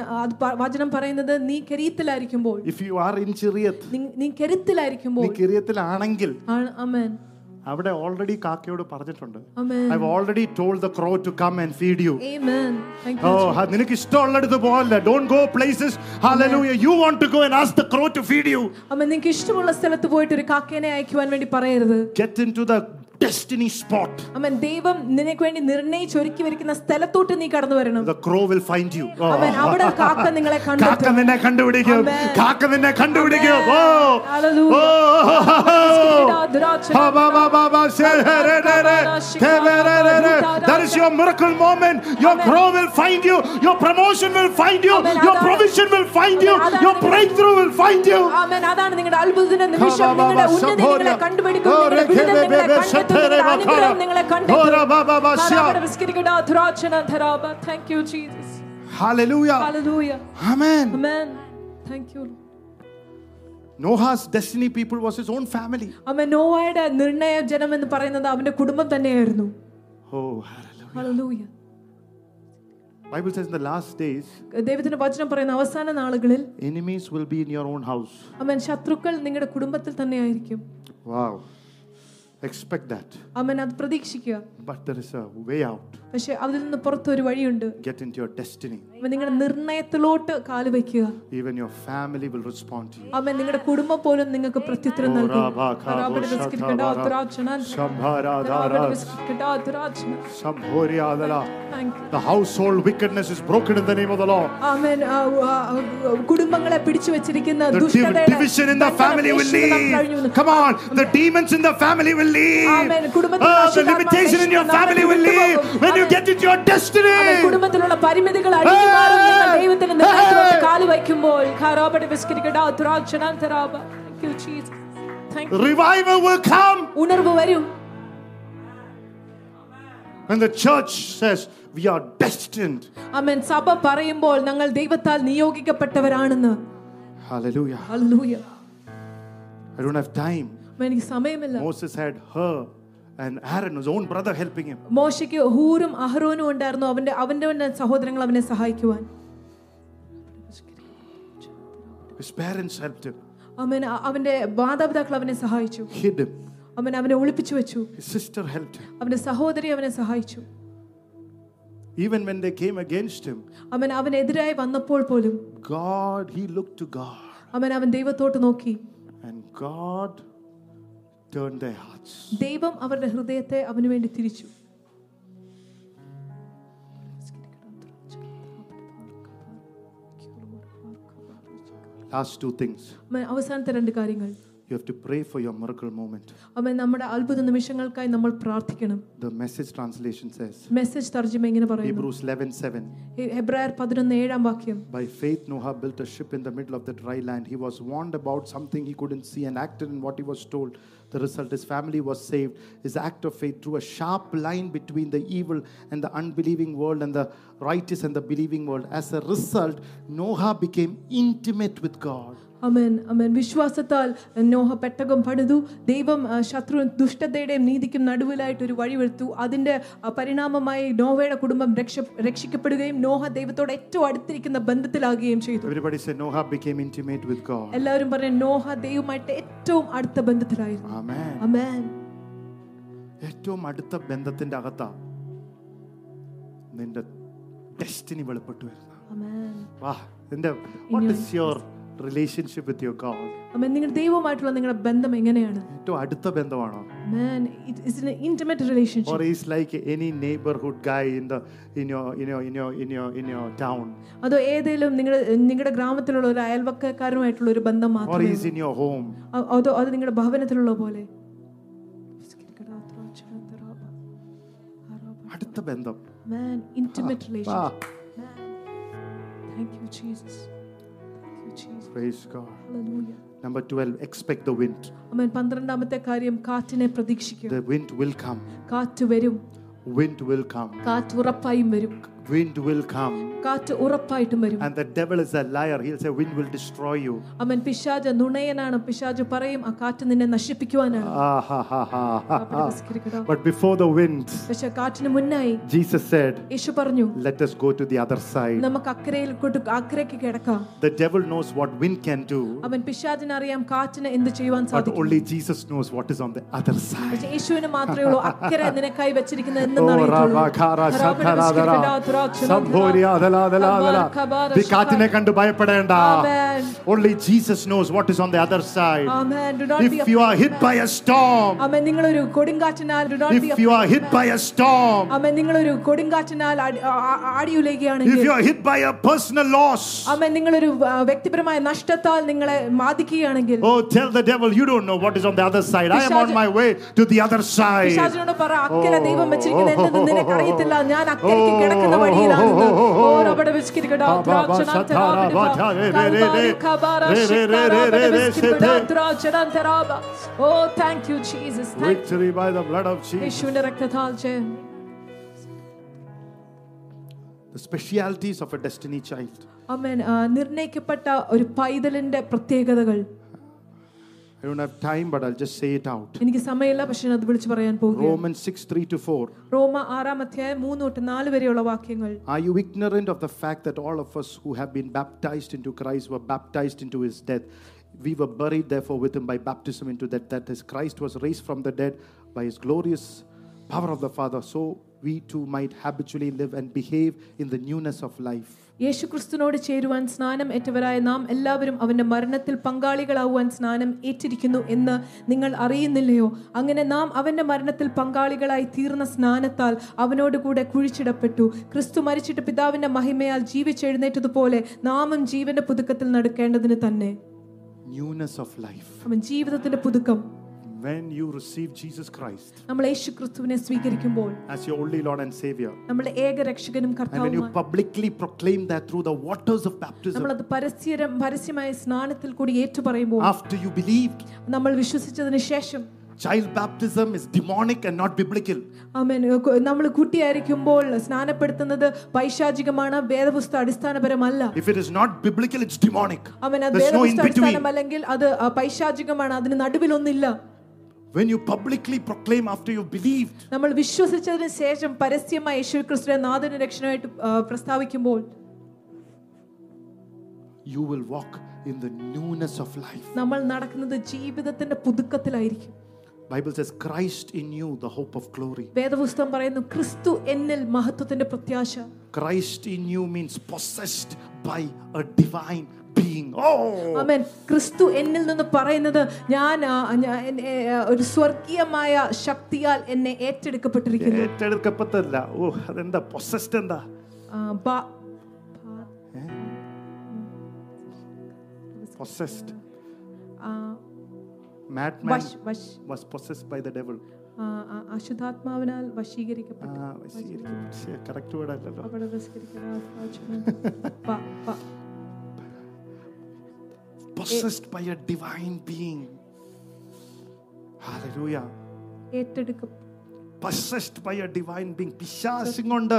വചനം പറയുന്നത് നീ കെരീത്തിലായിരിക്കുമ്പോൾ. if you are in Chiriath, നീ- കെരുത്തിലായിരിക്കുമ്പോൾ. നീ കിരിയത്തിലാണെങ്കിൽ ആണ്- അമേൻ അവിടെ ഓൾറെഡി കാക്കയോട് പറഞ്ഞിട്ടുണ്ട് അമേൻ I already told the crow to come and feed U Amen. Thank oh you. ഹ- നിനക്ക് ഇഷ്ടമുള്ളിടത്ത് പോകല്ല don't go places hallelujah you want to go and ask the crow to feed you അമ്മ നിങ്ങൾക്ക് ഇഷ്ടമുള്ള സ്ഥലത്ത് പോയിട്ട് ഒരു കാക്കേനെ അയക്കുവാൻ വേണ്ടി പറയരുത് get in to the destiny spot അമ്മൻ ദൈവം നിനക്ക് വേണ്ടി നിർണയിച്ച് ഒരുക്കി വരിക്കുന്ന സ്ഥലത്തോട്ട് നീ കടന്നു വരണം the crow will find you അവൻ അവിടെ കാക്ക നിങ്ങളെ കാക്ക കണ്ടെത്തും നിന്നെ കണ്ടുപിടിക്കും Amen. കാക്ക നിന്നെ കണ്ടുപിടിക്കും ഓ Hallelujah. That is your miracle moment. Your Amen. crow will find you. Your promotion will find you. Amen. Your അതാണ്- provision will find you. അതാണ് Your നിങ്ങൾ- breakthrough will find you. ആമേൻ അതാണ് നിങ്ങളുടെ അത്ഭുതത്തിന്റെ നിമിഷം നിങ്ങളുടെ ഉന്നതി നിങ്ങളെ കണ്ടുപിടിക്കും നിങ്ങളുടെ വിടുതൽ നിങ്ങളെ കണ്ടെത്തും നിങ്ങളുടെ അനുഗ്രഹം നിങ്ങളെ കണ്ടെത്തും thank you Jesus Hallelujah. Hallelujah Amen. Amen thank you Noah's destiny people was his own family. അമ്മ നോവയുടെ നിർണയ ജനം എന്ന് പറയുന്നത് അവന്റെ കുടുംബം തന്നെയായിരുന്നു Oh, hallelujah. Hallelujah Bible says in the last days, ദൈവത്തിന്റെ വചനം പറയുന്ന അവസാന നാളുകളിൽ enemies will be in your own house. അമ്മൻ ശത്രുക്കൾ നിങ്ങളുടെ കുടുംബത്തിൽ തന്നെയായിരിക്കും Wow. Expect that. അമ്മൻ അത് പ്രതീക്ഷിക്കുക But there is a way out. പക്ഷെ അതിൽ നിന്ന് പുറത്ത് ഒരു വഴിയുണ്ട് Get into your destiny. അമ്മ നിങ്ങളുടെ നിർണയത്തിലോട്ട് കാല് വയ്ക്കുക Even your family will respond to you. അമ്മ നിങ്ങളുടെ കുടുംബം പോലും നിങ്ങൾക്ക് പ്രത്യുത്തരം നൽകും rabid biscuit ആതുരാച്ചന. Biscuit ആതുരാച്ചന. Thank you. The household wickedness is broken in the name of the Lord. ആമേൻ. ആ, ആ, ആ, കുടുംബങ്ങളെ പിടിച്ചു വെച്ചിരിക്കുന്ന The div- ദുഷ്ടതയുടെ division in the ബന്ധനം family will യേശുവിന്റെ നാമത്തിൽ leave. കഴിഞ്ഞു വന്നു. Come on. The demons in the family will will leave. Amen. കുടുംബത്തിൽ Oh, the അശുദ്ധാത്മാ limitation in your നശിക്കും. family will നമ്മെ leave വിട്ടുപോകും. when you Amen. get into your destiny. അവൻ കുടുംബത്തിലുള്ള പരിമിതികൾ അടിഞ്ഞു മാറും നിങ്ങൾ ദൈവത്തിന്റെ നിർണയത്തിലോട്ട് കാല് വയ്ക്കുമ്പോൾ ഖാരാബടെ വിസ്കരിക്കടാ തുറാക്ഷണം തരാബ Thank you, Jesus. Thank you. Revival will come ഉണർവ് വരും when the church says we are destined. Aman സഭ പറയുമ്പോൾ ഞങ്ങൾ ദൈവത്താൽ നിയോഗിക്കപ്പെട്ടവരാണെന്ന് Hallelujah. Hallelujah I don't have time. എനിക്ക് സമയമില്ല Moses had Hur and Aaron his own brother helping him മോശയ്ക്ക് ഹൂറും അഹ്റോനും ഉണ്ടായിരുന്നു അവന്റെ അവന്റെ സഹോദരങ്ങൾ അവനെ സഹായിക്കുവാൻ his parents helped him അവൻ അവന്റെ മാതാപിതാക്കൾ അവനെ സഹായിച്ചു hid him അവൻ അവനെ ഒളിപ്പിച്ചു വെച്ചു his sister helped him അവന്റെ സഹോദരി അവനെ സഹായിച്ചു even when they came against him അവൻ അവനെതിരായി വന്നപ്പോൾ പോലും god he looked to god അവൻ അവൻ ദൈവത്തോട്ട് നോക്കി and god turned their hearts. ദൈവം അവരുടെ ഹൃദയത്തെ അവന് വേണ്ടി തിരിച്ചു Last two things. അവൻ അവസാനത്തെ രണ്ട് കാര്യങ്ങൾ You have to pray for your miracle moment. അവൻ നമ്മുടെ അത്ഭുത നിമിഷങ്ങൾക്കായി നമ്മൾ പ്രാർത്ഥിക്കണം The message translation says, message തർജ്ജമ ഇങ്ങനെ പറയുന്നു Hebrews 11 7. ഹെ- ഹെബ്രായർ പതിനൊന്ന് ഏഴാം വാക്യം By faith, Noah built a ship in the middle of the dry land. He was warned about something he couldn't see and acted in what he was told. The result, his family was saved. His act of faith drew a sharp line between the evil and the unbelieving world and the righteous and the believing world. As a result, Noah became intimate with God. Aman അമേൻ വിശ്വാസത്താൽ നോഹ പെട്ടകം പണിതു. ദൈവം ശത്രു ദുഷ്ടതയുടെയും നീതിക്കും നടുവിലായിട്ട് ഒരു വഴിവെടുത്തു അതിന്റെ അതിന്റെ പരിണാമമായി നോഹയുടെ കുടുംബം രക്ഷ രക്ഷിക്കപ്പെടുകയും നോഹ ദൈവത്തോട് ഏറ്റവും അടുത്തിരിക്കുന്ന ബന്ധത്തിലാകുകയും ചെയ്തു. എല്ലാവരും പറഞ്ഞു നോഹ ദൈവമായിട്ട് ഏറ്റവും അടുത്ത ബന്ധത്തിലായിരുന്നു. ഏറ്റവും അടുത്ത ബന്ധത്തിന്റെ അകത്താ നിന്റെ ഡെസ്റ്റിനി വെളിപ്പെട്ടു വരുന്നത് വാ നിന്റെ what is your relationship with your God? Amen നിങ്ങൾ ദൈവവുമായിട്ടുള്ള നിങ്ങളുടെ ബന്ധം എങ്ങനെയാണ് ഏറ്റവും അടുത്ത ബന്ധമാണോ Man, it is an intimate relationship. or is like any neighborhood guy in the in your in your in your in your in your town അതോ ഏതെങ്കിലും നിങ്ങളുടെ നിങ്ങളുടെ ഗ്രാമത്തിലുള്ള ഒരു അയൽവക്കക്കാരുമായിട്ടുള്ള ഒരു ബന്ധം or is in your home അതോ അത് നിങ്ങളുടെ ഭവനത്തിലുള്ള പോലെ അടുത്ത ബന്ധം Man, intimate relationship. Man. Thank you, Jesus. Thank you, Jesus. praise god Hallelujah. number 12 expect the wind അമ്മൻ പന്ത്രണ്ടാമത്തെ കാര്യം കാറ്റിനെ പ്രതീക്ഷിക്കുക the wind will come കാറ്റ് വരും wind will come കാറ്റ് ഉറപ്പായും വരും wind will come കാറ്റ് ഉറപ്പായിട്ടും വരും and the devil is a liar he'll say wind will destroy you അവൻ പിശാജ് നുണയനാണ് പിശാജ് പറയും ആ കാറ്റ് നിന്നെ നശിപ്പിക്കുവാനാണ് ah, ha, ha, ha, ha, ha. but before the wind പക്ഷെ കാറ്റിന് മുന്നായി jesus said യേശു പറഞ്ഞു let us go to the other side നമുക്ക് അക്കരയിൽ കൊണ്ട് അക്കരയ്ക്ക് കിടക്കാം the devil knows what wind can do അവൻ പിശാചിന് അറിയാം കാറ്റിന് എന്ത് ചെയ്യുവാൻ but സാധിക്കും only jesus knows what is on the other side പക്ഷെ യേശുവിന് മാത്രമേ ഉള്ളൂ അക്കരെ നിനക്കായി വെച്ചിരിക്കുന്നത് Oh, എന്തെന്ന് അറിയത്തുള്ളൂ. Rabakara, ഹറാബിന് Sataradara, വിസ്കിരിക്കടാ, തുറാക്ഷണം, Sambhoria, Adala, Adala, Adala. കബാര, ഈ കാറ്റിനെ കണ്ട് ഭയപ്പെടേണ്ട Amen. only jesus knows what is on the other side Amen. Do not be if you are hit by a storm ആമേൻ നിങ്ങളൊരു കൊടുങ്കാറ്റിനാൽ do not be if you are hit by a storm ആമേൻ നിങ്ങളൊരു കൊടുങ്കാറ്റിനാൽ ആടി- ആ- ആ- if ആടിയുലയുകയാണെങ്കിൽ you are hit by a personal loss ആമേൻ നിങ്ങളൊരു ആ, വ്യക്തിപരമായ നഷ്ടത്താൽ നിങ്ങളെ ബാധിക്കുകയാണെങ്കിൽ oh tell the devil you don't know what is on the other side i am on പിശാച്- my way to the other side പിശാചിനോട് പറ അക്കരെ ദൈവം വെച്ചിരിക്കുന്നത് എന്തെന്ന് നിനക്ക് അറിയത്തില്ല ഞാൻ അക്കരയ്ക്ക് Oh, കിടക്കുന്ന oh, വഴിയിലാണെന്ന് oh, oh, oh, ഓ oh. റബ്ബടെ വിസ്കിരിക്കടാ, Ba, ba, ba, ദ്രാക്ഷണം satara, തെറാബിഡിബ, ba, ta, re, re, re, Calvary re. കബാര, Re, re, re, ശിക്കാരാ, re, re, ബടെ re, വിസ്കിരിക്കടാ, sete. ദ്രാക്ഷണം തെറാബ. Oh thank you Jesus victory by the blood of jesus യേശുവിന്റെ രക്തത്താൽ ജയം the specialities of a destiny child അമ്മൻ നിർണയിക്കപ്പെട്ട ഒരു പൈതലിന്റെ പ്രത്യേകതകൾ i don't have time but i'll just say it out എനിക്ക് സമയമില്ല പക്ഷെ ഞാൻ അത് വിളിച്ചു പറയാൻ പോകുകയാണ് romans 6 3 to 4 റോമ ആറാം അധ്യായം മൂന്ന് തൊട്ട് നാല് വരെയുള്ള വാക്യങ്ങൾ Are you ignorant of the fact that all of us who have been baptized into Christ were baptized into his death? We were buried, therefore, with him by baptism into death, that as Christ was raised from the dead by his glorious power of the Father, so we too might habitually live and behave in the newness of life. യേശുക്രിസ്തുവിനോട് ചേരുവാൻ സ്നാനം ഏറ്റവരായ നാം എല്ലാവരും അവന്റെ മരണത്തിൽ പങ്കാളികളാവുവാൻ സ്നാനം ഏറ്റിരിക്കുന്നു എന്ന് നിങ്ങൾ അറിയുന്നില്ലയോ? അങ്ങനെ നാം അവന്റെ മരണത്തിൽ പങ്കാളികളായി തീർന്ന സ്നാനത്താൽ അവനോടുകൂടെ കുഴിച്ചിടപ്പെട്ടു. ക്രിസ്തു മരിച്ചിട്ട് പിതാവിന്റെ മഹിമയാൽ ജീവിച്ചെഴുന്നേറ്റതുപോലെ നാമും ജീവന്റെ പുതുക്കത്തിൽ നടക്കേണ്ടതിന് തന്നെ. ജീവിതത്തിന്റെ പുതുക്കം. When you receive Jesus Christ നമ്മൾ യേശു ക്രിസ്തുവിനെ സ്വീകരിക്കുമ്പോൾ as your only Lord and Savior, നമ്മുടെ ഏക രക്ഷകനും and when you കർത്താവുമായി publicly proclaim that through the waters of baptism, നമ്മളത് പരസ്യം പരസ്യമായ സ്നാനത്തിൽ കൂടി ഏറ്റുപറയുമ്പോൾ after you believed, നമ്മൾ വിശ്വസിച്ചതിന് ശേഷം child baptism is demonic and not biblical. ആമേൻ നമ്മൾ കുട്ടിയായിരിക്കുമ്പോൾ സ്നാനപ്പെടുത്തുന്നത് പൈശാചികമാണ് വേദപുസ്തക അടിസ്ഥാനപരമല്ല If it is not biblical, it's demonic. അവൻ അത് There's no in വേദപുസ്തക between. അടിസ്ഥാനമല്ലെങ്കിൽ അത് ആ, പൈശാചികമാണ് അതിന് നടുവിലൊന്നില്ല When you publicly proclaim after you've believed, നമ്മൾ വിശ്വസിച്ചതിന് ശേഷം പരസ്യമായി യേശു ക്രിസ്തുവിനെ നാഥന രക്ഷണമായിട്ട് ആ, പ്രസ്താവിക്കുമ്പോൾ you will walk in the newness of life. നമ്മൾ നടക്കുന്നത് ജീവിതത്തിന്റെ പുതുക്കത്തിലായിരിക്കും Bible says Christ in you, the hope of glory. വേദപുസ്തകം പറയുന്നു ക്രിസ്തു എന്നിൽ മഹത്വത്തിന്റെ പ്രത്യാശ Christ in you means possessed by a divine being. Oh, ആമേൻ ക്രിസ്തു എന്നിൽ നിന്ന് പറയുന്നത് ഞാൻ ഒരു സ്വർഗീയമായ ശക്തിയാൽ എന്നെ ഏറ്റെടുക്കപ്പെട്ടിരിക്കുന്നു. ഏറ്റെടുക്കപ്പെട്ടല്ല ഓ അതെന്താ? പൊസസ്റ്റ് എന്താ? ആ, ബ- madman വശ്- was possessed by the devil. അശുദ്ധാത്മാവിനാൽ വശീകരിക്കപ്പെട്ടു. കറക്റ്റ് വേർഡ് അല്ലല്ലോ. possessed by a divine being hallelujah ഏറ്റെടുക്ക possessed by a divine being പിശാസിം കൊണ്ട്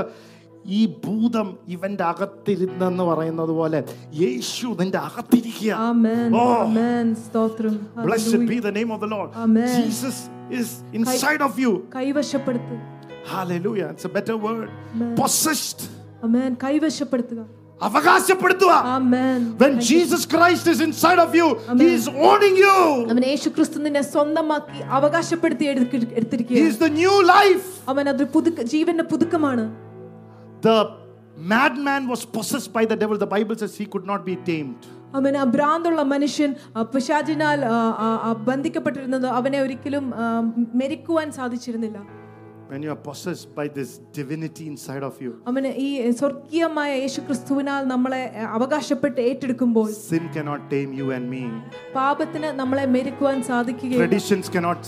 ഈ ഭൂതം ഇവന്റെ അകത്തിരുന്നെന്ന് പറയുന്നത് പോലെ യേശു നിന്റെ അകത്തിരിക്കുക ആമേൻ Oh. ആമേൻ സ്തോത്രം Blessed Hallelujah. be the name of the Lord. Amen. Jesus is inside of you. കൈവശപ്പെടുത്തു Hallelujah. It's a better word. Possessed. Amen കൈവശപ്പെടുത്തുക അവകാശപ്പെടുത്തുക. Amen When Jesus Christ is inside of you, He is owning you. അവൻ യേശു ക്രിസ്തു നിന്നെ സ്വന്തമാക്കി അവകാശപ്പെടുത്തി എടുക്ക- He എടുത്തിരിക്കുകയാണ് is the new life. അവൻ അത് പുതുക്ക ജീവന്റെ പുതുക്കമാണ് The madman was possessed by the devil. The Bible says he could not be tamed. അവൻ ആ ഭ്രാന്തുള്ള മനുഷ്യൻ ആ, പിശാചിനാൽ ആ, ആ, ആ, ബന്ധിക്കപ്പെട്ടിരുന്നത് അവനെ ഒരിക്കലും ആ, മെരിക്കുവാൻ സാധിച്ചിരുന്നില്ല When you are possessed by this divinity inside of you, അവന് ഈ സ്വർഗീയമായ യേശു ക്രിസ്തുവിനാൽ നമ്മളെ ആ, അവകാശപ്പെട്ട് ഏറ്റെടുക്കുമ്പോൾ sin cannot tame you and me. പാപത്തിന് നമ്മളെ മെരുക്കുവാൻ സാധിക്കുകയില്ല Traditions cannot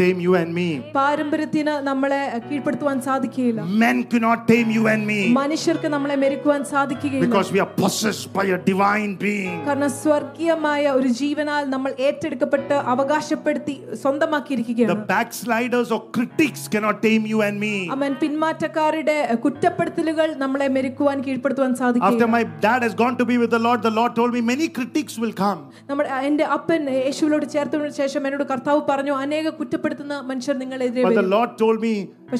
tame you and me. പാരമ്പര്യത്തിന് നമ്മളെ കീഴ്പ്പെടുത്തുവാൻ സാധിക്കുകയില്ല Men cannot tame you and me. മനുഷ്യർക്ക് നമ്മളെ മെരുക്കുവാൻ സാധിക്കുകയില്ല Because we are possessed by a divine being. കാരണം സ്വർഗീയമായ ഒരു ജീവനാൽ നമ്മൾ ഏറ്റെടുക്കപ്പെട്ട് അവകാശപ്പെടുത്തി സ്വന്തമാക്കിയിരിക്കുകയാണ് The backsliders or critics cannot tame you and me. അവൻ പിന്മാറ്റക്കാരുടെ കുറ്റപ്പെടുത്തലുകൾ നമ്മളെ മെരുക്കുവാൻ കീഴ്പ്പെടുത്തുവാൻ After സാധിക്കില്ല my dad has gone to be with the Lord, the Lord told me many critics will come. നമ്മുടെ എന്റെ അപ്പൻ യേശുവിനോട് ചേർത്തതിനു ശേഷം എന്നോട് കർത്താവ് പറഞ്ഞു അനേക കുറ്റപ്പെടുത്തുന്ന മനുഷ്യർ നിങ്ങളെതിരെ But the വരും Lord told me,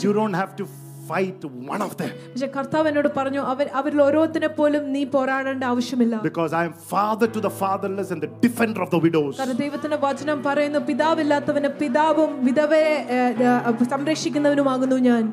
you don't have to fight one of them. പക്ഷേ കർത്താവ് എന്നോട് പറഞ്ഞു അവർ അവരിൽ ഓരോരുത്തരെ പോലും നീ പോരാടേണ്ട ആവശ്യമില്ല Because I am father to the fatherless and the defender of the widows. കാരണം ദൈവത്തിന്റെ വചനം പറയുന്നു പിതാവില്ലാത്തവന് പിതാവും വിധവയെ സംരക്ഷിക്കുന്നവനുമാകുന്നു ഞാൻ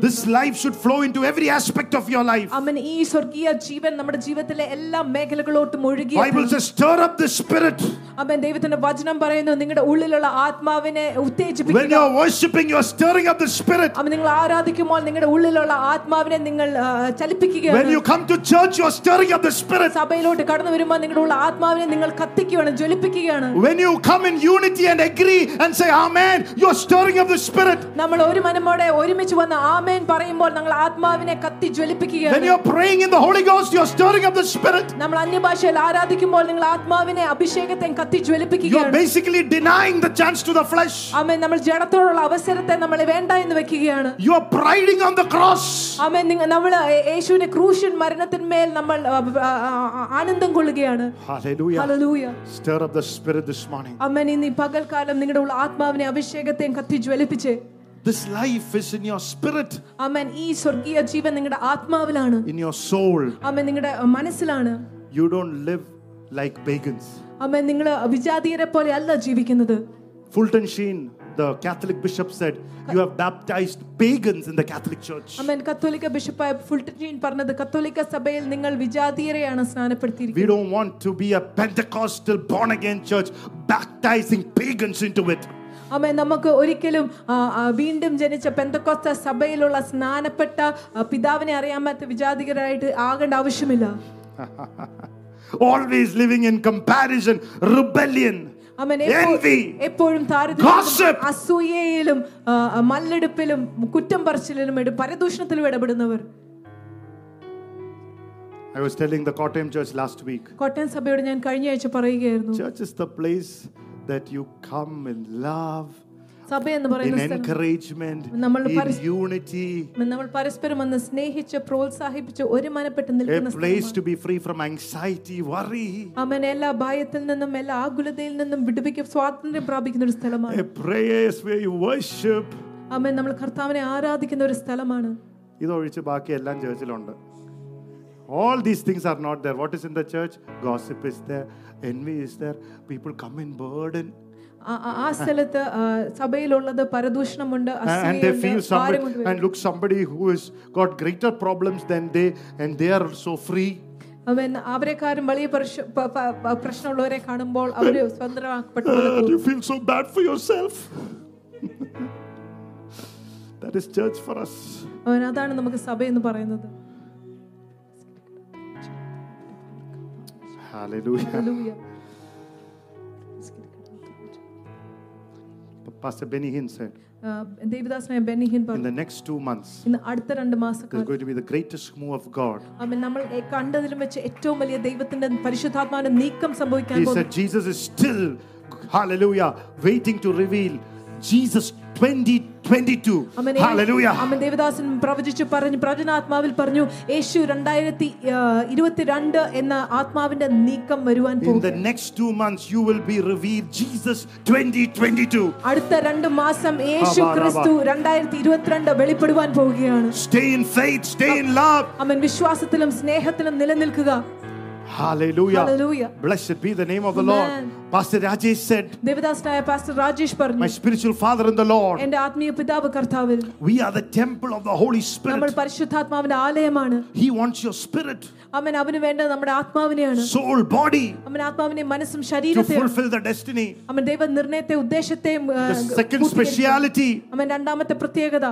This life should flow into every aspect of your life. അവൻ ഈ സ്വർഗീയ ജീവൻ നമ്മുടെ ജീവിതത്തിലെ എല്ലാ മേഖലകളോട്ടും ഒഴുകി Bible says, stir up the spirit. അവൻ ദൈവത്തിന്റെ വചനം പറയുന്നു നിങ്ങളുടെ ഉള്ളിലുള്ള ആത്മാവിനെ When ഉത്തേജിപ്പിക്കുക you're worshiping, you're stirring up the spirit. അവൻ നിങ്ങൾ ആരാധിക്കുമ്പോൾ നിങ്ങളുടെ ഉള്ളിലുള്ള ആത്മാവിനെ നിങ്ങൾ ആ, When ചലിപ്പിക്കുകയാണ് you come to church, you're stirring up the spirit. സഭയിലോട്ട് കടന്നു വരുമ്പോൾ നിങ്ങളുടെ ഉള്ള ആത്മാവിനെ നിങ്ങൾ കത്തിക്കുകയാണ് ജ്വലിപ്പിക്കുകയാണ് When you come in unity and agree and say Amen, you're stirring up the spirit. നമ്മൾ ഒരു മനമോടെ ഒരുമിച്ച് വന്ന് ആമേൻ പറയുമ്പോൾ നമ്മൾ ആത്മാവിനെ കത്തി When you you're praying in the Holy Ghost, you're stirring up the spirit. നമ്മൾ അന്യഭാഷയിൽ ആരാധിക്കുമ്പോൾ നിങ്ങൾ ആത്മാവിനെ അഭിഷേകത്തെ കത്തി You're ജ്വലിപ്പിക്കുകയാണ് basically denying the chance to the flesh. ആമേൻ നമ്മൾ ജഡത്തോടുള്ള അവസരത്തെ നമ്മൾ വേണ്ട എന്ന് വെക്കുകയാണ് You are priding on the cross. ആമേൻ നമ്മൾ യേശുവിന്റെ ക്രൂശൻ മരണത്തിന്മേൽ നമ്മൾ ആനന്ദം കൊള്ളുകയാണ് Hallelujah. Hallelujah Stir up the spirit this morning. ആമേൻ ഇന്ന് ഈ പകൽക്കാലം നിങ്ങളുടെ ഉള്ള ആത്മാവിനെ അഭിഷേകത്തെ കത്തി ജ്വലിപ്പിച്ച് This life is in your spirit, അമ്മൻ ഈ സ്വർഗീയ ജീവൻ നിങ്ങളുടെ ആത്മാവിലാണ് in your soul. അമ്മൻ നിങ്ങളുടെ മനസ്സിലാണ് You don't live like pagans. അമ്മൻ നിങ്ങൾ വിജാതീയരെ പോലെ അല്ല ജീവിക്കുന്നത് Fulton Sheen, the Catholic bishop, said, You have baptized pagans in the Catholic Church. അമ്മൻ കത്തോലിക്ക ബിഷപ്പായ ഫുൾട്ടൻ പറഞ്ഞത് കത്തോലിക്ക സഭയിൽ നിങ്ങൾ വിജാതീയരെയാണ് We സ്നാനപ്പെടുത്തിയിരിക്കുന്നത് don't want to be a Pentecostal born again church baptizing pagans into it. അമ്മ നമുക്ക് ഒരിക്കലും വീണ്ടും ജനിച്ച പെന്തക്കോസ്ത സഭയിലുള്ള സ്നാനപ്പെട്ട പിതാവിനെ അറിയാൻ പറ്റാത്ത വിജാതികരായിട്ട് ആകേണ്ട ആവശ്യമില്ല. Always living in comparison, rebellion. എപ്പോഴും അസൂയയിലും മല്ലെടുപ്പിലും കുറ്റം പറച്ചിലും പരദൂഷണത്തിലും ഇടപെടുന്നവർ. I was telling the Kottayam church last week. Kottayam സഭയോട് ഞാൻ കഴിഞ്ഞ ആഴ്ച പറയുകയായിരുന്നു. Church is the place that you come in love, സഭ എന്ന് പറയുന്ന നമ്മൾ in നമ്മൾ പരസ്പരം ഒന്ന് സ്നേഹിച്ച് പ്രോത്സാഹിപ്പിച്ച് ഒരുമനപ്പെട്ട് a നിൽക്കുന്ന place to be free from anxiety, worry, അവൻ എല്ലാ ഭയത്തിൽ നിന്നും എല്ലാ ആകുലതയിൽ നിന്നും വിടുവിക്കും സ്വാതന്ത്ര്യം പ്രാപിക്കുന്ന ഒരു സ്ഥലമാണ്. നമ്മൾ കർത്താവിനെ ആരാധിക്കുന്ന ഒരു സ്ഥലമാണ്. ഇതൊഴിച്ച് ബാക്കി എല്ലാം ചേർച്ചിലുണ്ട് All these things are not there. What is in the church? Gossip is there, envy is there, people come in burden. ആ- ആ- ആ സ്ഥലത്ത് ആ, സഭയിലുള്ളത് പരദൂഷണമുണ്ട് and and they feel അസൂയയുണ്ട്, ഭാരം somebody കൊണ്ട് and വരും. look somebody who has got greater problems than they and they are so free അവൻ അവരെക്കാരും വലിയ പ്രശ്ന- പ- പ- പ- പ്രശ്നമുള്ളവരെ കാണുമ്പോൾ അവര് സ്വതന്ത്രമാക്കപ്പെട്ടു and you feel so bad for yourself that is church for us അവൻ അതാണ് നമുക്ക് സഭ എന്ന് പറയുന്നത് hallelujah Hallelujah. pastor benny hinn said ആ, ദേവദാസനായ ബെന്നിഹിൻ in പറഞ്ഞു the next two months ഇന്ന് അടുത്ത രണ്ട് there's മാസക്കാലം going to be the greatest move of god അവൻ നമ്മൾ കണ്ടതിലും വെച്ച് ഏറ്റവും വലിയ ദൈവത്തിന്റെ പരിശുദ്ധാത്മാവിന്റെ നീക്കം സംഭവിക്കാൻ he പോകുന്നു said jesus is still hallelujah waiting to reveal jesus 2022 അവൻ hallelujah അവൻ ദേവദാസൻ പ്രവചിച്ചു പറഞ്ഞു പ്രവചനാത്മാവിൽ പറഞ്ഞു യേശു രണ്ടായിരത്തി ഇരുപത്തിരണ്ട് എന്ന ആത്മാവിന്റെ നീക്കം വരുവാൻ in പോകും the next two months you will be revealed jesus 2022 അടുത്ത രണ്ട് മാസം യേശു ഹബാ, ക്രിസ്തു രണ്ടായിരത്തി ഇരുപത്തിരണ്ട് വെളിപ്പെടുവാൻ പോവുകയാണ് Stay in faith, stay in love. അവൻ വിശ്വാസത്തിലും സ്നേഹത്തിലും നിലനിൽക്കുക Hallelujah. Hallelujah. Blessed be the name of the Amen. Lord. Pastor Rajesh said, ദേവദാസനായ pastor Rajesh പറഞ്ഞു My spiritual father in the Lord, എന്റെ ആത്മീയ പിതാവ് കർത്താവിൽ we are the temple of the Holy നമ്മൾ Spirit. പരിശുദ്ധാത്മാവിന്റെ ആലയമാണ് He wants your spirit, അവൻ അവന് വേണ്ടത് നമ്മുടെ ആത്മാവിനെയാണ് soul, body അവൻ ആത്മാവിനെ മനസ്സും to ശരീരത്തെയും fulfill the destiny. അവൻ ദൈവ നിർണയത്തെ ഉദ്ദേശത്തെയും ആ, The second പൂർത്തീകരിക്കും. speciality അവൻ രണ്ടാമത്തെ പ്രത്യേകത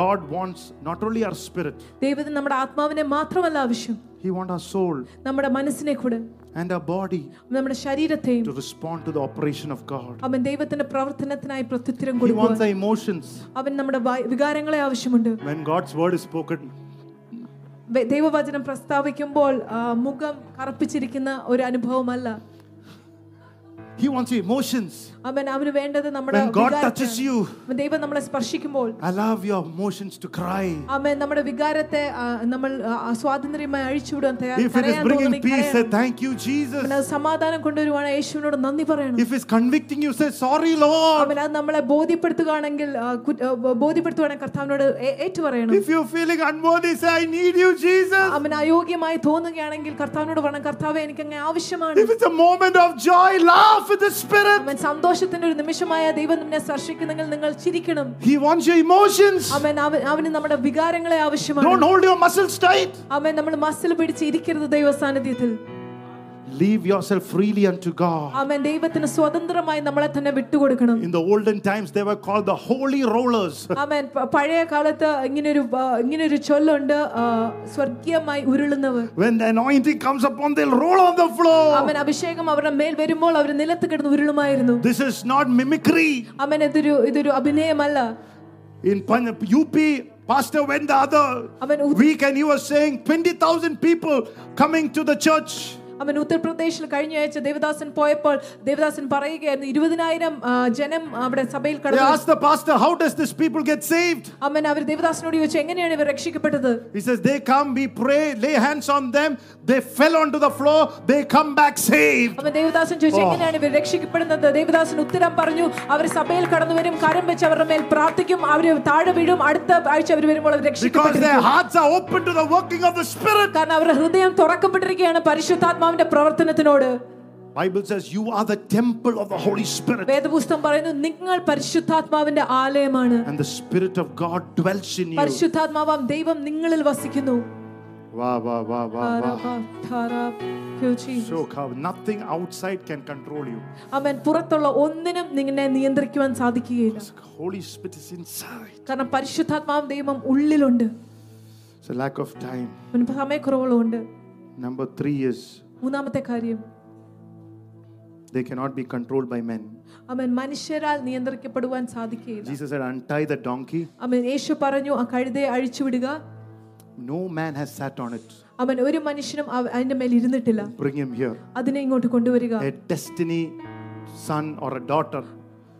God wants not only our spirit, ദൈവത്തിന് നമ്മുടെ ആത്മാവിനെ മാത്രമല്ല ആവശ്യം He wants our soul നമ്മുടെ മനസ്സിനെ കൂടെ and our body നമ്മുടെ ശരീരത്തെയും to respond to the operation of God. അവൻ ദൈവത്തിന്റെ പ്രവർത്തനത്തിനായി പ്രത്യുത്തരം He wants കൊടുക്കുക the emotions. അവൻ നമ്മുടെ വാ- വികാരങ്ങളെ ആവശ്യമുണ്ട് When God's word is spoken, വെ- ദൈവവചനം പ്രസ്താവിക്കുമ്പോൾ ആ, മുഖം കറുപ്പിച്ചിരിക്കുന്ന ഒരു അനുഭവമല്ല He wants your emotions. അവൻ അവന് വേണ്ടത് നമ്മുടെ When God വികാരത്തെയാണ്. touches you, അവൻ ദൈവം നമ്മളെ സ്പർശിക്കുമ്പോൾ allow your emotions to cry. അവൻ നമ്മുടെ വികാരത്തെ ആ, നമ്മൾ ആ, സ്വാതന്ത്ര്യമായി അഴിച്ചുവിടാൻ തയ്യാ- If it is കരയാൻ bringing തോന്നുന്നെങ്കിൽ peace, say കരയണം. thank you, Jesus. അവൻ അത് സമാധാനം കൊണ്ടുവരുവാണ് യേശുവിനോട് നന്ദി പറയണം If it's convicting you, say sorry, Lord. അവൻ അത് നമ്മളെ ബോധ്യപ്പെടുത്തുകയാണെങ്കിൽ ആ, കു- ആ, ബോധ്യപ്പെടുത്തുവാണെങ്കിൽ കർത്താവിനോട് ഏ- ഏറ്റുപറയണം If you're feeling unworthy, say I need you, Jesus. അവൻ അയോഗ്യമായി തോന്നുകയാണെങ്കിൽ കർത്താവിനോട് പറയണം കർത്താവെ എനിക്ക് അങ്ങനെ ആവശ്യമാണ് If it's a moment of joy, laugh with the Spirit. അവൻ സന്തോഷത്തിന്റെ ഒരു നിമിഷമായ ദൈവം നിന്നെ സ്പർശിക്കുന്നെങ്കിൽ നിങ്ങൾ ചിരിക്കണം. ഹി വാണ്ട്സ് യുവർ ഇമോഷൻസ് അവൻ അവനെ നമ്മുടെ വികാരങ്ങളെ ആവശ്യമാണ്. Don't hold your muscles tight അവൻ നമ്മൾ മസിൽ പിടിച്ച് ഇരിക്കരുത് ദൈവ സാന്നിധ്യത്തിൽ Leave yourself freely unto God. അവൻ ദൈവത്തിന് സ്വതന്ത്രമായി നമ്മളെ തന്നെ വിട്ടുകൊടുക്കണം In the olden times, they were called the holy rollers. അവൻ പ- പഴയ കാലത്ത് ഇങ്ങനൊരു ആ, ഇങ്ങനൊരു ചൊല്ലുണ്ട് ആ, സ്വർഗീയമായി ഉരുളുന്നവർ When the anointing comes upon, they'll roll on the floor. അവൻ അഭിഷേകം അവരുടെ മേൽ വരുമ്പോൾ അവർ നിലത്ത് കിടന്ന് ഉരുളുമായിരുന്നു This is not mimicry. അവൻ ഇതൊരു ഇതൊരു അഭിനയമല്ല In Pan- UP, Pastor went the other അവൻ ഉ- week and he was saying 20,000 people coming to the church. അവൻ ഉത്തർപ്രദേശിൽ കഴിഞ്ഞ ആഴ്ച ദേവദാസൻ പോയപ്പോൾ ദേവദാസൻ പറയുകയായിരുന്നു ഇരുപതിനായിരം ജനം അവിടെ സഭയിൽ? അവൻ അവർ ദേവദാസനോട് ചോദിച്ചു എങ്ങനെയാണ് ഇവർ രക്ഷിക്കപ്പെട്ടത് He says, They come, we pray, lay hands on them, they fell onto the floor, they come back saved. അവൻ ദേവദാസൻ ചോദിച്ചു എങ്ങനെയാണ് ഇവർ രക്ഷിക്കപ്പെടുന്നത് ദേവദാസൻ ഉത്തരം പറഞ്ഞു അവർ സഭയിൽ കടന്നു വരും കരം വെച്ച് അവരുടെ മേൽ പ്രാർത്ഥിക്കും അവർ താഴെ വീഴും അടുത്ത ആഴ്ച അവർ വരുമ്പോൾ അവർ. കാരണം അവരുടെ ഹൃദയം തുറക്കപ്പെട്ടിരിക്കുകയാണ് പരിശുദ്ധാത്മാവിന്റെ പ്രവർത്തനത്തിനോട് Bible says you are the temple of the Holy Spirit. വേദപുസ്തകം പറയുന്നു നിങ്ങൾ പരിശുദ്ധാത്മാവിന്റെ ആലയമാണ് And the Spirit of God dwells in you. പരിശുദ്ധാത്മാവാം ദൈവം നിങ്ങളിൽ വസിക്കുന്നു Wow, wow, wow, wow, wow. അവൻ So cow- nothing outside can control you. പുറത്തുള്ള ഒന്നിനും നിന്നെ നിയന്ത്രിക്കുവാൻ സാധിക്കുകയില്ല The Holy Spirit is inside. കാരണം പരിശുദ്ധാത്മാവ് ദൈവം ഉള്ളിലുണ്ട് It's a lack of time. അവന് സമയക്കുറവുകളുണ്ട് Number three is മൂന്നാമത്തെ കാര്യം They cannot be controlled by men. അവൻ മനുഷ്യരാൽ നിയന്ത്രിക്കപ്പെടുവാൻ സാധിക്കുകയില്ല Jesus said, Untie the donkey. അവൻ യേശു പറഞ്ഞു ആ കഴുതയെ അഴിച്ചുവിടുക No man has sat on it. അവൻ ഒരു മനുഷ്യനും അവ- അതിന്റെ മേൽ ഇരുന്നിട്ടില്ല Bring him here. അതിനെ ഇങ്ങോട്ട് കൊണ്ടുവരിക A destiny son or a daughter.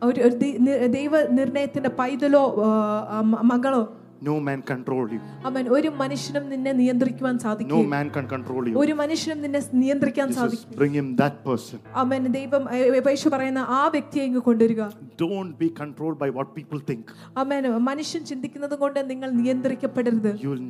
ഒരു ഒരു ദി- നി- ദൈവ നിർണയത്തിന്റെ പൈതലോ ആ, ആ, മ- മകളോ No man control you. അവൻ ഒരു മനുഷ്യനും നിന്നെ നിയന്ത്രിക്കുവാൻ No സാധിക്കും man can control you. ഒരു മനുഷ്യനും നിന്നെ നിയന്ത്രിക്കാൻ Jesus, സാധിക്കും bring him that person. അവൻ ദൈവം യേശു പറയുന്ന ആ വ്യക്തിയെ ഇങ്ങ് കൊണ്ടുവരിക Don't be controlled by what people think. അവൻ മനുഷ്യൻ ചിന്തിക്കുന്നത് കൊണ്ട് നിങ്ങൾ നിയന്ത്രിക്കപ്പെടരുത് You'll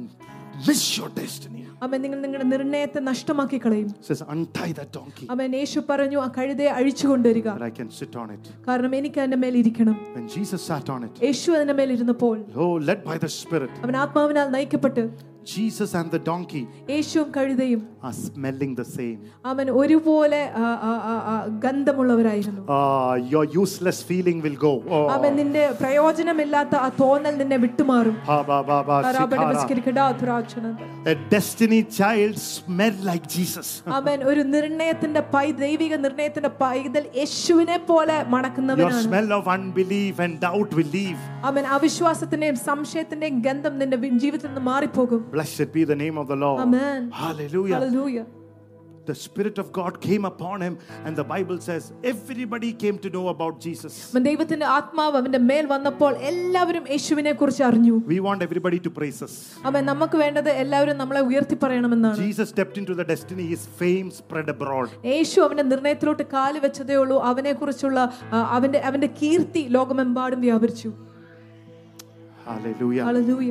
miss your destiny. അവൻ നിങ്ങൾ നിങ്ങളുടെ നിർണയത്തെ നഷ്ടമാക്കി കളയും says, Untie that donkey. അവൻ യേശു പറഞ്ഞു ആ കഴുതയെ അഴിച്ചു കൊണ്ടുവരിക. That I can sit on it. കാരണം എനിക്ക് അതിന്റെ മേൽ ഇരിക്കണം. When Jesus sat on it, യേശു അതിന്റെ മേൽ ഇരുന്നപ്പോൾ oh, led by the Spirit, അവൻ ആത്മാവിനാൽ നയിക്കപ്പെട്ട് Jesus and the donkey യേശുവും കഴുതയും are smelling the same. അവൻ ഒരുപോലെ ആ, ആ, ആ, ആ, ഗന്ധമുള്ളവരായിരുന്നു Ah, your useless feeling will go. Oh, അവൻ നിന്റെ പ്രയോജനമില്ലാത്ത ആ തോന്നൽ നിന്നെ വിട്ടുമാറും ha, ba, ba, ba, കരാബടി shikara. ബസ്കിരിക്കടാ തുരാച്ചനന്ദ. A destiny child smelled like Jesus. അവൻ ഒരു നിർണയത്തിന്റെ പൈ ദൈവിക നിർണയത്തിന്റെ പൈതൽ യേശുവിനെ പോലെ Your മണക്കുന്നവനാണ് smell of unbelief and doubt will leave. അവൻ അവിശ്വാസത്തിന്റെയും സംശയത്തിന്റെയും ഗന്ധം നിന്റെ വി- ജീവിതത്തിൽ നിന്ന് മാറിപ്പോകും Blessed be the name of the Lord. Amen. Hallelujah. Hallelujah. The Spirit of God came upon him, and the Bible says everybody came to know about Jesus. അവൻ ദൈവത്തിന്റെ ആത്മാവ് അവന്റെ മേൽ വന്നപ്പോൾ എല്ലാവരും യേശുവിനെ കുറിച്ച് അറിഞ്ഞു We want everybody to praise us. അവൻ നമുക്ക് വേണ്ടത് എല്ലാവരും നമ്മളെ ഉയർത്തി പറയണമെന്നാണ് Jesus stepped into the destiny, his fame spread abroad. യേശു അവന്റെ നിർണയത്തിലോട്ട് കാല് വെച്ചതേ ഉള്ളൂ അവനെ കുറിച്ചുള്ള അവന്റെ അവന്റെ കീർത്തി ലോകമെമ്പാടും വ്യാപരിച്ചു Hallelujah. ഹല്ലേലൂയ.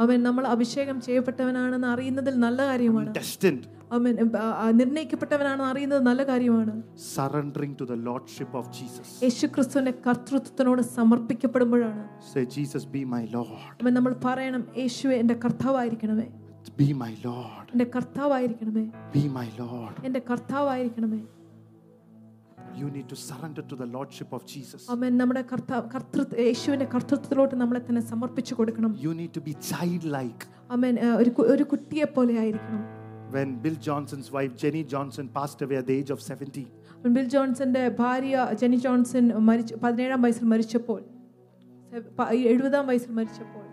അവൻ നമ്മൾ അഭിഷേകം ചെയ്യപ്പെട്ടവനാണെന്ന് അറിയുന്നതിൽ നല്ല കാര്യമാണ്. അവൻ നിർണയിക്കപ്പെട്ടവനാണെന്ന് അറിയുന്നത് നല്ല കാര്യമാണ്. Surrendering to the lordship of Jesus യേശുക്രിസ്തുവിന്റെ കർത്തൃത്വത്തിനോട് സമർപ്പിക്കപ്പെടുമ്പോഴാണ്. Say Jesus be my Lord അവൻ നമ്മൾ പറയണം യേശുവേ എന്റെ കർത്താവായിരിക്കണമേ. ബി മൈ ലോർഡ് എന്റെ കർത്താവായിരിക്കണമേ. ബി മൈ ലോർഡ് എന്റെ കർത്താവായിരിക്കണമേ. You need to surrender to the Lordship of Jesus. അവൻ നമ്മുടെ കർത്താവ് കർത്തൃ യേശുവിന്റെ കർത്തൃത്വത്തിലോട്ട് നമ്മളെ തന്നെ സമർപ്പിച്ചു കൊടുക്കണം You need to be childlike. അവൻ ആ, ഒരു കു- ഒരു കുട്ടിയെ പോലെ ആയിരിക്കണം When Bill Johnson's wife, Jenny Johnson, passed away at the age of 70, അവൻ ബിൽ ജോൺസന്റെ ഭാര്യ ജെനി ജോൺസൺ മരിച്ചു പതിനേഴാം വയസ്സിൽ മരിച്ചപ്പോൾ സെ- പ- എഴുപതാം വയസ്സിൽ മരിച്ചപ്പോൾ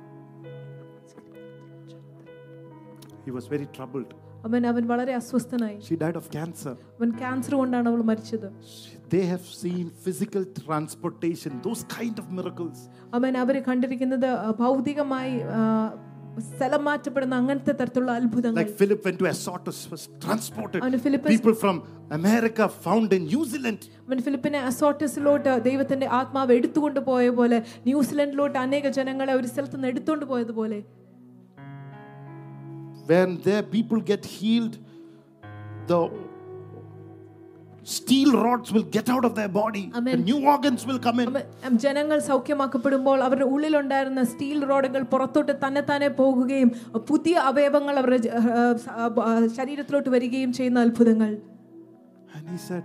he was very troubled. അവൻ അവൻ വളരെ അസ്വസ്ഥനായി. She died of cancer. അവൻ ക്യാൻസർ കൊണ്ടാണ് അവൾ മരിച്ചത്. They have seen physical transportation those kind of miracles. അവൻ അവരെ കണ്ടിരിക്കുന്നത് ഭൗതികമായി സ്ഥലം മാറ്റപ്പെടുന്ന അങ്ങനത്തെ തരത്തിലുള്ള അത്ഭുതങ്ങൾ. Like philip went to Azotus was transported. people from america found in new zealand. when philip in Azotus lota ദൈവത്തിന്റെ ആത്മാവ് എടുത്തുകൊണ്ട് പോയ പോലെ ന്യൂസിലൻഡിലോട്ട് അനേക ജനങ്ങളെ ഒരു സ്ഥലത്തുനിന്ന് എടുത്തുകൊണ്ട് പോയതുപോലെ When their people get healed, the steel rods will get out of their body. The Amen. new organs will come in. അവൻ- ജനങ്ങൾ സൗഖ്യമാക്കപ്പെടുമ്പോൾ അവരുടെ ഉള്ളിലുണ്ടായിരുന്ന സ്റ്റീൽ റോഡുകൾ പുറത്തോട്ട് തന്നെ തന്നെ പോകുകയും പുതിയ അവയവങ്ങൾ അവരുടെ ജ- ആ, സ- ആ, ശരീരത്തിലോട്ട് വരികയും ചെയ്യുന്ന അത്ഭുതങ്ങൾ And he said,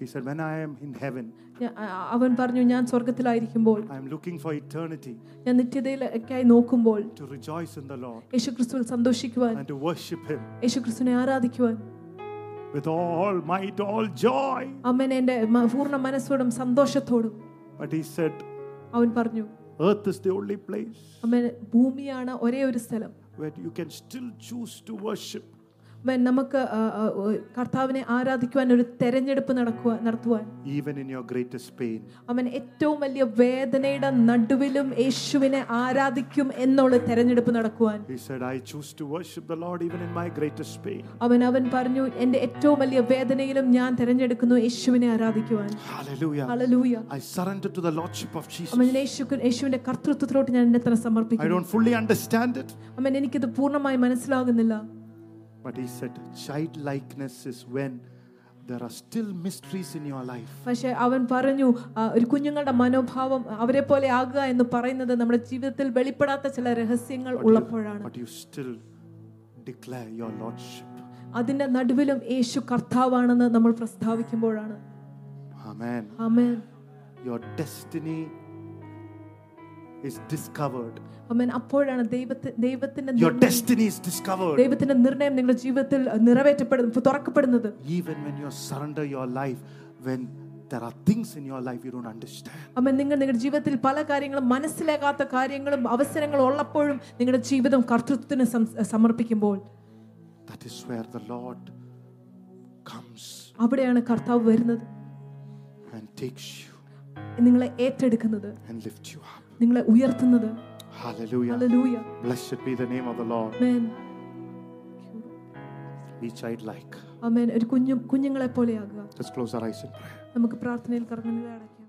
He said, When I am in heaven, ഞാ- ആ- അവൻ പറഞ്ഞു ഞാൻ സ്വർഗത്തിലായിരിക്കുമ്പോൾ I am looking for eternity ഞാൻ നിത്യതയിലേക്കായി നോക്കുമ്പോൾ to rejoice in the Lord യേശുക്രിസ്തുവിൽ സന്തോഷിക്കുവാൻ and to worship Him യേശുക്രിസ്തുവിനെ ആരാധിക്കുവാൻ with all might, all joy. അമ്മനെ എൻ്റെ മ- പൂർണ്ണ മനസ്സോടും സന്തോഷത്തോടും But he said, അവൻ പറഞ്ഞു Earth is the only place അമ്മ ഭൂമിയാണ് ഒരേ ഒരു സ്ഥലം where you can still choose to worship. നമുക്ക് കർത്താവിനെ ആരാധിക്കുവാൻ ഒരു തെരഞ്ഞെടുപ്പ് നടക്കുക നടത്തുവാൻ. Even in your greatest pain അവൻ ഏറ്റവും വലിയ വേദനയുടെ നടുവിലും യേശുവിനെ ആരാധിക്കും എന്നുള്ള തെരഞ്ഞെടുപ്പ് നടക്കുവാൻ. He said I choose to worship the Lord even in my greatest pain അവൻ അവൻ പറഞ്ഞു എന്റെ ഏറ്റവും വലിയ വേദനയിലും ഞാൻ തിരഞ്ഞെടുക്കുന്നു യേശുവിനെ ആരാധിക്കുവാൻ. Hallelujah hallelujah I surrender to the lordship of Jesus അവൻ യേശുവിന്റെ കർത്തൃത്വത്തിലോട്ട് ഞാൻ എന്നെ തന്നെ സമർപ്പിക്കുന്നു. I don't fully understand it അവൻ ഇത് പൂർണമായി മനസ്സിലാകുന്നില്ല. but He said, childlikeness is when there are still mysteries in your life. പക്ഷെ അവൻ പറഞ്ഞു ആ, ഒരു കുഞ്ഞുങ്ങളുടെ മനോഭാവം അവരെ പോലെ ആകുക എന്ന് പറയുന്നത് നമ്മുടെ ജീവിതത്തിൽ വെളിപ്പെടാത്ത ചില രഹസ്യങ്ങൾ But ഉള്ളപ്പോഴാണ് you, but you still declare your Lordship. അതിന്റെ നടുവിലും യേശു കർത്താവാണെന്ന് നമ്മൾ പ്രസ്താവിക്കുമ്പോഴാണ് Amen. Amen Your destiny is discovered. അപ്പോഴാണ് ദൈവത്തെ ദൈവത്തിന്റെ ദൈവത്തിന്റെ നിർണയം നിങ്ങളുടെ ജീവിതത്തിൽ നിറവേറ്റപ്പെടുന്നു തുറക്കപ്പെടുന്നത്. Even when you surrender your life when there are things in your life you don't understand. അമ്മ നിങ്ങൾ നിങ്ങളുടെ ജീവിതത്തിൽ പല കാര്യങ്ങളും മനസ്സിലാകാത്ത കാര്യങ്ങളും അവസരങ്ങളും ഉള്ളപ്പോഴും നിങ്ങളുടെ ജീവിതം കർത്തൃത്വത്തിന് സമർപ്പിക്കുമ്പോൾ That is where the Lord comes അവിടെയാണ് കർത്താവ് വരുന്നത്. and takes you നിങ്ങളെ ഏറ്റെടുക്കുന്നത്. and lifts you up. നിങ്ങളെ ഉയർത്തുന്നത്. Hallelujah. Hallelujah Blessed be the name of the Lord. Amen Be childlike. ആമേൻ ഒരു കുഞ്ഞു കുഞ്ഞുങ്ങളെ പോലെയാകുക Let's close our eyes in prayer. നമുക്ക് പ്രാർത്ഥനയിൽ കറങ്ങുന്നത് അടയ്ക്കാം